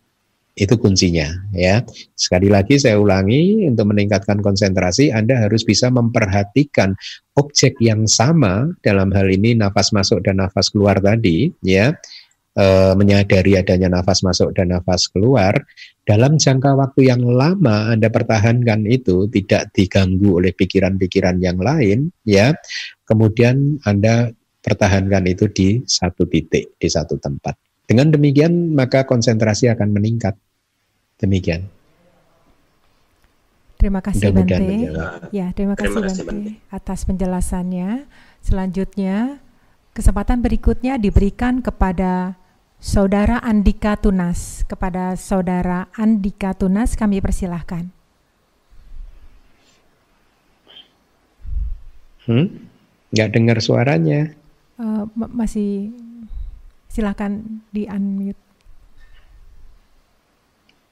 Itu kuncinya ya. Sekali lagi saya ulangi untuk meningkatkan konsentrasi Anda harus bisa memperhatikan objek yang sama dalam hal ini nafas masuk dan nafas keluar tadi ya. E, menyadari adanya nafas masuk dan nafas keluar dalam jangka waktu yang lama Anda pertahankan itu tidak diganggu oleh pikiran-pikiran yang lain ya. Kemudian Anda pertahankan itu di satu titik, di satu tempat. Dengan demikian maka konsentrasi akan meningkat. Demikian. Terima kasih Bante. Ya, terima kasih, terima kasih Bante, Bante atas penjelasannya. Selanjutnya, kesempatan berikutnya diberikan kepada Saudara Andika Tunas. Kepada Saudara Andika Tunas kami persilahkan. Hmm? Nggak dengar suaranya. Uh, masih silahkan di unmute.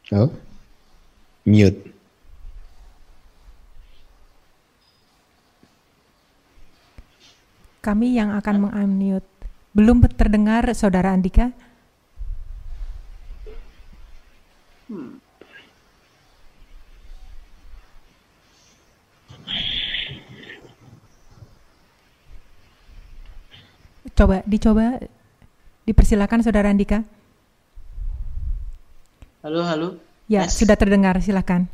Oh, mute. Kami yang akan mengunmute. Belum terdengar Saudara Andika? Hmm. Coba, dicoba, dipersilakan Saudara Andika. Halo, halo. Ya, Mas. sudah terdengar, silakan.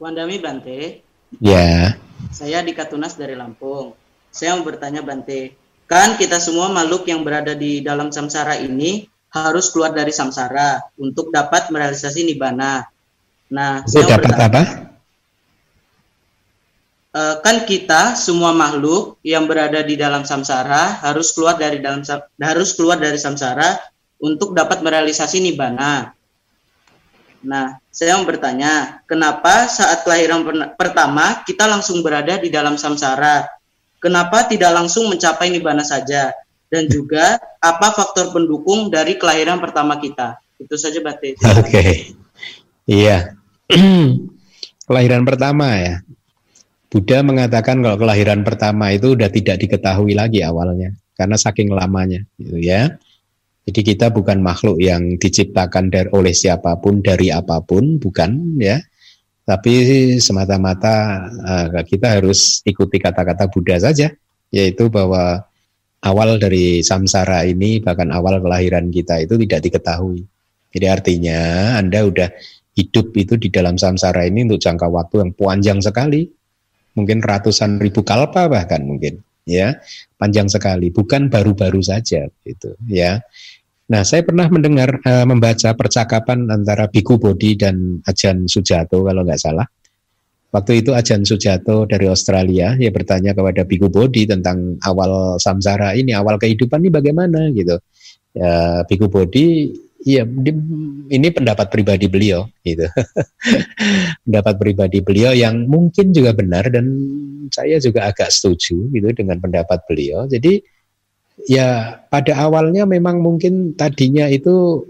Wandami Bante. Ya. Saya di Katunas dari Lampung. Saya mau bertanya Bante, kan kita semua makhluk yang berada di dalam samsara ini harus keluar dari samsara untuk dapat merealisasi nibbana. Nah, Itu saya dapat bertanya, apa? Uh, kan kita semua makhluk yang berada di dalam samsara harus keluar dari dalam harus keluar dari samsara untuk dapat merealisasi nibbana. Nah, saya mau bertanya, kenapa saat kelahiran pertama kita langsung berada di dalam samsara? Kenapa tidak langsung mencapai nibbana saja? Dan juga apa faktor pendukung dari kelahiran pertama kita? Itu saja Bate. (laughs) Oke. Okay. Iya. (clears throat) kelahiran pertama ya. Buddha mengatakan kalau kelahiran pertama itu sudah tidak diketahui lagi awalnya karena saking lamanya gitu ya. Jadi kita bukan makhluk yang diciptakan dari, oleh siapa pun dari apa pun, bukan ya. Tapi semata-mata uh, kita harus ikuti kata-kata Buddha saja, yaitu bahwa awal dari samsara ini bahkan awal kelahiran kita itu tidak diketahui. Jadi artinya Anda udah hidup itu di dalam samsara ini untuk jangka waktu yang panjang sekali, mungkin ratusan ribu kalpa bahkan mungkin ya panjang sekali bukan baru-baru saja gitu ya Nah, saya pernah mendengar uh, membaca percakapan antara Biku Bodhi dan Ajan Sujato kalau nggak salah. Waktu itu Ajan Sujato dari Australia dia bertanya kepada Biku Bodhi tentang awal samsara ini, awal kehidupan ini bagaimana gitu. Ya, Biku Bodhi Iya, ini pendapat pribadi beliau, gitu. (laughs) pendapat pribadi beliau yang mungkin juga benar dan saya juga agak setuju gitu dengan pendapat beliau. Jadi ya pada awalnya memang mungkin tadinya itu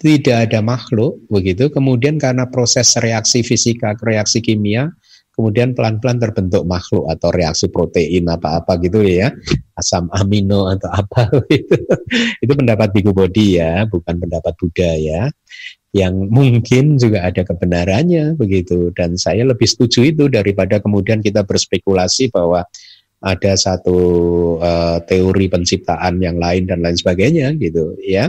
tidak ada makhluk begitu kemudian karena proses reaksi fisika reaksi kimia kemudian pelan-pelan terbentuk makhluk atau reaksi protein apa-apa gitu ya, asam amino atau apa (laughs) itu. itu pendapat Bigu Bodi ya, bukan pendapat Buddha ya. Yang mungkin juga ada kebenarannya begitu dan saya lebih setuju itu daripada kemudian kita berspekulasi bahwa ada satu uh, teori penciptaan yang lain dan lain sebagainya gitu ya.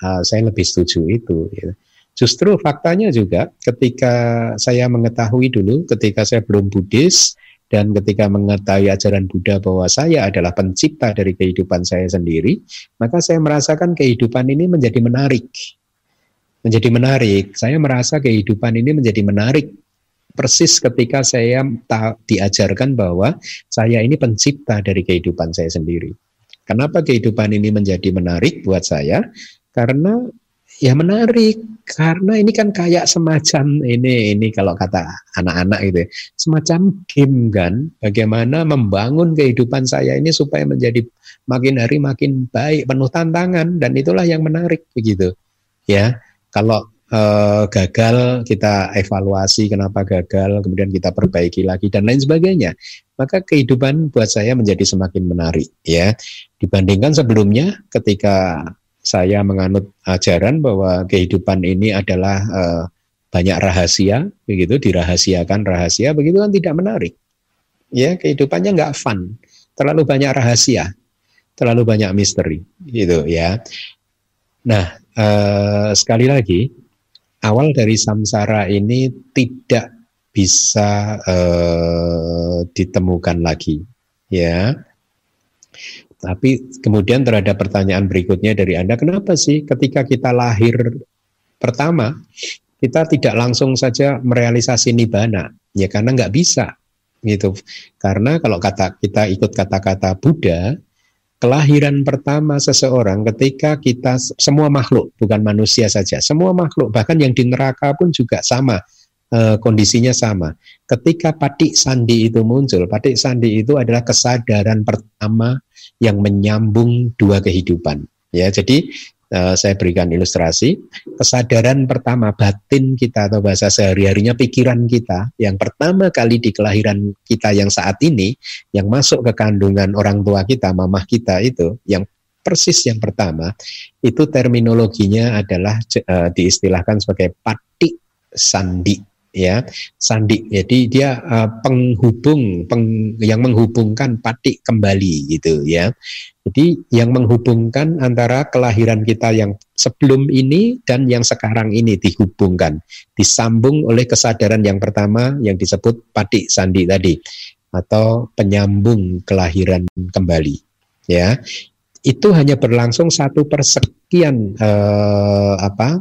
Uh, saya lebih setuju itu. Gitu. Justru faktanya juga ketika saya mengetahui dulu, ketika saya belum Buddhis dan ketika mengetahui ajaran Buddha bahwa saya adalah pencipta dari kehidupan saya sendiri, maka saya merasakan kehidupan ini menjadi menarik. Menjadi menarik. Saya merasa kehidupan ini menjadi menarik persis ketika saya diajarkan bahwa saya ini pencipta dari kehidupan saya sendiri. Kenapa kehidupan ini menjadi menarik buat saya? Karena ya menarik karena ini kan kayak semacam ini ini kalau kata anak-anak gitu ya, semacam game kan bagaimana membangun kehidupan saya ini supaya menjadi makin hari makin baik penuh tantangan dan itulah yang menarik begitu ya kalau eh, gagal kita evaluasi kenapa gagal kemudian kita perbaiki lagi dan lain sebagainya maka kehidupan buat saya menjadi semakin menarik ya dibandingkan sebelumnya ketika saya menganut ajaran bahwa kehidupan ini adalah uh, banyak rahasia, begitu dirahasiakan rahasia, begitu kan tidak menarik. Ya, kehidupannya nggak fun, terlalu banyak rahasia, terlalu banyak misteri, gitu ya. Nah, uh, sekali lagi, awal dari samsara ini tidak bisa uh, ditemukan lagi, ya tapi kemudian terhadap pertanyaan berikutnya dari Anda, kenapa sih ketika kita lahir pertama, kita tidak langsung saja merealisasi nibana? Ya karena nggak bisa gitu. Karena kalau kata kita ikut kata-kata Buddha, kelahiran pertama seseorang ketika kita semua makhluk bukan manusia saja, semua makhluk bahkan yang di neraka pun juga sama e, kondisinya sama. Ketika patik sandi itu muncul, patik sandi itu adalah kesadaran pertama yang menyambung dua kehidupan. Ya, jadi uh, saya berikan ilustrasi. Kesadaran pertama batin kita atau bahasa sehari-harinya pikiran kita yang pertama kali di kelahiran kita yang saat ini yang masuk ke kandungan orang tua kita, mamah kita itu yang persis yang pertama itu terminologinya adalah uh, diistilahkan sebagai patik sandi ya sandi. Jadi dia uh, penghubung peng, yang menghubungkan patik kembali gitu ya. Jadi yang menghubungkan antara kelahiran kita yang sebelum ini dan yang sekarang ini dihubungkan disambung oleh kesadaran yang pertama yang disebut patik sandi tadi atau penyambung kelahiran kembali ya. Itu hanya berlangsung satu persekian uh, apa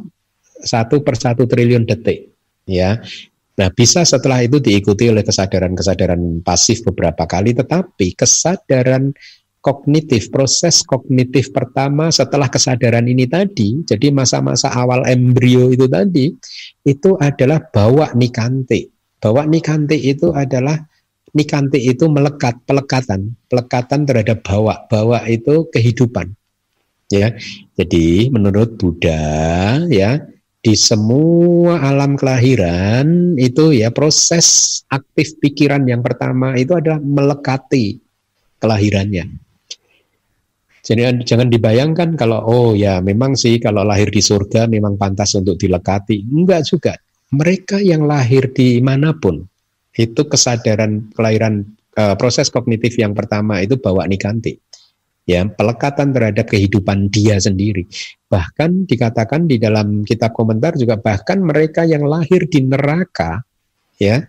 satu per satu triliun detik ya. Nah, bisa setelah itu diikuti oleh kesadaran-kesadaran pasif beberapa kali, tetapi kesadaran kognitif, proses kognitif pertama setelah kesadaran ini tadi, jadi masa-masa awal embrio itu tadi, itu adalah bawa nikante. Bawa nikante itu adalah nikante itu melekat, pelekatan, pelekatan terhadap bawa. Bawa itu kehidupan. Ya. Jadi menurut Buddha ya, di semua alam kelahiran itu ya proses aktif pikiran yang pertama itu adalah melekati kelahirannya. Jadi jangan dibayangkan kalau oh ya memang sih kalau lahir di surga memang pantas untuk dilekati. Enggak juga. Mereka yang lahir di mana pun itu kesadaran kelahiran uh, proses kognitif yang pertama itu bawa nikanti ya pelekatan terhadap kehidupan dia sendiri. Bahkan dikatakan di dalam kitab komentar juga bahkan mereka yang lahir di neraka ya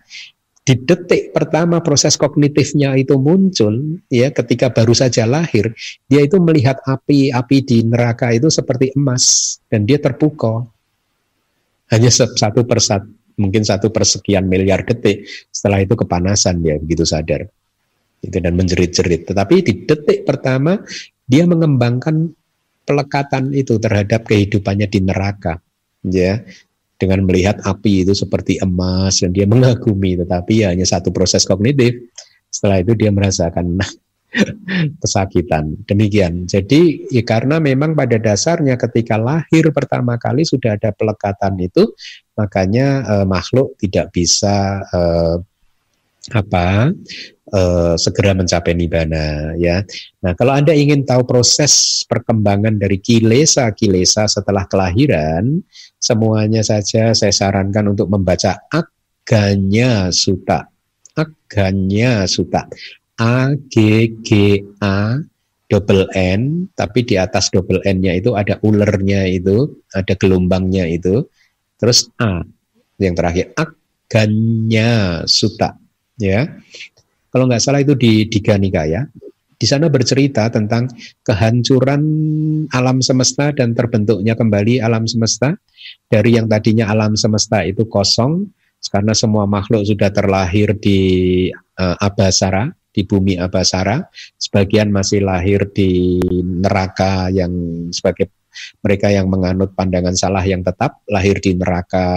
di detik pertama proses kognitifnya itu muncul ya ketika baru saja lahir dia itu melihat api-api di neraka itu seperti emas dan dia terpukau. Hanya satu persatu mungkin satu persekian miliar detik. Setelah itu kepanasan dia begitu sadar itu dan menjerit-jerit. Tetapi di detik pertama dia mengembangkan pelekatan itu terhadap kehidupannya di neraka, ya dengan melihat api itu seperti emas dan dia mengagumi, tetapi ya hanya satu proses kognitif. Setelah itu dia merasakan (laughs) kesakitan. Demikian. Jadi ya karena memang pada dasarnya ketika lahir pertama kali sudah ada pelekatan itu, makanya eh, makhluk tidak bisa eh, apa uh, segera mencapai nibana ya. Nah, kalau Anda ingin tahu proses perkembangan dari kilesa kilesa setelah kelahiran, semuanya saja saya sarankan untuk membaca Aganya Suta. Aganya Suta. A G G A double N, tapi di atas double N-nya itu ada ulernya itu, ada gelombangnya itu. Terus A yang terakhir Aganya Suta ya. Kalau nggak salah itu di Diga Nikaya. Di sana bercerita tentang kehancuran alam semesta dan terbentuknya kembali alam semesta dari yang tadinya alam semesta itu kosong karena semua makhluk sudah terlahir di uh, Abasara, di bumi Abasara, sebagian masih lahir di neraka yang sebagai mereka yang menganut pandangan salah yang tetap lahir di neraka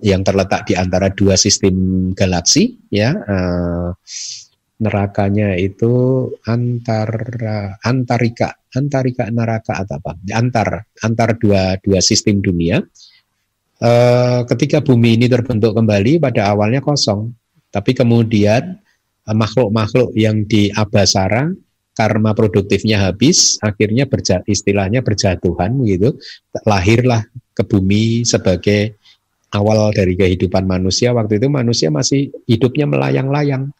yang terletak di antara dua sistem galaksi ya uh, nerakanya itu antara antarika antarika neraka atau apa? Antar antar dua dua sistem dunia. Uh, ketika bumi ini terbentuk kembali pada awalnya kosong. Tapi kemudian uh, makhluk-makhluk yang di abasara karma produktifnya habis akhirnya berja, istilahnya berjatuhan gitu lahirlah ke bumi sebagai awal dari kehidupan manusia waktu itu manusia masih hidupnya melayang-layang.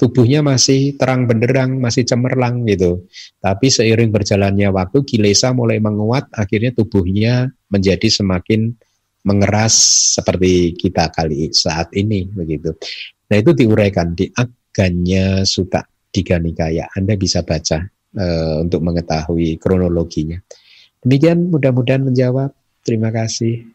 Tubuhnya masih terang benderang masih cemerlang gitu. Tapi seiring berjalannya waktu kilesa mulai menguat akhirnya tubuhnya menjadi semakin mengeras seperti kita kali saat ini begitu. Nah itu diuraikan di Aganya Suta Tiga Nikaya Anda bisa baca e, untuk mengetahui kronologinya. Demikian mudah-mudahan menjawab. Terima kasih